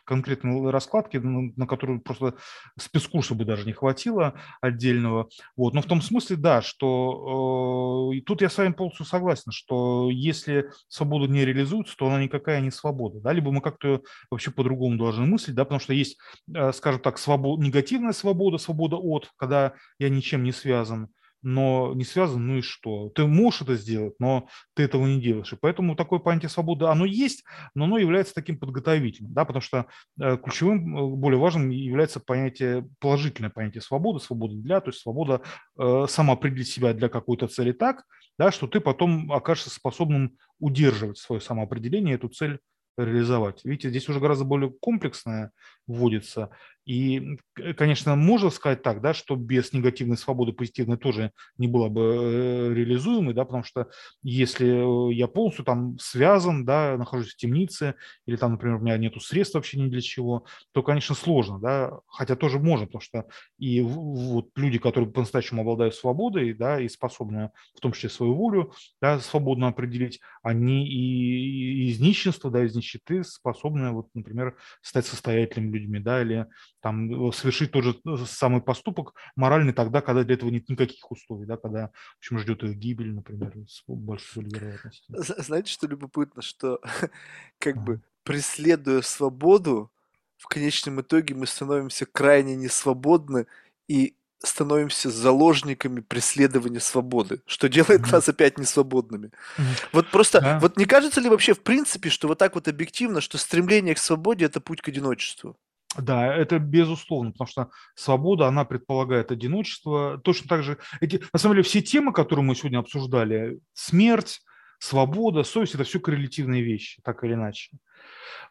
конкретной раскладки, на которую просто спецкурса бы даже не хватило отдельного. Вот. Но в том смысле, да, что э, тут я с вами полностью согласен, что если свобода не реализуется, то она никакая не свобода. Да? Либо мы как-то вообще по-другому должны мыслить, да? потому что есть, э, скажем так, свобод... негативная свобода, свобода от, когда я ничем не связан, но не связан, ну и что? Ты можешь это сделать, но ты этого не делаешь. И поэтому такое понятие свободы, оно есть, но оно является таким подготовительным, да, потому что э, ключевым, э, более важным является понятие, положительное понятие свободы, свобода для, то есть свобода э, самоопределить себя для какой-то цели так, да, что ты потом окажешься способным удерживать свое самоопределение, эту цель реализовать. Видите, здесь уже гораздо более комплексное вводится. И, конечно, можно сказать так, да, что без негативной свободы позитивной тоже не было бы э, реализуемой, да, потому что если э, я полностью там связан, да, нахожусь в темнице, или там, например, у меня нету средств вообще ни для чего, то, конечно, сложно, да, хотя тоже можно, потому что и вот люди, которые по-настоящему обладают свободой, да, и способны в том числе свою волю, да, свободно определить, они и из нищенства, да, из нищеты способны, вот, например, стать состоятельными людьми, да, или там, э, совершить тот же э, самый поступок моральный тогда, когда для этого нет никаких условий, да, когда, в общем, ждет их гибель, например, с большой вероятностью. Знаете, что любопытно, что как бы преследуя свободу, в конечном итоге мы становимся крайне несвободны и становимся заложниками преследования свободы, что делает mm-hmm. нас опять несвободными. Mm-hmm. Вот просто, да. вот не кажется ли вообще в принципе, что вот так вот объективно, что стремление к свободе – это путь к одиночеству? Да, это безусловно, потому что свобода, она предполагает одиночество. Точно так же, эти, на самом деле, все темы, которые мы сегодня обсуждали, смерть, свобода, совесть – это все коррелятивные вещи, так или иначе.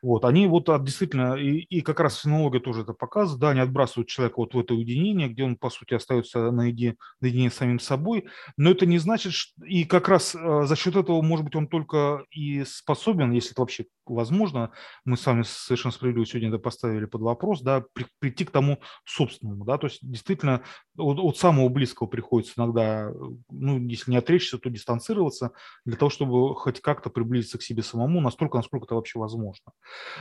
Вот, они вот действительно, и, и как раз фенология тоже это показывает, да, они отбрасывают человека вот в это уединение, где он, по сути, остается наедине, наедине с самим собой, но это не значит, что, и как раз э, за счет этого, может быть, он только и способен, если это вообще возможно, мы с вами совершенно справедливо сегодня это поставили под вопрос, да, при, прийти к тому собственному, да, то есть действительно от, от самого близкого приходится иногда, ну, если не отречься, то дистанцироваться для того, чтобы хоть как-то приблизиться к себе самому, настолько, насколько это вообще возможно.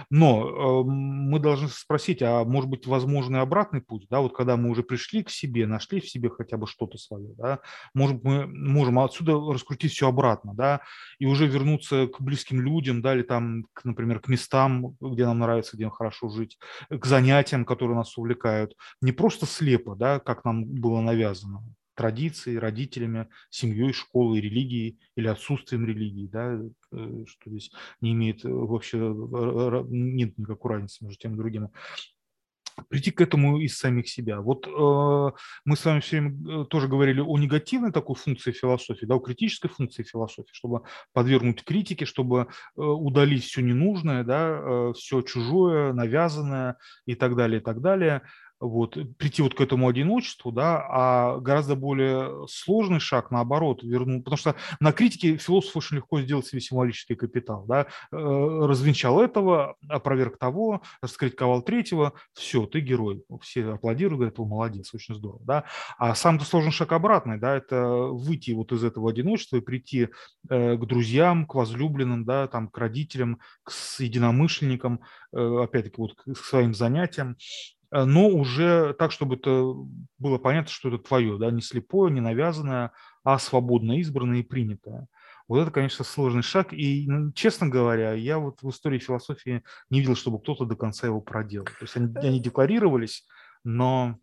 Но э, мы должны спросить, а может быть возможный обратный путь, да, вот когда мы уже пришли к себе, нашли в себе хотя бы что-то свое, да, может мы можем отсюда раскрутить все обратно, да, и уже вернуться к близким людям, да, или там, к, например, к местам, где нам нравится, где нам хорошо жить, к занятиям, которые нас увлекают, не просто слепо, да, как нам было навязано, традицией, родителями, семьей, школой, религией или отсутствием религии, да, э, что здесь не имеет э, вообще нет никакой разницы между тем и другим прийти к этому из самих себя. Вот э, мы с вами все время э, тоже говорили о негативной такой функции философии, да, о критической функции философии, чтобы подвергнуть критике, чтобы э, удалить все ненужное, да, э, все чужое, навязанное и так далее, и так далее вот, прийти вот к этому одиночеству, да, а гораздо более сложный шаг, наоборот, верну, потому что на критике философ очень легко сделать себе символический капитал, да, э, развенчал этого, опроверг того, раскритиковал третьего, все, ты герой, все аплодируют, говорят, о, молодец, очень здорово, да, а самый сложный шаг обратный, да, это выйти вот из этого одиночества и прийти э, к друзьям, к возлюбленным, да, там, к родителям, к единомышленникам, э, опять-таки, вот к своим занятиям, но уже так, чтобы это было понятно, что это твое, да, не слепое, не навязанное, а свободно избранное и принятое. Вот это, конечно, сложный шаг. И, ну, честно говоря, я вот в истории философии не видел, чтобы кто-то до конца его проделал. То есть они, они декларировались, но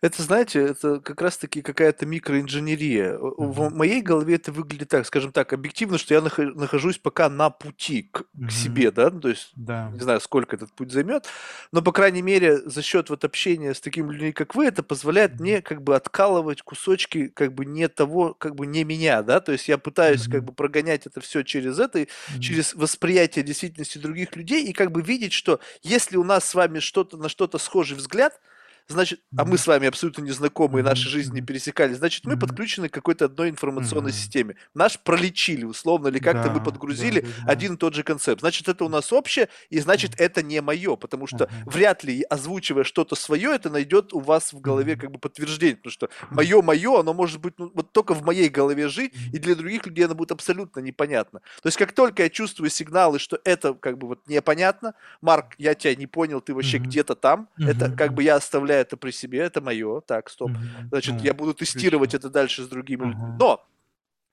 это, знаете, это как раз-таки какая-то микроинженерия. В моей голове это выглядит так, скажем так, объективно, что я нахожусь пока на пути к, к себе, да, ну, то есть Да. не знаю, сколько этот путь займет, но, по крайней мере, за счет вот общения с такими людьми, как вы, это позволяет мне как бы откалывать кусочки как бы не того, как бы не меня, да, то есть я пытаюсь как бы прогонять это все через это, через восприятие действительности других людей и как бы видеть, что если у нас с вами что-то на что-то схожий взгляд, значит, а мы с вами абсолютно незнакомые, наши жизни не пересекались, значит, мы подключены к какой-то одной информационной системе. Наш пролечили, условно, или как-то мы подгрузили один и тот же концепт. Значит, это у нас общее, и значит, это не мое, потому что вряд ли, озвучивая что-то свое, это найдет у вас в голове как бы подтверждение, потому что мое, мое, оно может быть ну, вот только в моей голове жить, и для других людей оно будет абсолютно непонятно. То есть, как только я чувствую сигналы, что это как бы вот непонятно, Марк, я тебя не понял, ты вообще где-то там, это как бы я оставляю это при себе, это мое, так, стоп. Значит, я буду тестировать это дальше с другими людьми. Но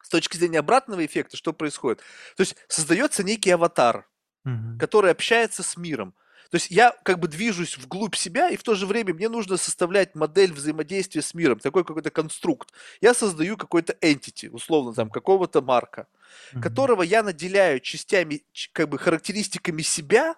с точки зрения обратного эффекта, что происходит? То есть создается некий аватар, который общается с миром. То есть я как бы движусь вглубь себя, и в то же время мне нужно составлять модель взаимодействия с миром, такой какой-то конструкт. Я создаю какой-то entity, условно там, какого-то марка, mm-hmm. которого я наделяю частями, как бы характеристиками себя,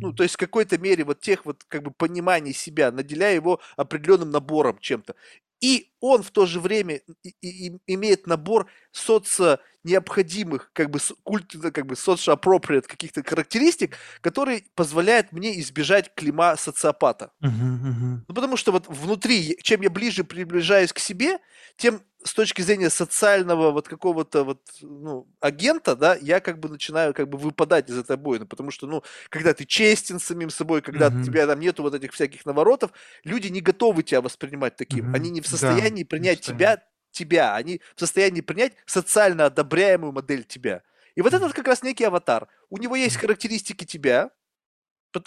ну, то есть в какой-то мере вот тех вот как бы пониманий себя, наделяя его определенным набором чем-то. И он в то же время и, и, имеет набор соци необходимых, как бы культ, как бы socio-appropriate каких-то характеристик, которые позволяют мне избежать клима социопата. Uh-huh, uh-huh. Ну, потому что вот внутри, чем я ближе приближаюсь к себе, тем с точки зрения социального вот какого-то вот, ну, агента, да, я как бы начинаю как бы выпадать из этой бойны, потому что, ну, когда ты честен самим собой, когда mm-hmm. у тебя там нету вот этих всяких наворотов, люди не готовы тебя воспринимать таким, mm-hmm. они не в состоянии да, принять тебя, тебя, они в состоянии принять социально одобряемую модель тебя. И вот этот как раз некий аватар. У него есть характеристики тебя,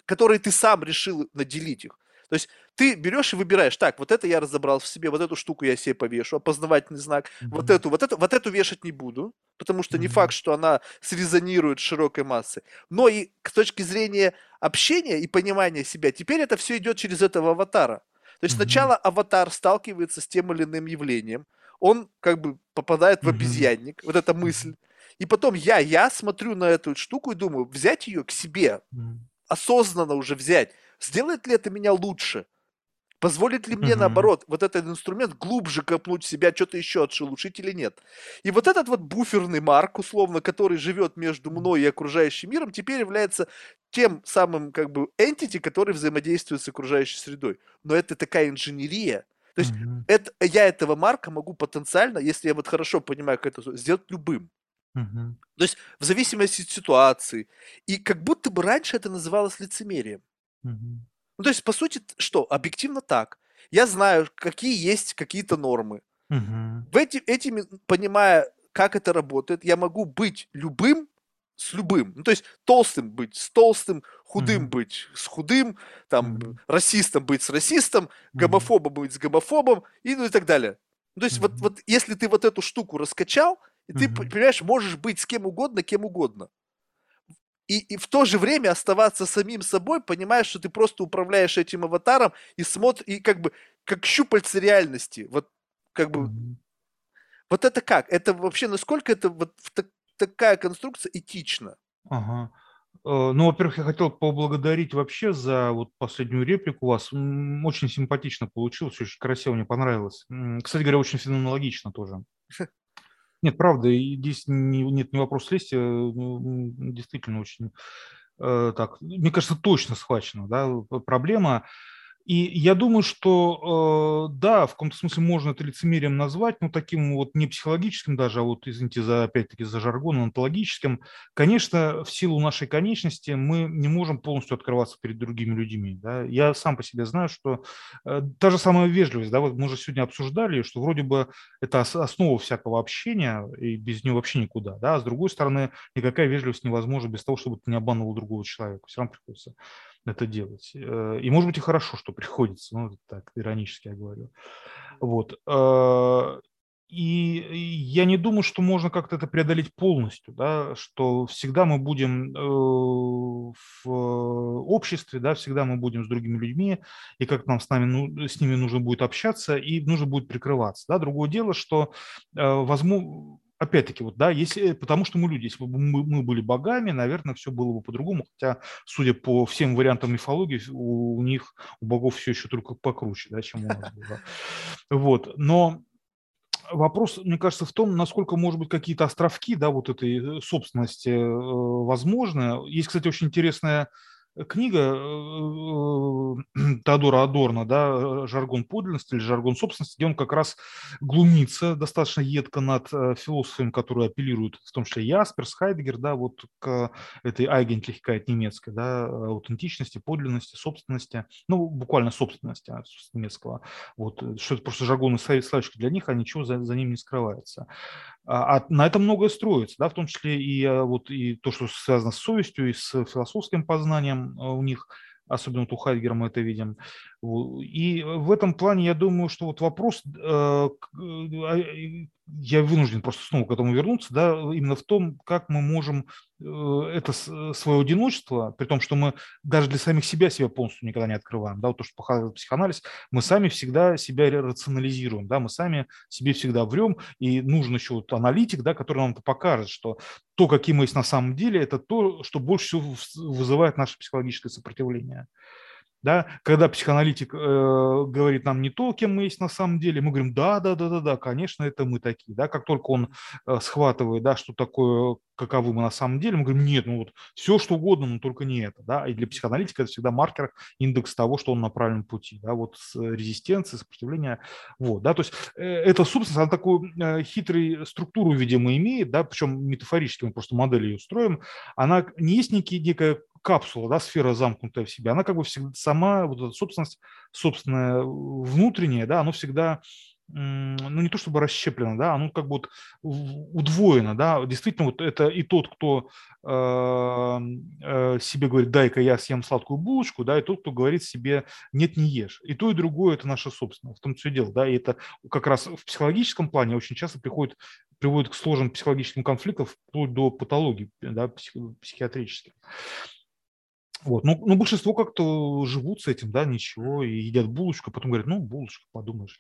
которые ты сам решил наделить их. То есть ты берешь и выбираешь, так, вот это я разобрал в себе, вот эту штуку я себе повешу, опознавательный знак, mm-hmm. вот эту, вот эту, вот эту вешать не буду, потому что mm-hmm. не факт, что она срезонирует широкой массы. Но и с точки зрения общения и понимания себя, теперь это все идет через этого аватара. То есть mm-hmm. сначала аватар сталкивается с тем или иным явлением, он как бы попадает в обезьянник, mm-hmm. вот эта мысль. И потом я, я смотрю на эту штуку и думаю, взять ее к себе, mm-hmm. осознанно уже взять, Сделает ли это меня лучше? Позволит ли мне, Мгм. наоборот, вот этот инструмент глубже копнуть в себя, что-то еще отшелушить или нет? И вот этот вот буферный марк, условно, который живет между мной и окружающим миром, теперь является тем самым как бы entity, который взаимодействует с окружающей средой. Но это такая инженерия. То есть Мгм. это, я этого марка могу потенциально, если я вот хорошо понимаю, как это сделать любым. Мгм. То есть в зависимости от ситуации. И как будто бы раньше это называлось лицемерием. Мгм. Ну, то есть, по сути, что? Объективно так. Я знаю, какие есть какие-то нормы. Мгм. В эти, этими, понимая, как это работает, я могу быть любым с любым. Ну, то есть толстым быть с толстым, худым Мгм. быть с худым, там, Мгм. расистом быть с расистом, гомофобом быть с гомофобом, и, ну и так далее. Ну, то есть вот, Мгм. вот если ты вот эту штуку раскачал, и ты, Мгм. понимаешь, можешь быть с кем угодно, кем угодно. И, и в то же время оставаться самим собой, понимая, что ты просто управляешь этим аватаром и смотришь, и как бы, как щупальца реальности. Вот, как бы, вот это как? Это вообще, насколько это вот так- такая конструкция этична? Ага. Э, Ну, во-первых, я хотел поблагодарить вообще за вот последнюю реплику у вас. Очень симпатично получилось, очень красиво, мне понравилось. Кстати говоря, очень феноменологично тоже. Нет, правда, и здесь не- нет ни вопрос лести, э, ну, действительно очень э, так, мне кажется, точно схвачена, да, проблема. И я думаю, что э, да, в каком-то смысле можно это лицемерием назвать, но таким вот не психологическим даже, а вот, извините, за, опять-таки за жаргон, онтологическим. Конечно, в силу нашей конечности мы не можем полностью открываться перед другими людьми. Да? Я сам по себе знаю, что э, та же самая вежливость, да, вот мы же сегодня обсуждали, что вроде бы это ос- основа всякого общения, и без нее вообще никуда. Да? А с другой стороны, никакая вежливость невозможна без того, чтобы ты не обманывал другого человека. Все равно приходится это делать. Э, И, может быть, и хорошо, что приходится, ну, так, иронически я говорю. Вот. Э, И я не думаю, что можно как-то это преодолеть полностью, да, что всегда мы будем э, в обществе, да, всегда мы будем с другими людьми, и как нам с, нами, ну, с ними нужно будет общаться, и нужно будет прикрываться. Да. Другое дело, что, возможно, опять-таки, вот, да, если, потому что мы люди, если бы мы, мы были богами, наверное, все было бы по-другому, хотя, судя по всем вариантам мифологии, у, у них, у богов все еще только покруче, да, чем у нас было. Вот, но вопрос, мне кажется, в том, насколько, может быть, какие-то островки, да, вот этой э, собственности э, возможны. Есть, кстати, очень интересная книга э, Теодора Адорна, да, «Жаргон подлинности» или «Жаргон собственности», где он как раз глумится достаточно едко над э, философами, которые апеллируют, в том числе Ясперс, Хайдегер, да, вот к этой Eigentlichkeit немецкой, да, аутентичности, подлинности, собственности, ну, буквально собственности а, немецкого, вот, что это просто жаргонные словечки для них, а ничего за, за ним не скрывается. А, а на этом многое строится, да, в том числе и вот и то, что связано с совестью и с философским познанием у них, особенно вот у Хайдгера мы это видим. И в этом плане я думаю, что вот вопрос, э, я вынужден просто снова к этому вернуться, да, именно в том, как мы можем это свое одиночество, при том, что мы даже для самих себя себя полностью никогда не открываем, да, вот то, что показывает психоанализ, мы сами всегда себя рационализируем, да, мы сами себе всегда врем, и нужен еще вот аналитик, да, который нам это покажет, что то, какие мы есть на самом деле, это то, что больше всего вызывает наше психологическое сопротивление. Да? Когда психоаналитик э, говорит нам не то, кем мы есть на самом деле, мы говорим, да, да, да, да, да, конечно, это мы такие. Да? Как только он э, схватывает, да, что такое, каковы мы на самом деле, мы говорим, нет, ну вот все, что угодно, но только не это. Да? И для психоаналитика это всегда маркер, индекс того, что он на правильном пути. Да? Вот с резистенции, сопротивления. Вот, да? То есть э, эта собственность, она такую э, хитрую структуру, видимо, имеет, да? причем метафорически мы просто модель ее строим. Она не есть некий, некая капсула, да, сфера замкнутая в себе, она как бы всегда сама, вот эта собственность, собственная внутренняя, да, оно всегда ну, не то чтобы расщеплено, да, оно как бы вот удвоено, да, действительно, вот это и тот, кто э, э, себе говорит, дай-ка я съем сладкую булочку, да, и тот, кто говорит себе, нет, не ешь. И то, и другое – это наше собственное, в том все дело, да, и это как раз в психологическом плане очень часто приходит, приводит к сложным психологическим конфликтам вплоть до патологий, да, психи- психиатрических. Вот. Ну, ну, большинство как-то живут с этим, да, ничего, и едят булочку, а потом говорят, ну, булочка, подумаешь.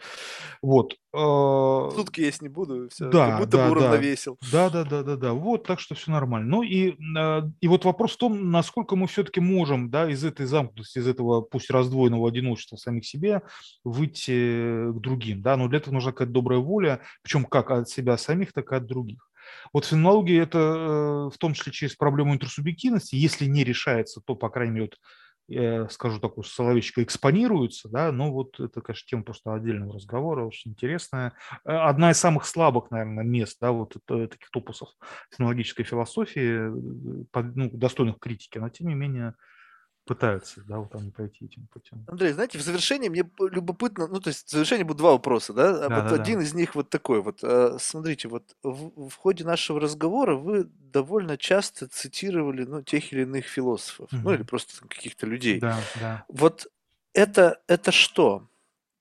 Вот. э, Сутки есть не буду, все, как Да, будто бы да, да. уравновесил. Да, да, да, да, да. Вот, так что все нормально. Ну и, э, и вот вопрос в том, насколько мы все-таки можем, да, из этой замкнутости, из этого пусть раздвоенного одиночества самих себе выйти к другим, да, но для этого нужна какая-то добрая воля, причем как от себя самих, так и от других. Вот в феноменологии это э, в том числе через проблему интерсубъективности, если не решается, то, по крайней мере, вот, я скажу такую словечко, экспонируется, да, но вот это, конечно, тема просто отдельного разговора, очень интересная. Э, Одна из самых слабых, наверное, мест, да, вот это- таких топусов фенологической философии, э, под- ну, достойных критики, но тем не менее пытаются, да, вот они пройти этим путем. Андрей, знаете, в завершении мне любопытно, ну, то есть в завершении будут два вопроса, да? А вот один из них вот такой вот. э, Смотрите, вот в, в ходе нашего разговора вы довольно часто цитировали, ну, тех или иных философов, ну, или просто каких-то людей. Да, да. Вот это, это что?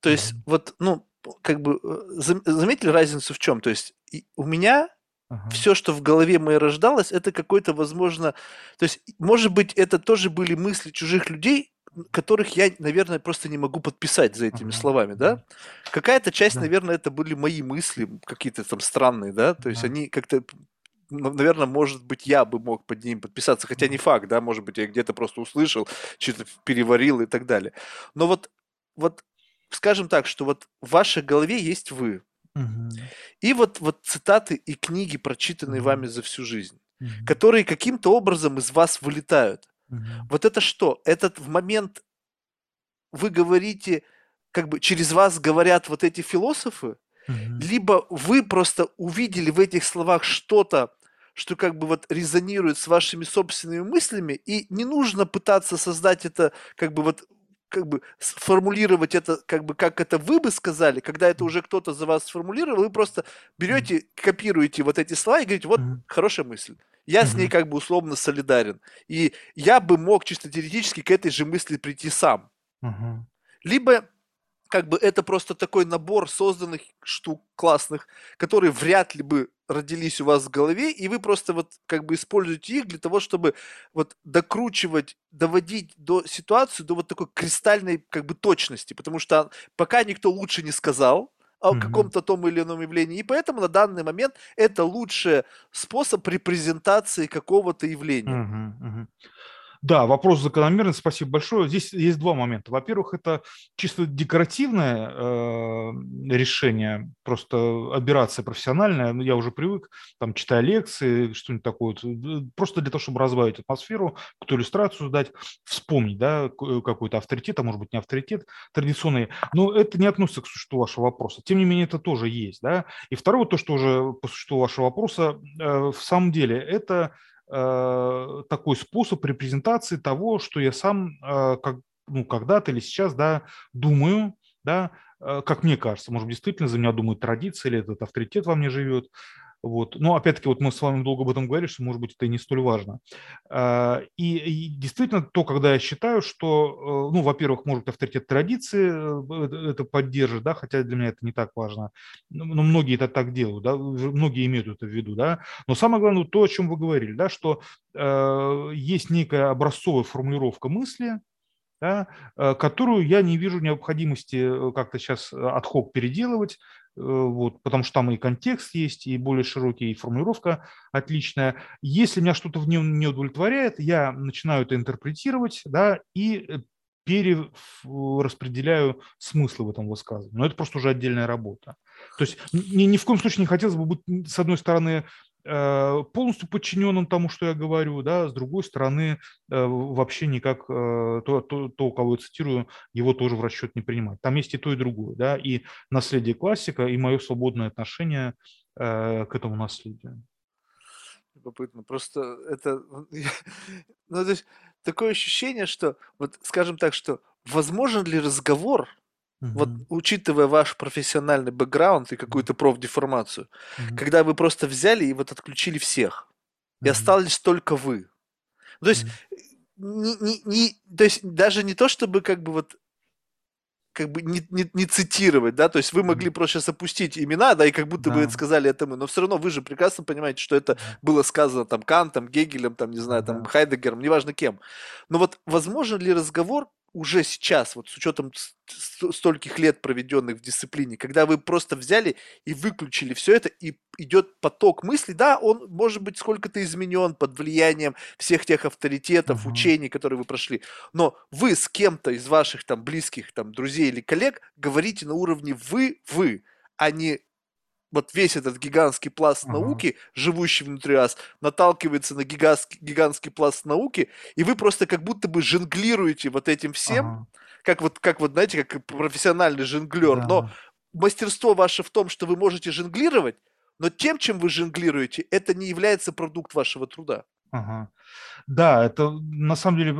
То есть Мгм. вот, ну, как бы, э, зам- заметили разницу в чем? То есть у меня Ага. все, что в голове моей рождалось, это какой-то, возможно, то есть, может быть, это тоже были мысли чужих людей, которых я, наверное, просто не могу подписать за этими Ага. словами, да? Какая-то часть, Да. наверное, это были мои мысли, какие-то там странные, да? То есть Да. они как-то, наверное, может быть, я бы мог под ним подписаться, хотя не факт, да, может быть, я где-то просто услышал, что-то переварил и так далее. Но вот, вот, скажем так, что вот в вашей голове есть вы, И вот, вот цитаты и книги, прочитанные вами за всю жизнь, которые каким-то образом из вас вылетают. Вот это что? Этот в момент вы говорите, как бы через вас говорят вот эти философы, либо вы просто увидели в этих словах что-то, что как бы вот резонирует с вашими собственными мыслями, и не нужно пытаться создать это, как бы вот как бы сформулировать это, как бы как это вы бы сказали, когда это уже кто-то за вас сформулировал, вы просто берете, копируете вот эти слова и говорите, вот хорошая мысль. Я с ней как бы условно солидарен. И я бы мог чисто теоретически к этой же мысли прийти сам. Либо как бы это просто такой набор созданных штук классных, которые вряд ли бы родились у вас в голове, и вы просто вот как бы используете их для того, чтобы вот докручивать, доводить до ситуации, до вот такой кристальной как бы точности, потому что пока никто лучше не сказал о каком-то том или ином явлении, и поэтому на данный момент это лучший способ репрезентации какого-то явления. Мгм, мгм. Да, вопрос закономерный, спасибо большое. Здесь есть два момента. Во-первых, это чисто декоративное э, решение, просто операция профессиональная. Ну, я уже привык, там, читая лекции, что-нибудь такое, э, просто для того, чтобы разбавить атмосферу, какую-то иллюстрацию дать, вспомнить, да, какой-то авторитет, а может быть не авторитет традиционный. Но это не относится к существу вашего вопроса. Тем не менее, это тоже есть, да. И второе, то, что уже по существу вашего вопроса, э, в самом деле, это такой способ репрезентации того, что я сам э, как, ну, когда-то или сейчас да, думаю, да, э, как мне кажется, может, действительно за меня думают традиции или этот авторитет во мне живет. Вот. Но опять-таки, вот мы с вами долго об этом говорили, что, может быть, это и не столь важно. А, И, и действительно, то, когда я считаю, что, э, ну, во-первых, может быть, авторитет традиции э, это- поддержит, да, хотя для меня это не так важно. Но но многие это так делают, да, многие имеют это в виду, да. Но самое главное, то, о чем вы говорили, да, что э, есть некая образцовая формулировка мысли, да, э, которую я не вижу необходимости как-то сейчас отход переделывать, вот, потому что там и контекст есть, и более широкий, и формулировка отличная. Если меня что-то в нем не удовлетворяет, я начинаю это интерпретировать, да, и э, перераспределяю смыслы в этом высказывании. Но это просто уже отдельная работа. То есть ни, ни в коем случае не хотелось бы быть, с одной стороны, э, полностью подчиненным тому, что я говорю, да, с другой стороны, э, вообще никак э, то, то, то, кого я цитирую, его тоже в расчет не принимать. Там есть и то, и другое, да, и наследие классика, и мое свободное отношение э, к этому наследию. Любопытно. Просто это, ну, то есть такое ощущение, что, вот, скажем так, что возможен ли разговор, вот, Мгм. учитывая ваш профессиональный бэкграунд и какую-то профдеформацию, Мгм. когда вы просто взяли и вот отключили всех, и Мгм. остались только вы. То есть, не, не, не, то есть даже не то, чтобы как бы вот как бы не, не, не цитировать, да, то есть вы могли просто сейчас опустить имена, да, и как будто да. бы это сказали это мы, но все равно вы же прекрасно понимаете, что это было сказано там Кантом, Гегелем, там, не знаю, там Хайдегером, неважно кем. Но вот возможно ли разговор уже сейчас, вот с учетом стольких лет, проведенных в дисциплине, когда вы просто взяли и выключили все это, и идет поток мыслей, да, он может быть сколько-то изменен под влиянием всех тех авторитетов, uh-huh. учений, которые вы прошли, но вы с кем-то из ваших там близких, там, друзей или коллег говорите на уровне вы-вы, а не вот весь этот гигантский пласт uh-huh. науки, живущий внутри вас, наталкивается на гигантский, гигантский пласт науки, и вы просто как будто бы жонглируете вот этим всем, uh-huh. как вот, как вот, знаете, как профессиональный жонглер. Да. Но мастерство ваше в том, что вы можете жонглировать, но тем, чем вы жонглируете, это не является продукт вашего труда. Ага. Да, это на самом деле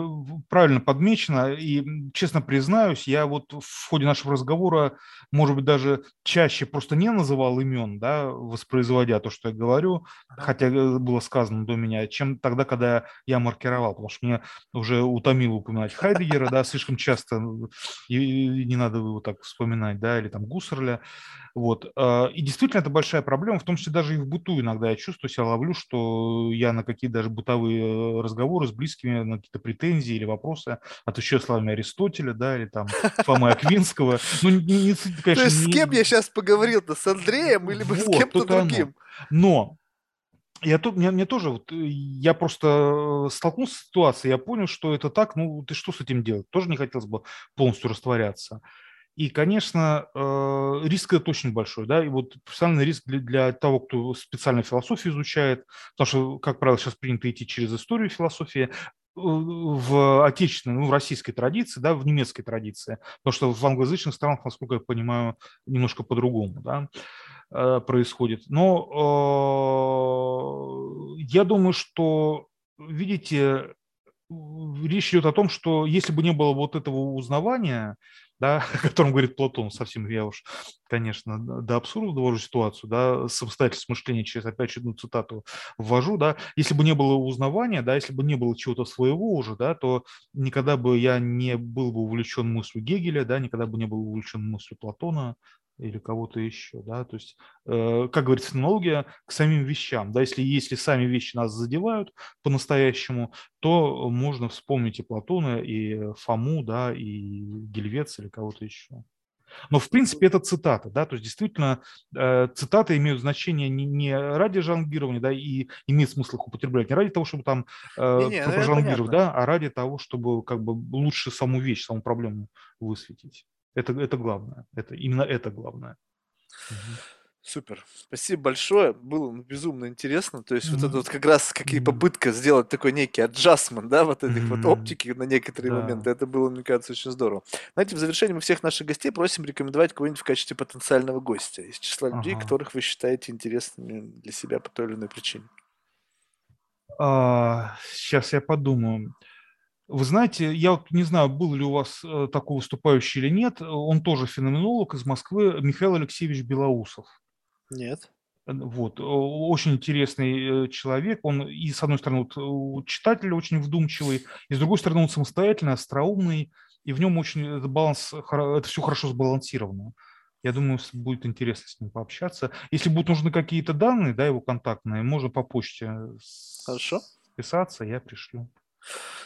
правильно подмечено. И, честно признаюсь, я вот в ходе нашего разговора, может быть, даже чаще просто не называл имен, да, воспроизводя то, что я говорю, хотя э, было сказано до меня, чем тогда, когда я маркировал, потому что мне уже утомило упоминать Хайдегера, да, слишком часто, и не надо его так вспоминать, да, или там Гуссерля. Вот. А, и действительно, это большая проблема, в том числе даже и в быту иногда я чувствую себя, ловлю, что я на какие даже бытовые э, разговоры с близкими, на какие-то претензии или вопросы отвечаю словами Аристотеля, да, или там Фомы Аквинского. Ну, не, не, конечно, То есть не... с кем я сейчас поговорил-то? С Андреем или вот, с кем-то другим? Но я тут, мне, мне тоже, вот, я просто э, столкнулся с ситуацией, я понял, что это так, ну, ты что с этим делать? Тоже не хотелось бы полностью растворяться. И, конечно, э, риск это очень большой, да, и вот профессиональный риск для, для того, кто специально философию изучает, потому что, как правило, сейчас принято идти через историю философии, э, в отечественной, ну, в российской традиции, да, в немецкой традиции, потому что в англоязычных странах, насколько я понимаю, немножко по-другому, да, э, происходит. Но я думаю, что, видите, речь идет о том, что если бы не было вот этого узнавания, да, о котором говорит Платон, совсем я уж, конечно, до абсурда довожу ситуацию, да, самостоятельность мышления через, опять же, одну цитату ввожу, да, если бы не было узнавания, да, если бы не было чего-то своего уже, да, то никогда бы я не был бы увлечен мыслью Гегеля, да, никогда бы не был увлечен мыслью Платона, или кого-то еще, да, то есть, э, как говорится, фенология к самим вещам, да, если, если сами вещи нас задевают по-настоящему, то можно вспомнить и Платона, и Фому, да, и Гельвец или кого-то еще. Но, в принципе, это цитата, да, то есть действительно э, цитаты имеют значение не, не ради жонглирования, да, и имеет смысл их употреблять, не ради того, чтобы там э, не, не, ну, да, а ради того, чтобы как бы лучше саму вещь, саму проблему высветить. Это, это главное. Это, именно это главное. Супер. Спасибо большое. Было безумно интересно. То есть mm-hmm. вот это вот как раз какие попытка сделать такой некий аджастмент, да, вот этих mm-hmm. вот оптики на некоторые да. моменты. Это было, мне кажется, очень здорово. Знаете, в завершении мы всех наших гостей просим рекомендовать кого-нибудь в качестве потенциального гостя из числа ага. людей, которых вы считаете интересными для себя по той или иной причине. А, сейчас я подумаю. Вы знаете, я не знаю, был ли у вас э, такой выступающий или нет, он тоже феноменолог из Москвы, Михаил Алексеевич Белоусов. Нет. Э, вот, очень интересный э, человек, он и, с одной стороны, вот, читатель очень вдумчивый, и, с другой стороны, он самостоятельный, остроумный, и в нем очень баланс, это все хорошо сбалансировано. Я думаю, будет интересно с ним пообщаться. Если будут нужны какие-то данные, да, его контактные, можно по почте Хорошо. списаться, я пришлю.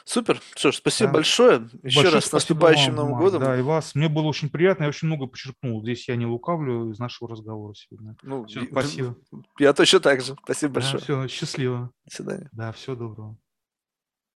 Супер. Что ж, спасибо да. большое. Еще Большое раз с наступающим вам, Новым годом. Да, и вас. Мне было очень приятно. Я очень много почерпнул. Здесь я не лукавлю из нашего разговора сегодня. Ну, все, спасибо. Я точно так же. Спасибо большое. Да, все, счастливо. До свидания. Да, всего доброго.